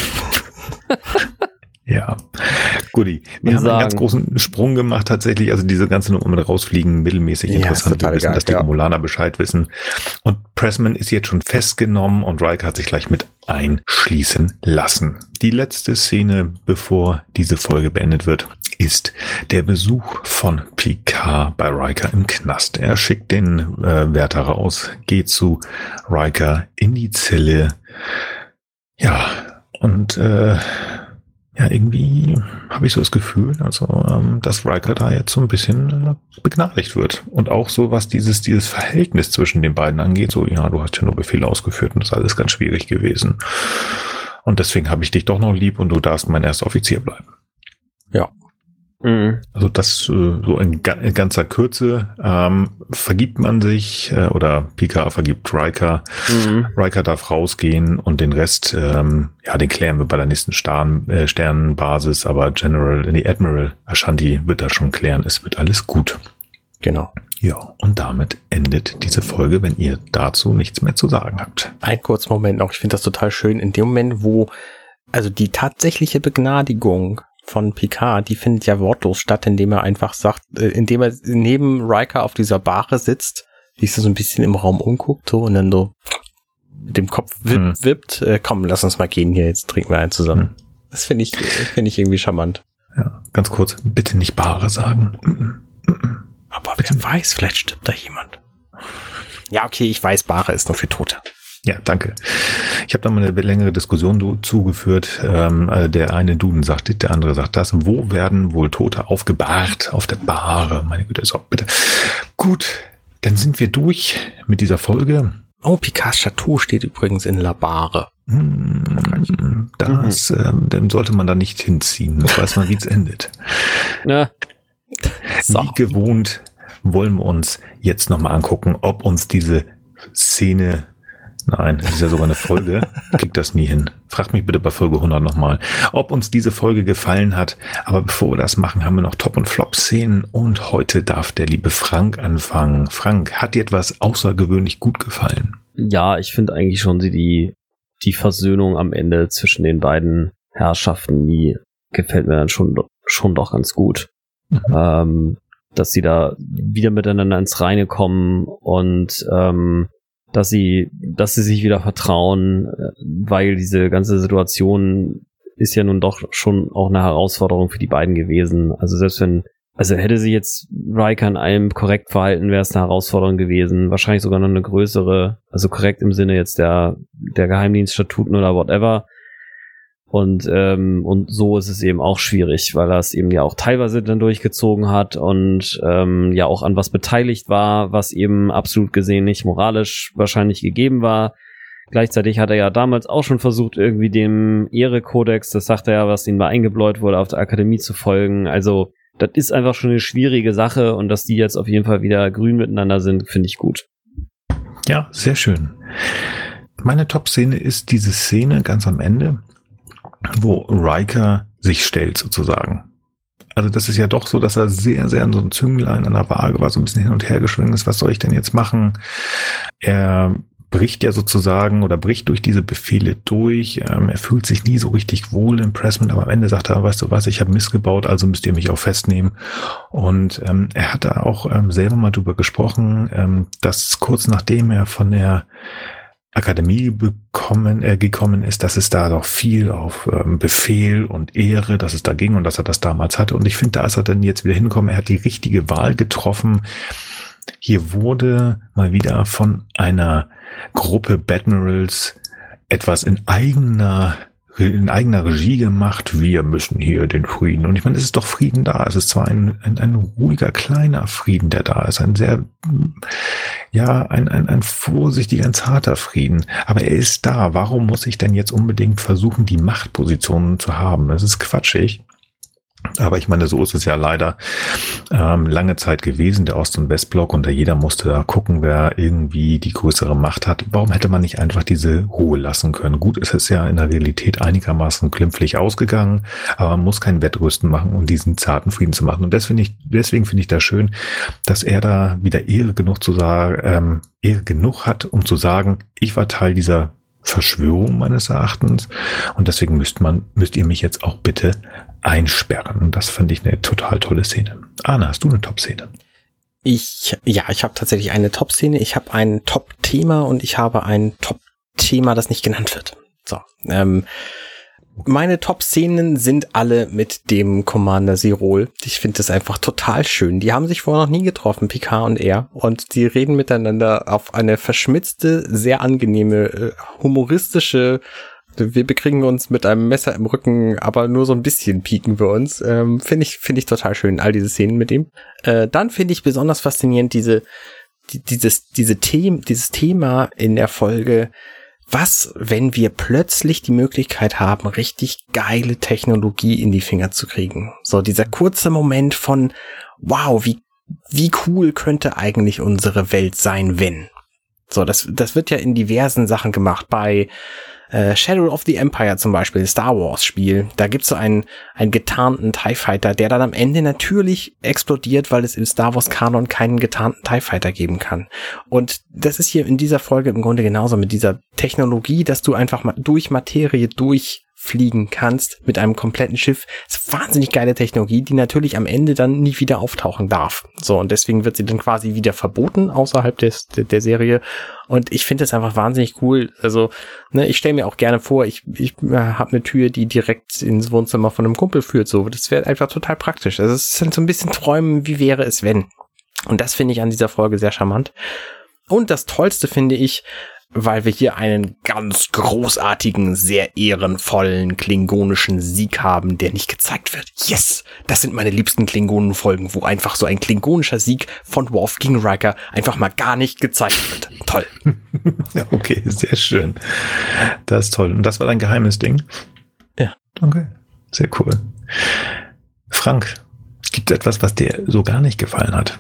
Guti. Wir haben sagen. einen ganz großen Sprung gemacht tatsächlich. Also diese ganze Nummer mit rausfliegen, mittelmäßig ja, interessant. Wir wissen, geil, dass die ja. Molaner Bescheid wissen. Und Pressman ist jetzt schon festgenommen und Riker hat sich gleich mit einschließen lassen. Die letzte Szene, bevor diese Folge beendet wird, ist der Besuch von Picard bei Riker im Knast. Er schickt den äh, Wärter raus, geht zu Riker in die Zelle. Ja, und äh, ja, irgendwie habe ich so das Gefühl, also ähm, dass Riker da jetzt so ein bisschen äh, begnadigt wird. Und auch so, was dieses, dieses Verhältnis zwischen den beiden angeht, so, ja, du hast ja nur Befehle ausgeführt und das ist alles ganz schwierig gewesen. Und deswegen habe ich dich doch noch lieb und du darfst mein erster Offizier bleiben. Ja, Mhm. Also das äh, so in, in ganzer Kürze ähm, vergibt man sich äh, oder Pika vergibt Riker. Mhm. Riker darf rausgehen und den Rest, ähm, ja, den klären wir bei der nächsten Stern, äh, Sternenbasis, aber General, nee, Admiral Ashanti wird das schon klären. Es wird alles gut. Genau. Ja, und damit endet diese Folge, wenn ihr dazu nichts mehr zu sagen habt. Ein kurzer Moment noch. Ich finde das total schön. In dem Moment, wo also die tatsächliche Begnadigung von Picard, die findet ja wortlos statt, indem er einfach sagt, äh, indem er neben Riker auf dieser Bahre sitzt, sich so ein bisschen im Raum umguckt so und dann so mit dem Kopf wippt, hm. wippt äh, komm, lass uns mal gehen hier, jetzt trinken wir einen zusammen. Hm. Das finde ich, finde ich irgendwie charmant. Ja, ganz kurz, bitte nicht Bahre sagen. Aber wer weiß, vielleicht stirbt da jemand. Ja, okay, ich weiß, Bahre ist nur für Tote. Ja, danke. Ich habe da mal eine längere Diskussion zugeführt. Ähm, also der eine Duden sagt der andere sagt das. Wo werden wohl Tote aufgebahrt? Auf der Bahre. Meine Güte, so, bitte. Gut, dann sind wir durch mit dieser Folge. Oh, Picards Chateau steht übrigens in La Barre. Hm, das ähm, dem sollte man da nicht hinziehen. Das weiß man, wie es endet. Ja. So. Wie gewohnt wollen wir uns jetzt nochmal angucken, ob uns diese Szene Nein, das ist ja sogar eine Folge. Kriegt das nie hin. Fragt mich bitte bei Folge 100 nochmal, ob uns diese Folge gefallen hat. Aber bevor wir das machen, haben wir noch Top- und Flop-Szenen. Und heute darf der liebe Frank anfangen. Frank, hat dir etwas außergewöhnlich gut gefallen? Ja, ich finde eigentlich schon die, die Versöhnung am Ende zwischen den beiden Herrschaften, die gefällt mir dann schon, schon doch ganz gut. Mhm. Ähm, dass sie da wieder miteinander ins Reine kommen und ähm, dass sie, dass sie sich wieder vertrauen, äh, weil diese ganze Situation ist ja nun doch schon auch eine Herausforderung für die beiden gewesen. Also selbst wenn, also hätte sie jetzt Riker in allem korrekt verhalten, wäre es eine Herausforderung gewesen. Wahrscheinlich sogar noch eine größere, also korrekt im Sinne jetzt der, der Geheimdienststatuten oder whatever. Und, ähm, und so ist es eben auch schwierig, weil er es eben ja auch teilweise dann durchgezogen hat und ähm, ja auch an was beteiligt war, was eben absolut gesehen nicht moralisch wahrscheinlich gegeben war. Gleichzeitig hat er ja damals auch schon versucht, irgendwie dem Ehrekodex, das sagt er ja, was ihm mal eingebläut wurde, auf der Akademie zu folgen. Also, das ist einfach schon eine schwierige Sache und dass die jetzt auf jeden Fall wieder grün miteinander sind, finde ich gut. Ja, sehr schön. Meine Top-Szene ist diese Szene ganz am Ende, wo Riker sich stellt sozusagen. Also das ist ja doch so, dass er sehr, sehr an so einem Zünglein an der Waage war, so ein bisschen hin und her geschwungen ist. Was soll ich denn jetzt machen? Er bricht ja sozusagen oder bricht durch diese Befehle durch. Ähm, er fühlt sich nie so richtig wohl im Pressman, aber am Ende sagt er, weißt du was, ich habe missgebaut, also müsst ihr mich auch festnehmen. Und ähm, er hat da auch ähm, selber mal drüber gesprochen, ähm, dass kurz nachdem er von der Akademie bekommen, äh, gekommen ist, dass es da doch viel auf ähm, Befehl und Ehre, dass es da ging und dass er das damals hatte. Und ich finde, da ist er dann jetzt wieder hingekommen. Er hat die richtige Wahl getroffen. Hier wurde mal wieder von einer Gruppe Badmirals etwas in eigener in eigener Regie gemacht, wir müssen hier den Frieden. Und ich meine, es ist doch Frieden da. Es ist zwar ein, ein, ein ruhiger, kleiner Frieden, der da ist. Ein sehr, ja, ein, ein, ein vorsichtiger, ein zarter Frieden. Aber er ist da. Warum muss ich denn jetzt unbedingt versuchen, die Machtpositionen zu haben? Das ist quatschig. Aber ich meine, so ist es ja leider ähm, lange Zeit gewesen, der Ost- und Westblock, und da jeder musste da gucken, wer irgendwie die größere Macht hat. Warum hätte man nicht einfach diese Ruhe lassen können? Gut, es ist ja in der Realität einigermaßen glimpflich ausgegangen, aber man muss kein Wettrüsten machen, um diesen zarten Frieden zu machen. Und finde ich, deswegen finde ich das schön, dass er da wieder Ehre genug zu sagen, ähm, Ehre genug hat, um zu sagen, ich war Teil dieser Verschwörung meines Erachtens. Und deswegen müsst man, müsst ihr mich jetzt auch bitte einsperren. Und das fand ich eine total tolle Szene. Anna, hast du eine Top-Szene? Ich, ja, ich habe tatsächlich eine Top-Szene. Ich habe ein Top-Thema und ich habe ein Top-Thema, das nicht genannt wird. So, ähm, meine Top-Szenen sind alle mit dem Commander Sirol. Ich finde das einfach total schön. Die haben sich vorher noch nie getroffen, Picard und er. Und die reden miteinander auf eine verschmitzte, sehr angenehme, äh, humoristische wir bekriegen uns mit einem Messer im Rücken, aber nur so ein bisschen pieken wir uns. Ähm, finde ich, finde ich total schön, all diese Szenen mit ihm. Äh, dann finde ich besonders faszinierend diese, die, dieses, diese Themen, dieses Thema in der Folge, was, wenn wir plötzlich die Möglichkeit haben, richtig geile Technologie in die Finger zu kriegen? So dieser kurze Moment von, wow, wie, wie cool könnte eigentlich unsere Welt sein, wenn? So, das, das wird ja in diversen Sachen gemacht. Bei äh, Shadow of the Empire zum Beispiel, Star Wars Spiel, da gibt's so einen, einen getarnten TIE Fighter, der dann am Ende natürlich explodiert, weil es im Star Wars Kanon keinen getarnten TIE Fighter geben kann. Und das ist hier in dieser Folge im Grunde genauso mit dieser Technologie, dass du einfach mal durch Materie durch fliegen kannst mit einem kompletten Schiff. Das ist wahnsinnig geile Technologie, die natürlich am Ende dann nie wieder auftauchen darf. So, und deswegen wird sie dann quasi wieder verboten außerhalb des, der Serie. Und ich finde das einfach wahnsinnig cool. Also, ne, ich stelle mir auch gerne vor, ich, ich äh, habe eine Tür, die direkt ins Wohnzimmer von einem Kumpel führt. So, das wäre einfach total praktisch. Also, es sind so ein bisschen Träumen, wie wäre es, wenn. Und das finde ich an dieser Folge sehr charmant. Und das Tollste finde ich, weil wir hier einen ganz großartigen, sehr ehrenvollen klingonischen Sieg haben, der nicht gezeigt wird. Yes! Das sind meine liebsten Klingonenfolgen, wo einfach so ein klingonischer Sieg von Worf gegen Riker einfach mal gar nicht gezeigt wird. Toll. okay, sehr schön. Das ist toll. Und das war dein geheimes Ding? Ja. Okay, sehr cool. Frank, gibt es etwas, was dir so gar nicht gefallen hat?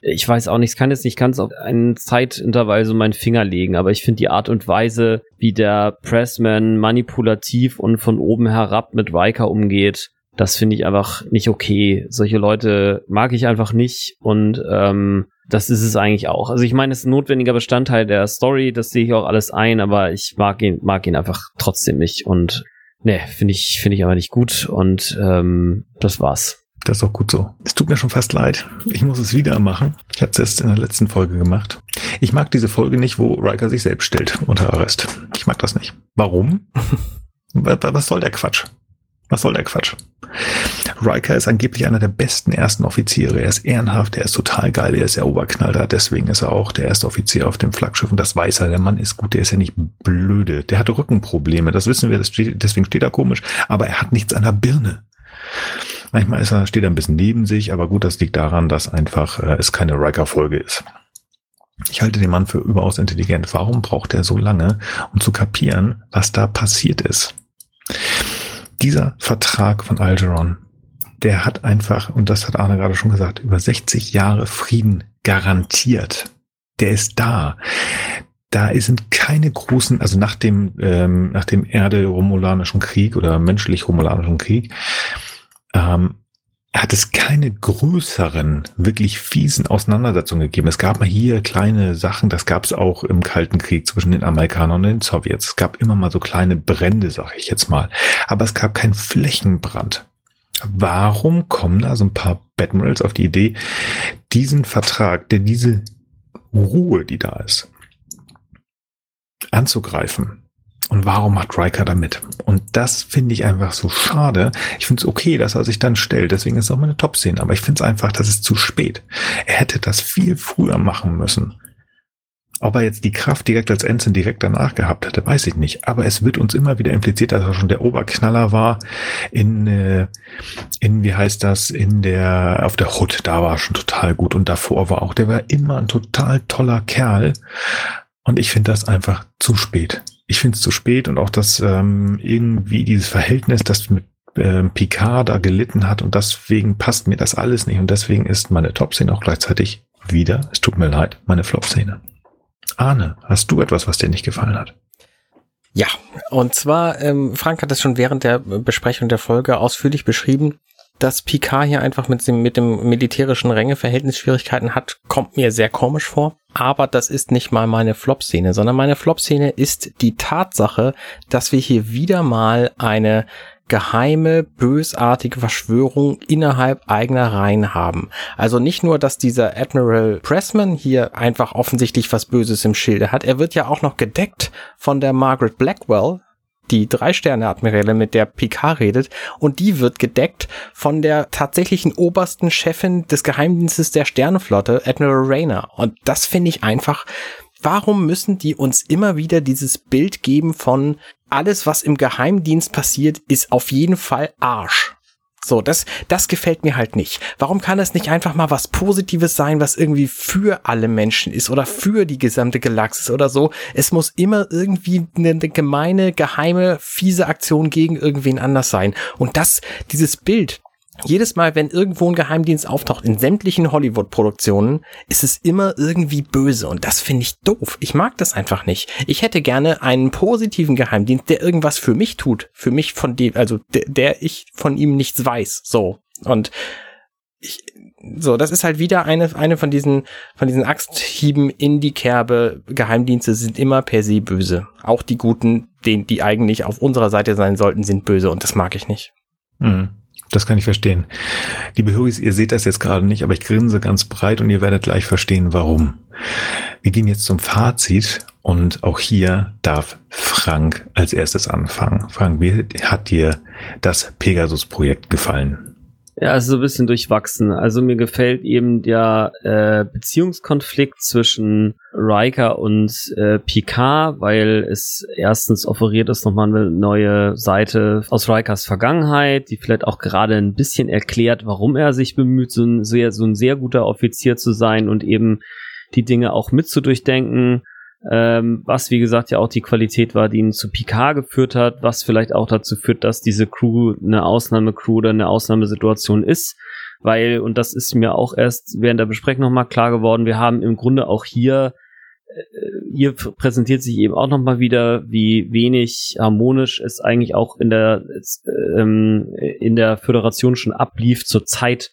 Ich weiß auch nicht, ich kann jetzt nicht ganz auf einen Zeitintervall so meinen Finger legen, aber ich finde die Art und Weise, wie der Pressman manipulativ und von oben herab mit Riker umgeht, das finde ich einfach nicht okay. Solche Leute mag ich einfach nicht und ähm, das ist es eigentlich auch. Also ich meine, es ist ein notwendiger Bestandteil der Story, das sehe ich auch alles ein, aber ich mag ihn, mag ihn einfach trotzdem nicht und ne, finde ich, finde ich aber nicht gut und ähm, das war's. Das ist auch gut so. Es tut mir schon fast leid. Ich muss es wieder machen. Ich habe es erst in der letzten Folge gemacht. Ich mag diese Folge nicht, wo Riker sich selbst stellt unter Arrest. Ich mag das nicht. Warum? Was soll der Quatsch? Was soll der Quatsch? Riker ist angeblich einer der besten ersten Offiziere. Er ist ehrenhaft, er ist total geil, er ist der Oberknaller. Deswegen ist er auch der erste Offizier auf dem Flaggschiff und das weiß er. Der Mann ist gut, der ist ja nicht blöde. Der hat Rückenprobleme, das wissen wir, deswegen steht er komisch. Aber er hat nichts an der Birne. Manchmal ist er, steht er ein bisschen neben sich, aber gut, das liegt daran, dass einfach äh, es keine Riker-Folge ist. Ich halte den Mann für überaus intelligent. Warum braucht er so lange, um zu kapieren, was da passiert ist? Dieser Vertrag von Algeron, der hat einfach, und das hat Arne gerade schon gesagt, über 60 Jahre Frieden garantiert. Der ist da. Da sind keine großen, also nach dem, ähm, nach dem Erde-Romulanischen Krieg oder menschlich-romulanischen Krieg, ähm, hat es keine größeren, wirklich fiesen Auseinandersetzungen gegeben. Es gab mal hier kleine Sachen, das gab es auch im Kalten Krieg zwischen den Amerikanern und den Sowjets. Es gab immer mal so kleine Brände, sag ich jetzt mal. Aber es gab keinen Flächenbrand. Warum kommen da so ein paar Admirals auf die Idee, diesen Vertrag, der diese Ruhe, die da ist, anzugreifen? Und warum hat Riker damit? Und das finde ich einfach so schade. Ich finde es okay, dass er sich dann stellt. Deswegen ist es auch meine Top-Szene. Aber ich finde es einfach, das ist zu spät. Er hätte das viel früher machen müssen. Ob er jetzt die Kraft direkt als Ensign direkt danach gehabt hätte, weiß ich nicht. Aber es wird uns immer wieder impliziert, dass er schon der Oberknaller war in, äh, in wie heißt das, in der, auf der Hood. Da war er schon total gut. Und davor war auch, der war immer ein total toller Kerl. Und ich finde das einfach zu spät ich finde es zu spät und auch, dass ähm, irgendwie dieses Verhältnis, das mit ähm, Picard da gelitten hat und deswegen passt mir das alles nicht und deswegen ist meine Top-Szene auch gleichzeitig wieder, es tut mir leid, meine Flop-Szene. Arne, hast du etwas, was dir nicht gefallen hat? Ja, und zwar, ähm, Frank hat es schon während der Besprechung der Folge ausführlich beschrieben dass Picard hier einfach mit dem, mit dem militärischen Ränge Verhältnisschwierigkeiten hat, kommt mir sehr komisch vor. Aber das ist nicht mal meine Flop-Szene, sondern meine Flop-Szene ist die Tatsache, dass wir hier wieder mal eine geheime, bösartige Verschwörung innerhalb eigener Reihen haben. Also nicht nur, dass dieser Admiral Pressman hier einfach offensichtlich was Böses im Schilde hat, er wird ja auch noch gedeckt von der Margaret Blackwell, die Drei-Sterne-Admiräle, mit der Picard redet, und die wird gedeckt von der tatsächlichen obersten Chefin des Geheimdienstes der Sternenflotte, Admiral Rayner. Und das finde ich einfach, warum müssen die uns immer wieder dieses Bild geben von alles, was im Geheimdienst passiert, ist auf jeden Fall Arsch. So, das, das gefällt mir halt nicht. Warum kann es nicht einfach mal was Positives sein, was irgendwie für alle Menschen ist oder für die gesamte Galaxis oder so? Es muss immer irgendwie eine, eine gemeine, geheime, fiese Aktion gegen irgendwen anders sein. Und das, dieses Bild, jedes Mal, wenn irgendwo ein Geheimdienst auftaucht, in sämtlichen Hollywood-Produktionen, ist es immer irgendwie böse und das finde ich doof. Ich mag das einfach nicht. Ich hätte gerne einen positiven Geheimdienst, der irgendwas für mich tut, für mich von dem, also der, der ich von ihm nichts weiß. So und ich, so, das ist halt wieder eine, eine von diesen, von diesen Axthieben in die Kerbe. Geheimdienste sind immer per se böse. Auch die guten, die, die eigentlich auf unserer Seite sein sollten, sind böse und das mag ich nicht. Mhm. Das kann ich verstehen. Liebe Höris, ihr seht das jetzt gerade nicht, aber ich grinse ganz breit und ihr werdet gleich verstehen, warum. Wir gehen jetzt zum Fazit und auch hier darf Frank als erstes anfangen. Frank, wie hat dir das Pegasus-Projekt gefallen? Ja, so ein bisschen durchwachsen. Also mir gefällt eben der äh, Beziehungskonflikt zwischen Riker und äh, Picard, weil es erstens offeriert ist nochmal eine neue Seite aus Rikers Vergangenheit, die vielleicht auch gerade ein bisschen erklärt, warum er sich bemüht, so ein sehr, so ein sehr guter Offizier zu sein und eben die Dinge auch mitzudurchdenken ähm, was wie gesagt ja auch die Qualität war, die ihn zu Picard geführt hat, was vielleicht auch dazu führt, dass diese Crew eine Ausnahmecrew oder eine Ausnahmesituation ist, weil, und das ist mir auch erst während der Besprechung nochmal klar geworden, wir haben im Grunde auch hier äh, hier präsentiert sich eben auch nochmal wieder, wie wenig harmonisch es eigentlich auch in der ähm, in der Föderation schon ablief zur Zeit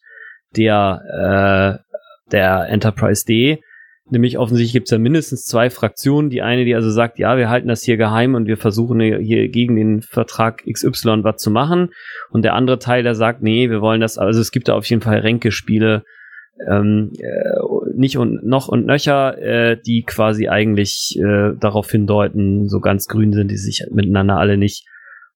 der äh, der Enterprise D. Nämlich offensichtlich gibt es ja mindestens zwei Fraktionen. Die eine, die also sagt, ja, wir halten das hier geheim und wir versuchen hier gegen den Vertrag XY was zu machen. Und der andere Teil, der sagt, nee, wir wollen das, also es gibt da auf jeden Fall Ränkespiele, ähm, äh, nicht und noch und nöcher, äh, die quasi eigentlich äh, darauf hindeuten, so ganz grün sind die sich miteinander alle nicht.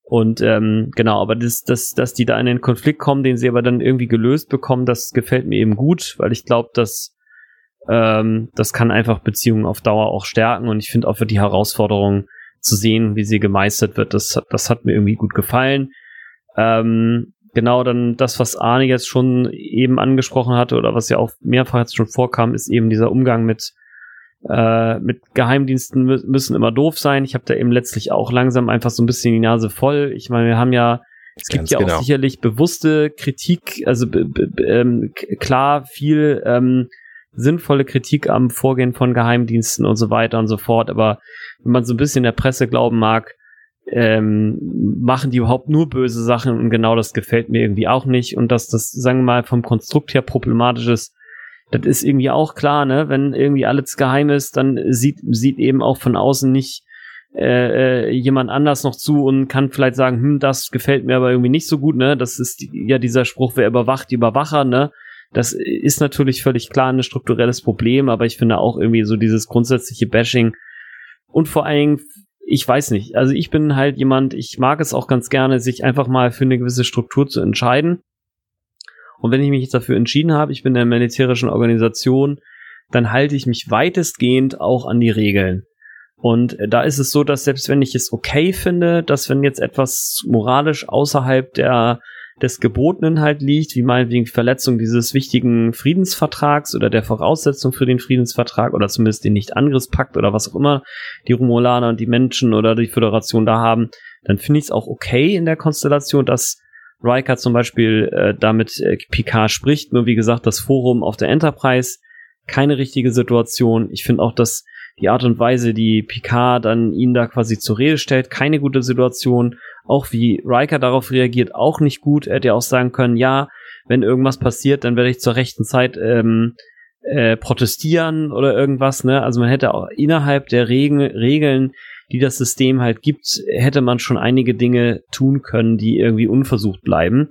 Und ähm, genau, aber das, das, dass die da in den Konflikt kommen, den sie aber dann irgendwie gelöst bekommen, das gefällt mir eben gut, weil ich glaube, dass ähm, das kann einfach Beziehungen auf Dauer auch stärken und ich finde auch für die Herausforderung zu sehen, wie sie gemeistert wird, das, das hat mir irgendwie gut gefallen. Ähm, genau, dann das, was Arne jetzt schon eben angesprochen hatte oder was ja auch mehrfach jetzt schon vorkam, ist eben dieser Umgang mit äh, mit Geheimdiensten müssen immer doof sein. Ich habe da eben letztlich auch langsam einfach so ein bisschen die Nase voll. Ich meine, wir haben ja es gibt Ganz ja genau. auch sicherlich bewusste Kritik, also ähm, klar viel ähm, sinnvolle Kritik am Vorgehen von Geheimdiensten und so weiter und so fort. Aber wenn man so ein bisschen der Presse glauben mag, ähm, machen die überhaupt nur böse Sachen und genau das gefällt mir irgendwie auch nicht. Und dass das, sagen wir mal, vom Konstrukt her problematisch ist, das ist irgendwie auch klar, ne? Wenn irgendwie alles geheim ist, dann sieht, sieht eben auch von außen nicht äh, äh, jemand anders noch zu und kann vielleicht sagen, hm, das gefällt mir aber irgendwie nicht so gut, ne? Das ist ja dieser Spruch, wer überwacht, die Überwacher, ne? Das ist natürlich völlig klar ein strukturelles Problem, aber ich finde auch irgendwie so dieses grundsätzliche Bashing und vor allen Dingen, ich weiß nicht, also ich bin halt jemand, ich mag es auch ganz gerne, sich einfach mal für eine gewisse Struktur zu entscheiden. Und wenn ich mich jetzt dafür entschieden habe, ich bin in der militärischen Organisation, dann halte ich mich weitestgehend auch an die Regeln. Und da ist es so, dass selbst wenn ich es okay finde, dass wenn jetzt etwas moralisch außerhalb der des Gebotenen halt liegt, wie meinetwegen Verletzung dieses wichtigen Friedensvertrags oder der Voraussetzung für den Friedensvertrag oder zumindest den Nicht-Angriffspakt oder was auch immer die Romulaner und die Menschen oder die Föderation da haben, dann finde ich es auch okay in der Konstellation, dass Riker zum Beispiel äh, damit äh, Picard spricht. Nur wie gesagt, das Forum auf der Enterprise keine richtige Situation. Ich finde auch, dass die Art und Weise, die Picard dann ihn da quasi zur Rede stellt, keine gute Situation. Auch wie Riker darauf reagiert, auch nicht gut. Er hätte ja auch sagen können, ja, wenn irgendwas passiert, dann werde ich zur rechten Zeit ähm, äh, protestieren oder irgendwas. Ne? Also man hätte auch innerhalb der Regen Regeln, die das System halt gibt, hätte man schon einige Dinge tun können, die irgendwie unversucht bleiben.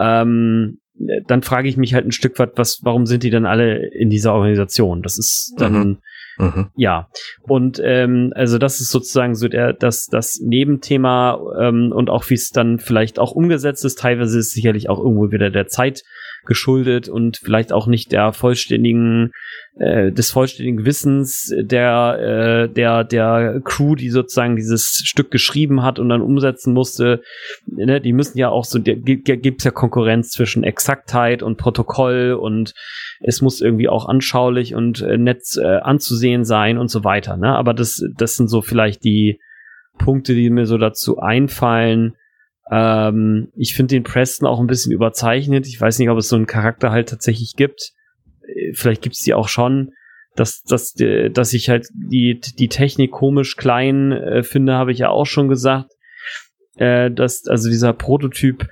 Ähm, dann frage ich mich halt ein Stück weit, was, warum sind die dann alle in dieser Organisation? Das ist dann mhm. Mhm. Ja, und ähm, also das ist sozusagen so der das das Nebenthema ähm, und auch wie es dann vielleicht auch umgesetzt ist. Teilweise ist sicherlich auch irgendwo wieder der Zeit geschuldet und vielleicht auch nicht der vollständigen äh, des vollständigen Wissens der äh, der der Crew, die sozusagen dieses Stück geschrieben hat und dann umsetzen musste. Ne, die müssen ja auch so gibt's ja Konkurrenz zwischen Exaktheit und Protokoll und es muss irgendwie auch anschaulich und äh, nett äh, anzusehen sein und so weiter. Ne? Aber das das sind so vielleicht die Punkte, die mir so dazu einfallen ähm, ich finde den Preston auch ein bisschen überzeichnet. Ich weiß nicht, ob es so einen Charakter halt tatsächlich gibt. Äh, vielleicht gibt es die auch schon. Dass, dass, äh, dass ich halt die, die Technik komisch klein äh, finde, habe ich ja auch schon gesagt. Äh, dass, also dieser Prototyp,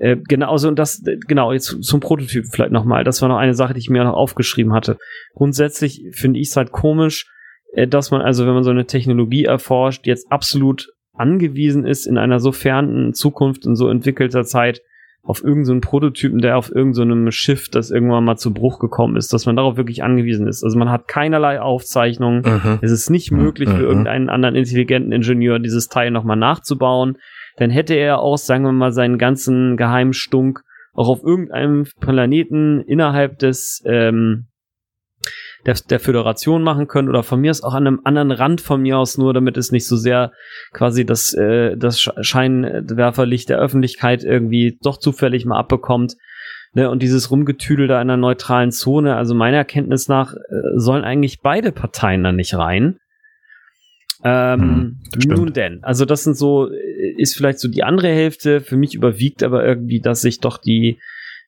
äh, genau, also und das, genau, jetzt zum Prototyp vielleicht nochmal. Das war noch eine Sache, die ich mir noch aufgeschrieben hatte. Grundsätzlich finde ich es halt komisch, äh, dass man also, wenn man so eine Technologie erforscht, jetzt absolut angewiesen ist, in einer so fernen Zukunft und so entwickelter Zeit auf irgendeinen so Prototypen, der auf irgendeinem so Schiff, das irgendwann mal zu Bruch gekommen ist, dass man darauf wirklich angewiesen ist. Also man hat keinerlei Aufzeichnungen. Mhm. Es ist nicht möglich mhm. für irgendeinen anderen intelligenten Ingenieur, dieses Teil nochmal nachzubauen. Dann hätte er auch, sagen wir mal, seinen ganzen Geheimstunk auch auf irgendeinem Planeten innerhalb des ähm, der, der Föderation machen können oder von mir aus auch an einem anderen Rand von mir aus nur, damit es nicht so sehr quasi das, äh, das Scheinwerferlicht der Öffentlichkeit irgendwie doch zufällig mal abbekommt. Ne, und dieses Rumgetüdel da in einer neutralen Zone, also meiner Erkenntnis nach, äh, sollen eigentlich beide Parteien da nicht rein. Ähm, hm, nun denn, also das sind so, äh, ist vielleicht so die andere Hälfte. Für mich überwiegt aber irgendwie, dass sich doch die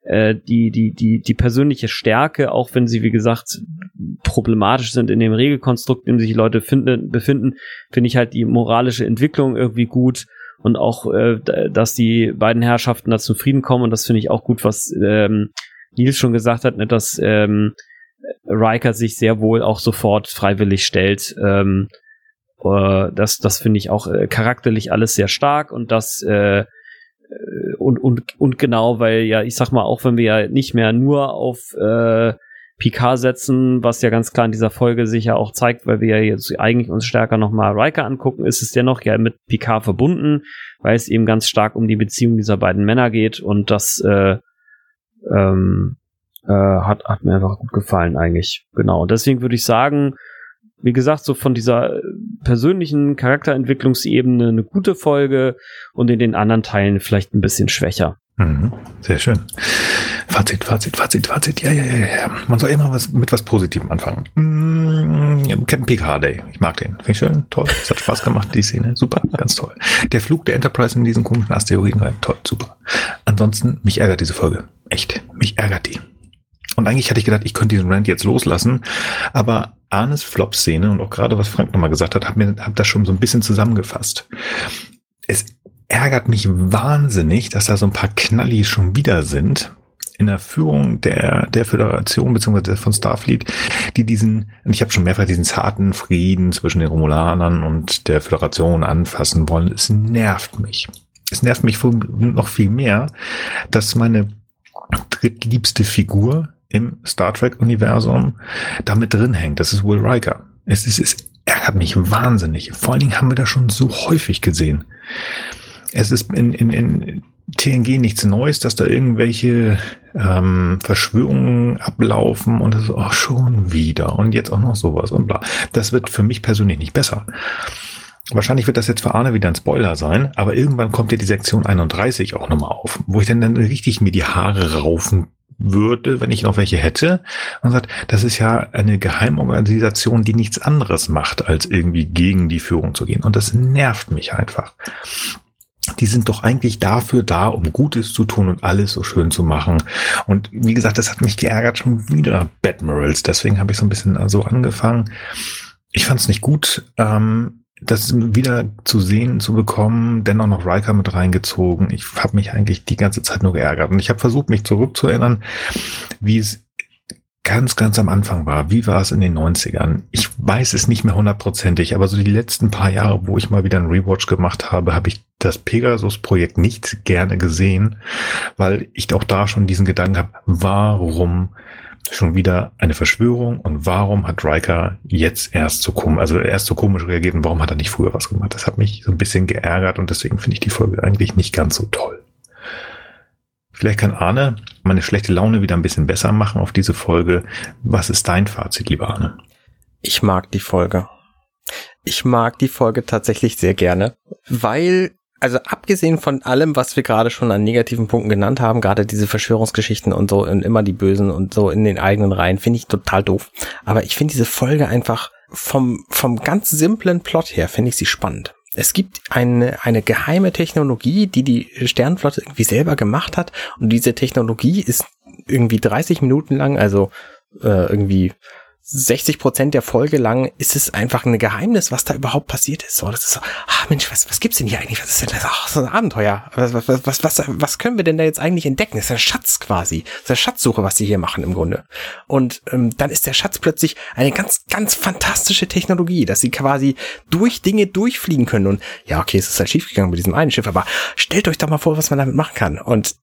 die, die, die, die persönliche Stärke, auch wenn sie, wie gesagt, problematisch sind in dem Regelkonstrukt, in dem sich Leute finden, befinden, finde ich halt die moralische Entwicklung irgendwie gut und auch, äh, dass die beiden Herrschaften da zum Frieden kommen und das finde ich auch gut, was ähm, Nils schon gesagt hat, ne, dass ähm, Riker sich sehr wohl auch sofort freiwillig stellt. Ähm, äh, das das finde ich auch äh, charakterlich alles sehr stark und das äh, und, und, und genau, weil ja, ich sag mal, auch wenn wir ja nicht mehr nur auf äh, Picard setzen, was ja ganz klar in dieser Folge sich ja auch zeigt, weil wir ja jetzt eigentlich uns stärker nochmal Riker angucken, ist es dennoch ja mit Picard verbunden, weil es eben ganz stark um die Beziehung dieser beiden Männer geht und das äh, ähm, äh, hat, hat mir einfach gut gefallen eigentlich. Genau. Deswegen würde ich sagen, wie gesagt, so von dieser persönlichen Charakterentwicklungsebene eine gute Folge und in den anderen Teilen vielleicht ein bisschen schwächer. Mhm, sehr schön. Fazit, Fazit, Fazit, Fazit. Ja, ja, ja, ja. Man soll immer was mit was Positivem anfangen. Mm, Captain Picard Day. Ich mag den. Finde ich schön. Toll. Es hat Spaß gemacht, die Szene. Super. Ganz toll. Der Flug der Enterprise in diesen komischen Asteroiden war toll. Super. Ansonsten, mich ärgert diese Folge. Echt. Mich ärgert die. Und eigentlich hatte ich gedacht, ich könnte diesen Rant jetzt loslassen. Aber Arnes Flop-Szene und auch gerade was Frank nochmal gesagt hat, hat mir hat das schon so ein bisschen zusammengefasst. Es ärgert mich wahnsinnig, dass da so ein paar Knalli schon wieder sind in der Führung der, der Föderation beziehungsweise von Starfleet, die diesen, ich habe schon mehrfach diesen zarten Frieden zwischen den Romulanern und der Föderation anfassen wollen. Es nervt mich. Es nervt mich noch viel mehr, dass meine drittliebste Figur im Star Trek-Universum damit drin hängt. Das ist Will Riker. Es, ist, es ärgert mich wahnsinnig. Vor allen Dingen haben wir das schon so häufig gesehen. Es ist in, in, in TNG nichts Neues, dass da irgendwelche ähm, Verschwörungen ablaufen und es ist auch schon wieder und jetzt auch noch sowas und bla. Das wird für mich persönlich nicht besser. Wahrscheinlich wird das jetzt für Arne wieder ein Spoiler sein, aber irgendwann kommt ja die Sektion 31 auch nochmal auf, wo ich dann, dann richtig mir die Haare raufen würde, wenn ich noch welche hätte. Und sagt, das ist ja eine Geheimorganisation, die nichts anderes macht, als irgendwie gegen die Führung zu gehen. Und das nervt mich einfach. Die sind doch eigentlich dafür da, um Gutes zu tun und alles so schön zu machen. Und wie gesagt, das hat mich geärgert schon wieder, Badmirals. Deswegen habe ich so ein bisschen so angefangen. Ich fand es nicht gut. Ähm, das wieder zu sehen, zu bekommen, dennoch noch Riker mit reingezogen. Ich habe mich eigentlich die ganze Zeit nur geärgert. Und ich habe versucht, mich zurückzuerinnern, wie es ganz, ganz am Anfang war. Wie war es in den 90ern? Ich weiß es nicht mehr hundertprozentig, aber so die letzten paar Jahre, wo ich mal wieder einen Rewatch gemacht habe, habe ich das Pegasus-Projekt nicht gerne gesehen, weil ich auch da schon diesen Gedanken habe, warum schon wieder eine Verschwörung und warum hat Riker jetzt erst so komisch, also erst so komisch reagiert und warum hat er nicht früher was gemacht? Das hat mich so ein bisschen geärgert und deswegen finde ich die Folge eigentlich nicht ganz so toll. Vielleicht kann Arne meine schlechte Laune wieder ein bisschen besser machen auf diese Folge. Was ist dein Fazit, lieber Arne? Ich mag die Folge. Ich mag die Folge tatsächlich sehr gerne, weil also abgesehen von allem, was wir gerade schon an negativen Punkten genannt haben, gerade diese Verschwörungsgeschichten und so und immer die Bösen und so in den eigenen Reihen, finde ich total doof. Aber ich finde diese Folge einfach vom, vom ganz simplen Plot her, finde ich sie spannend. Es gibt eine, eine geheime Technologie, die die Sternflotte irgendwie selber gemacht hat. Und diese Technologie ist irgendwie 30 Minuten lang, also äh, irgendwie 60 Prozent der Folge lang ist es einfach ein Geheimnis, was da überhaupt passiert ist. So, das ist so, ah Mensch, was, was gibt's denn hier eigentlich? Was ist denn das? Ach, so ein Abenteuer. Was, was, was, was, was können wir denn da jetzt eigentlich entdecken? Das ist ein Schatz quasi. Das ist eine Schatzsuche, was sie hier machen im Grunde. Und ähm, dann ist der Schatz plötzlich eine ganz, ganz fantastische Technologie, dass sie quasi durch Dinge durchfliegen können. Und ja, okay, es ist halt schiefgegangen mit diesem einen Schiff, aber stellt euch doch mal vor, was man damit machen kann. Und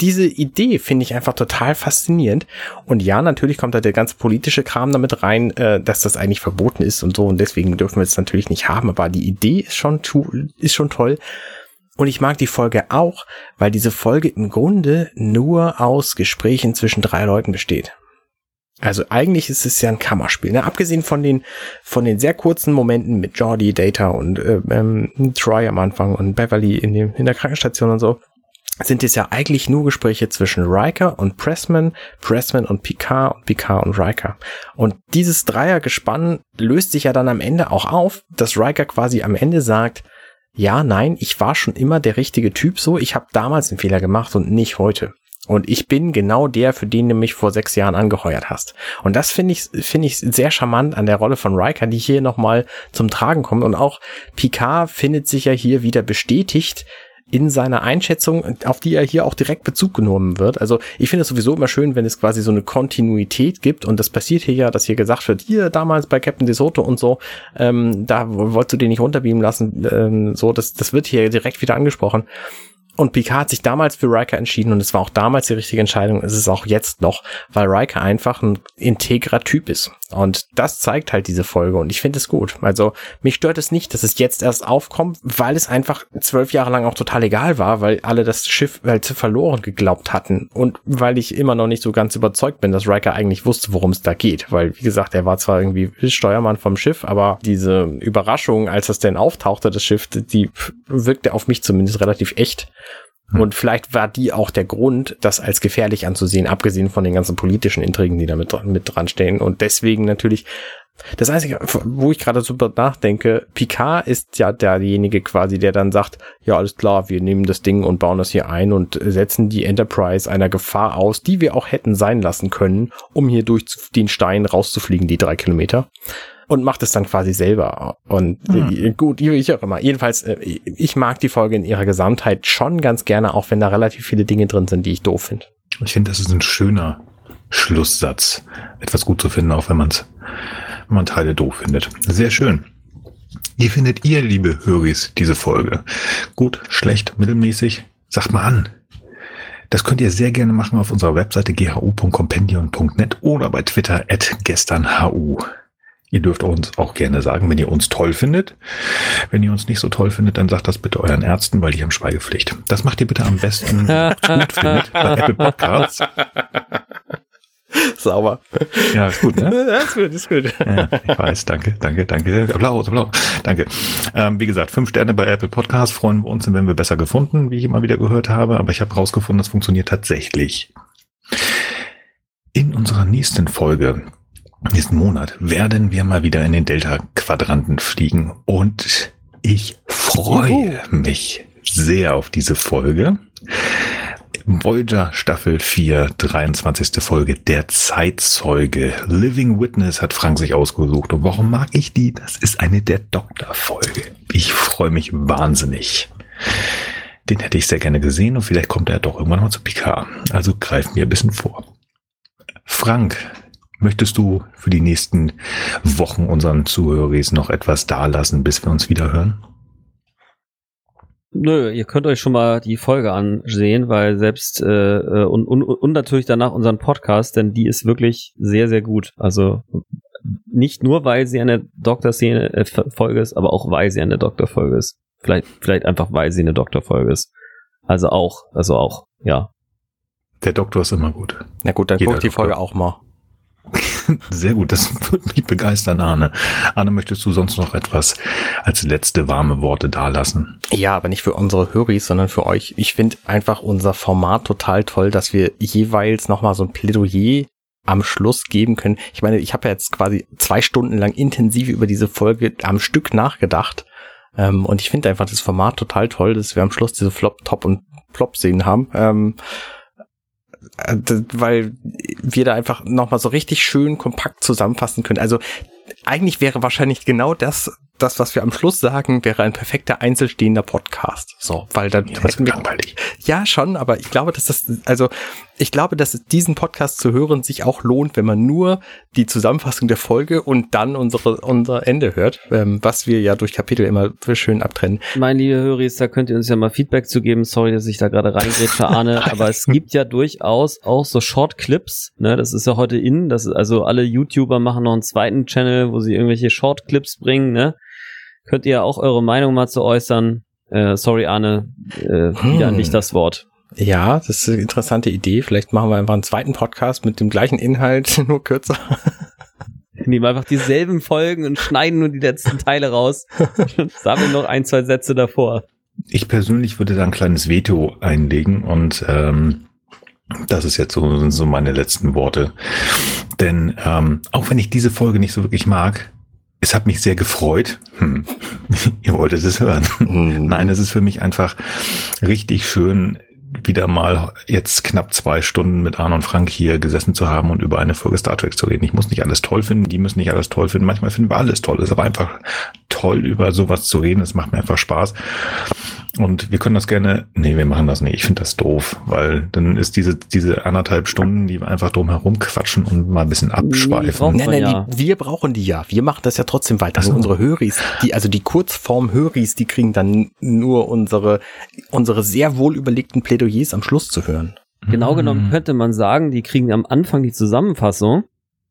diese Idee finde ich einfach total faszinierend. Und ja, natürlich kommt da der ganze politische Kram damit rein, äh, dass das eigentlich verboten ist und so. Und deswegen dürfen wir es natürlich nicht haben. Aber die Idee ist schon, ist schon toll. Und ich mag die Folge auch, weil diese Folge im Grunde nur aus Gesprächen zwischen drei Leuten besteht. Also eigentlich ist es ja ein Kammerspiel. Ne? Abgesehen von den von den sehr kurzen Momenten mit Jordi, Data und äh, ähm, Troy am Anfang und Beverly in, dem, in der Krankenstation und so, sind es ja eigentlich nur Gespräche zwischen Riker und Pressman, Pressman und Picard und Picard und Riker. Und dieses Dreiergespann löst sich ja dann am Ende auch auf, dass Riker quasi am Ende sagt, ja, nein, ich war schon immer der richtige Typ so, ich habe damals einen Fehler gemacht und nicht heute. Und ich bin genau der, für den du mich vor sechs Jahren angeheuert hast. Und das finde ich, finde ich sehr charmant an der Rolle von Riker, die hier nochmal zum Tragen kommt. Und auch Picard findet sich ja hier wieder bestätigt, in seiner Einschätzung, auf die er hier auch direkt Bezug genommen wird. Also ich finde es sowieso immer schön, wenn es quasi so eine Kontinuität gibt und das passiert hier ja, dass hier gesagt wird, hier damals bei Captain DeSoto und so, ähm, da wolltest du den nicht runterbeamen lassen, ähm, so, das, das wird hier direkt wieder angesprochen. Und Picard hat sich damals für Riker entschieden und es war auch damals die richtige Entscheidung, es ist auch jetzt noch, weil Riker einfach ein integrer Typ ist. Und das zeigt halt diese Folge und ich finde es gut. Also mich stört es nicht, dass es jetzt erst aufkommt, weil es einfach zwölf Jahre lang auch total egal war, weil alle das Schiff halt verloren geglaubt hatten und weil ich immer noch nicht so ganz überzeugt bin, dass Riker eigentlich wusste, worum es da geht. Weil, wie gesagt, er war zwar irgendwie Steuermann vom Schiff, aber diese Überraschung, als das denn auftauchte, das Schiff, die wirkte auf mich zumindest relativ echt. Hm. Und vielleicht war die auch der Grund, das als gefährlich anzusehen, abgesehen von den ganzen politischen Intrigen, die da mit, mit dran stehen. Und deswegen natürlich das Einzige, wo ich gerade super nachdenke, Picard ist ja derjenige quasi, der dann sagt, ja, alles klar, wir nehmen das Ding und bauen das hier ein und setzen die Enterprise einer Gefahr aus, die wir auch hätten sein lassen können, um hier durch den Stein rauszufliegen, die drei Kilometer und macht es dann quasi selber. Und hm. gut, ich auch immer. Jedenfalls, äh, ich mag die Folge in ihrer Gesamtheit schon ganz gerne, auch wenn da relativ viele Dinge drin sind, die ich doof finde. Ich finde, das ist ein schöner Schlusssatz, etwas gut zu finden, auch wenn man es, wenn man Teile doof findet. Sehr schön. Wie findet ihr, liebe Höris, diese Folge? Gut, schlecht, mittelmäßig? Sagt mal an. Das könnt ihr sehr gerne machen auf unserer Webseite ghu.compendion.net oder bei Twitter at gesternhu. Ihr dürft uns auch gerne sagen, wenn ihr uns toll findet. Wenn ihr uns nicht so toll findet, dann sagt das bitte euren Ärzten, weil die haben Schweigepflicht. Das macht ihr bitte am besten gut findet bei Apple Podcasts. Sauber. Ja, ist gut, ne? Ja, ist gut, ist gut. Ja, ich weiß, danke, danke, danke. Applaus, Applaus. Danke. Ähm, wie gesagt, fünf Sterne bei Apple Podcasts freuen wir uns, wenn wir besser gefunden, wie ich immer wieder gehört habe. Aber ich habe rausgefunden, das funktioniert tatsächlich. In unserer nächsten Folge nächsten Monat werden wir mal wieder in den Delta-Quadranten fliegen und ich freue mich sehr auf diese Folge. Voyager Staffel 4, 23. Folge, der Zeitzeuge. Living Witness hat Frank sich ausgesucht. Und warum mag ich die? Das ist eine der Doktor-Folge. Ich freue mich wahnsinnig. Den hätte ich sehr gerne gesehen und vielleicht kommt er doch irgendwann mal zu Picard. Also greifen wir ein bisschen vor. Frank, Möchtest du für die nächsten Wochen unseren Zuhörern noch etwas dalassen, bis wir uns wieder hören? Nö, ihr könnt euch schon mal die Folge ansehen, weil selbst äh, äh und, und, und natürlich danach unseren Podcast, denn die ist wirklich sehr, sehr gut. Also nicht nur, weil sie eine Doktor-Szene-Folge ist, aber auch, weil sie eine Doktor-Folge ist. Vielleicht, vielleicht einfach, weil sie eine Doktor-Folge ist. Also auch, also auch, ja. Der Doktor ist immer gut. Na gut, dann guck die Folge auch mal. Sehr gut, das würde mich begeistern, Arne. Arne, möchtest du sonst noch etwas als letzte warme Worte dalassen? Ja, aber nicht für unsere Höris, sondern für euch. Ich finde einfach unser Format total toll, dass wir jeweils nochmal so ein Plädoyer am Schluss geben können. Ich meine, ich habe jetzt quasi zwei Stunden lang intensiv über diese Folge am Stück nachgedacht. Ähm, und ich finde einfach das Format total toll, dass wir am Schluss diese Flop, Top und Flop-Szenen haben. Ähm, äh, weil wir da einfach nochmal so richtig schön kompakt zusammenfassen können. Also eigentlich wäre wahrscheinlich genau das das, was wir am Schluss sagen, wäre ein perfekter einzelstehender Podcast. So, weil dann ja, hätten wir langweilig. Ja, schon, aber ich glaube, dass das, also ich glaube, dass es diesen Podcast zu hören sich auch lohnt, wenn man nur die Zusammenfassung der Folge und dann unsere, unser Ende hört, ähm, was wir ja durch Kapitel immer schön abtrennen. Mein liebe Höris, da könnt ihr uns ja mal Feedback zu geben. Sorry, dass ich da gerade reingrätsche, Arne, aber es gibt ja durchaus auch so Short Clips, ne, das ist ja heute in, das ist, also alle YouTuber machen noch einen zweiten Channel, wo sie irgendwelche Short Clips bringen, ne, könnt ihr auch eure Meinung mal zu äußern. Äh, sorry, Arne, äh, hm. ja, nicht das Wort. Ja, das ist eine interessante Idee. Vielleicht machen wir einfach einen zweiten Podcast mit dem gleichen Inhalt, nur kürzer. Nehmen einfach dieselben Folgen und schneiden nur die letzten Teile raus. Sammeln noch ein, zwei Sätze davor. Ich persönlich würde da ein kleines Veto einlegen und ähm, das ist jetzt so, so meine letzten Worte. Denn ähm, auch wenn ich diese Folge nicht so wirklich mag, es hat mich sehr gefreut. Hm. Ihr wolltet es hören. Mhm. Nein, es ist für mich einfach richtig schön, wieder mal jetzt knapp zwei Stunden mit Arne und Frank hier gesessen zu haben und über eine Folge Star Trek zu reden. Ich muss nicht alles toll finden, die müssen nicht alles toll finden. Manchmal finden wir alles toll. Es ist aber einfach toll, über sowas zu reden. Es macht mir einfach Spaß. Und wir können das gerne, nee, wir machen das nicht. Ich finde das doof, weil dann ist diese, diese anderthalb Stunden, die wir einfach drum herum quatschen und mal ein bisschen abschweifen. Nein, nein, ja. die, wir brauchen die ja. Wir machen das ja trotzdem weiter. Also unsere Höris, die, also die Kurzform Höris, die kriegen dann nur unsere, unsere sehr wohl überlegten Plädoyers am Schluss zu hören. Genau genommen könnte man sagen, die kriegen am Anfang die Zusammenfassung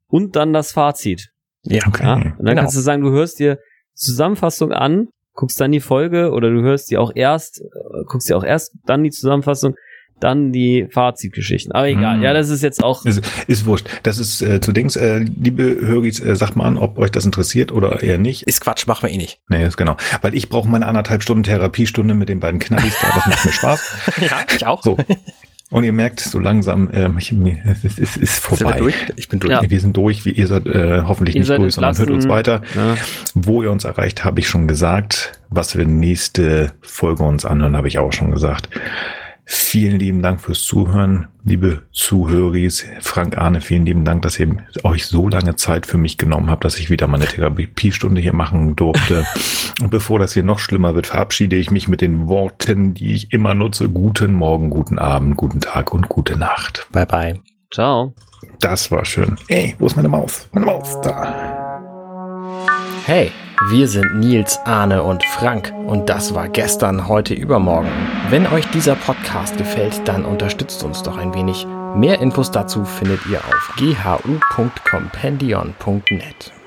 und dann das Fazit. Ja, okay. Ja? Und dann genau. kannst du sagen, du hörst dir Zusammenfassung an guckst dann die Folge oder du hörst die auch erst, äh, guckst dir auch erst dann die Zusammenfassung, dann die Fazitgeschichten. Aber egal, hm. ja, das ist jetzt auch. Ist, ist wurscht. Das ist äh, zu Dings, äh, liebe Höris, äh, sagt mal an, ob euch das interessiert oder eher nicht. Ist Quatsch, machen wir eh nicht. Nee, ist genau. Weil ich brauche meine anderthalb Stunden Therapiestunde mit den beiden Knallis da, das macht mir Spaß. ja, ich auch. So. Und ihr merkt so langsam, ähm, ich, es, ist, es ist vorbei. Sind wir durch? Ich bin durch. Ja. Wir sind durch, wie ihr seid äh, hoffentlich ihr nicht seid durch, sondern hört uns weiter. Ja. Wo ihr uns erreicht, habe ich schon gesagt. Was wir nächste Folge uns anhören, habe ich auch schon gesagt. Vielen lieben Dank fürs Zuhören, liebe Zuhöris. Frank Arne, vielen lieben Dank, dass ihr euch so lange Zeit für mich genommen habt, dass ich wieder meine Therapiestunde hier machen durfte. Und bevor das hier noch schlimmer wird, verabschiede ich mich mit den Worten, die ich immer nutze. Guten Morgen, guten Abend, guten Tag und gute Nacht. Bye bye. Ciao. Das war schön. Ey, wo ist meine Maus? Meine Maus, da. Hey. Wir sind Nils, Arne und Frank und das war gestern, heute, übermorgen. Wenn euch dieser Podcast gefällt, dann unterstützt uns doch ein wenig. Mehr Infos dazu findet ihr auf ghu.compendion.net.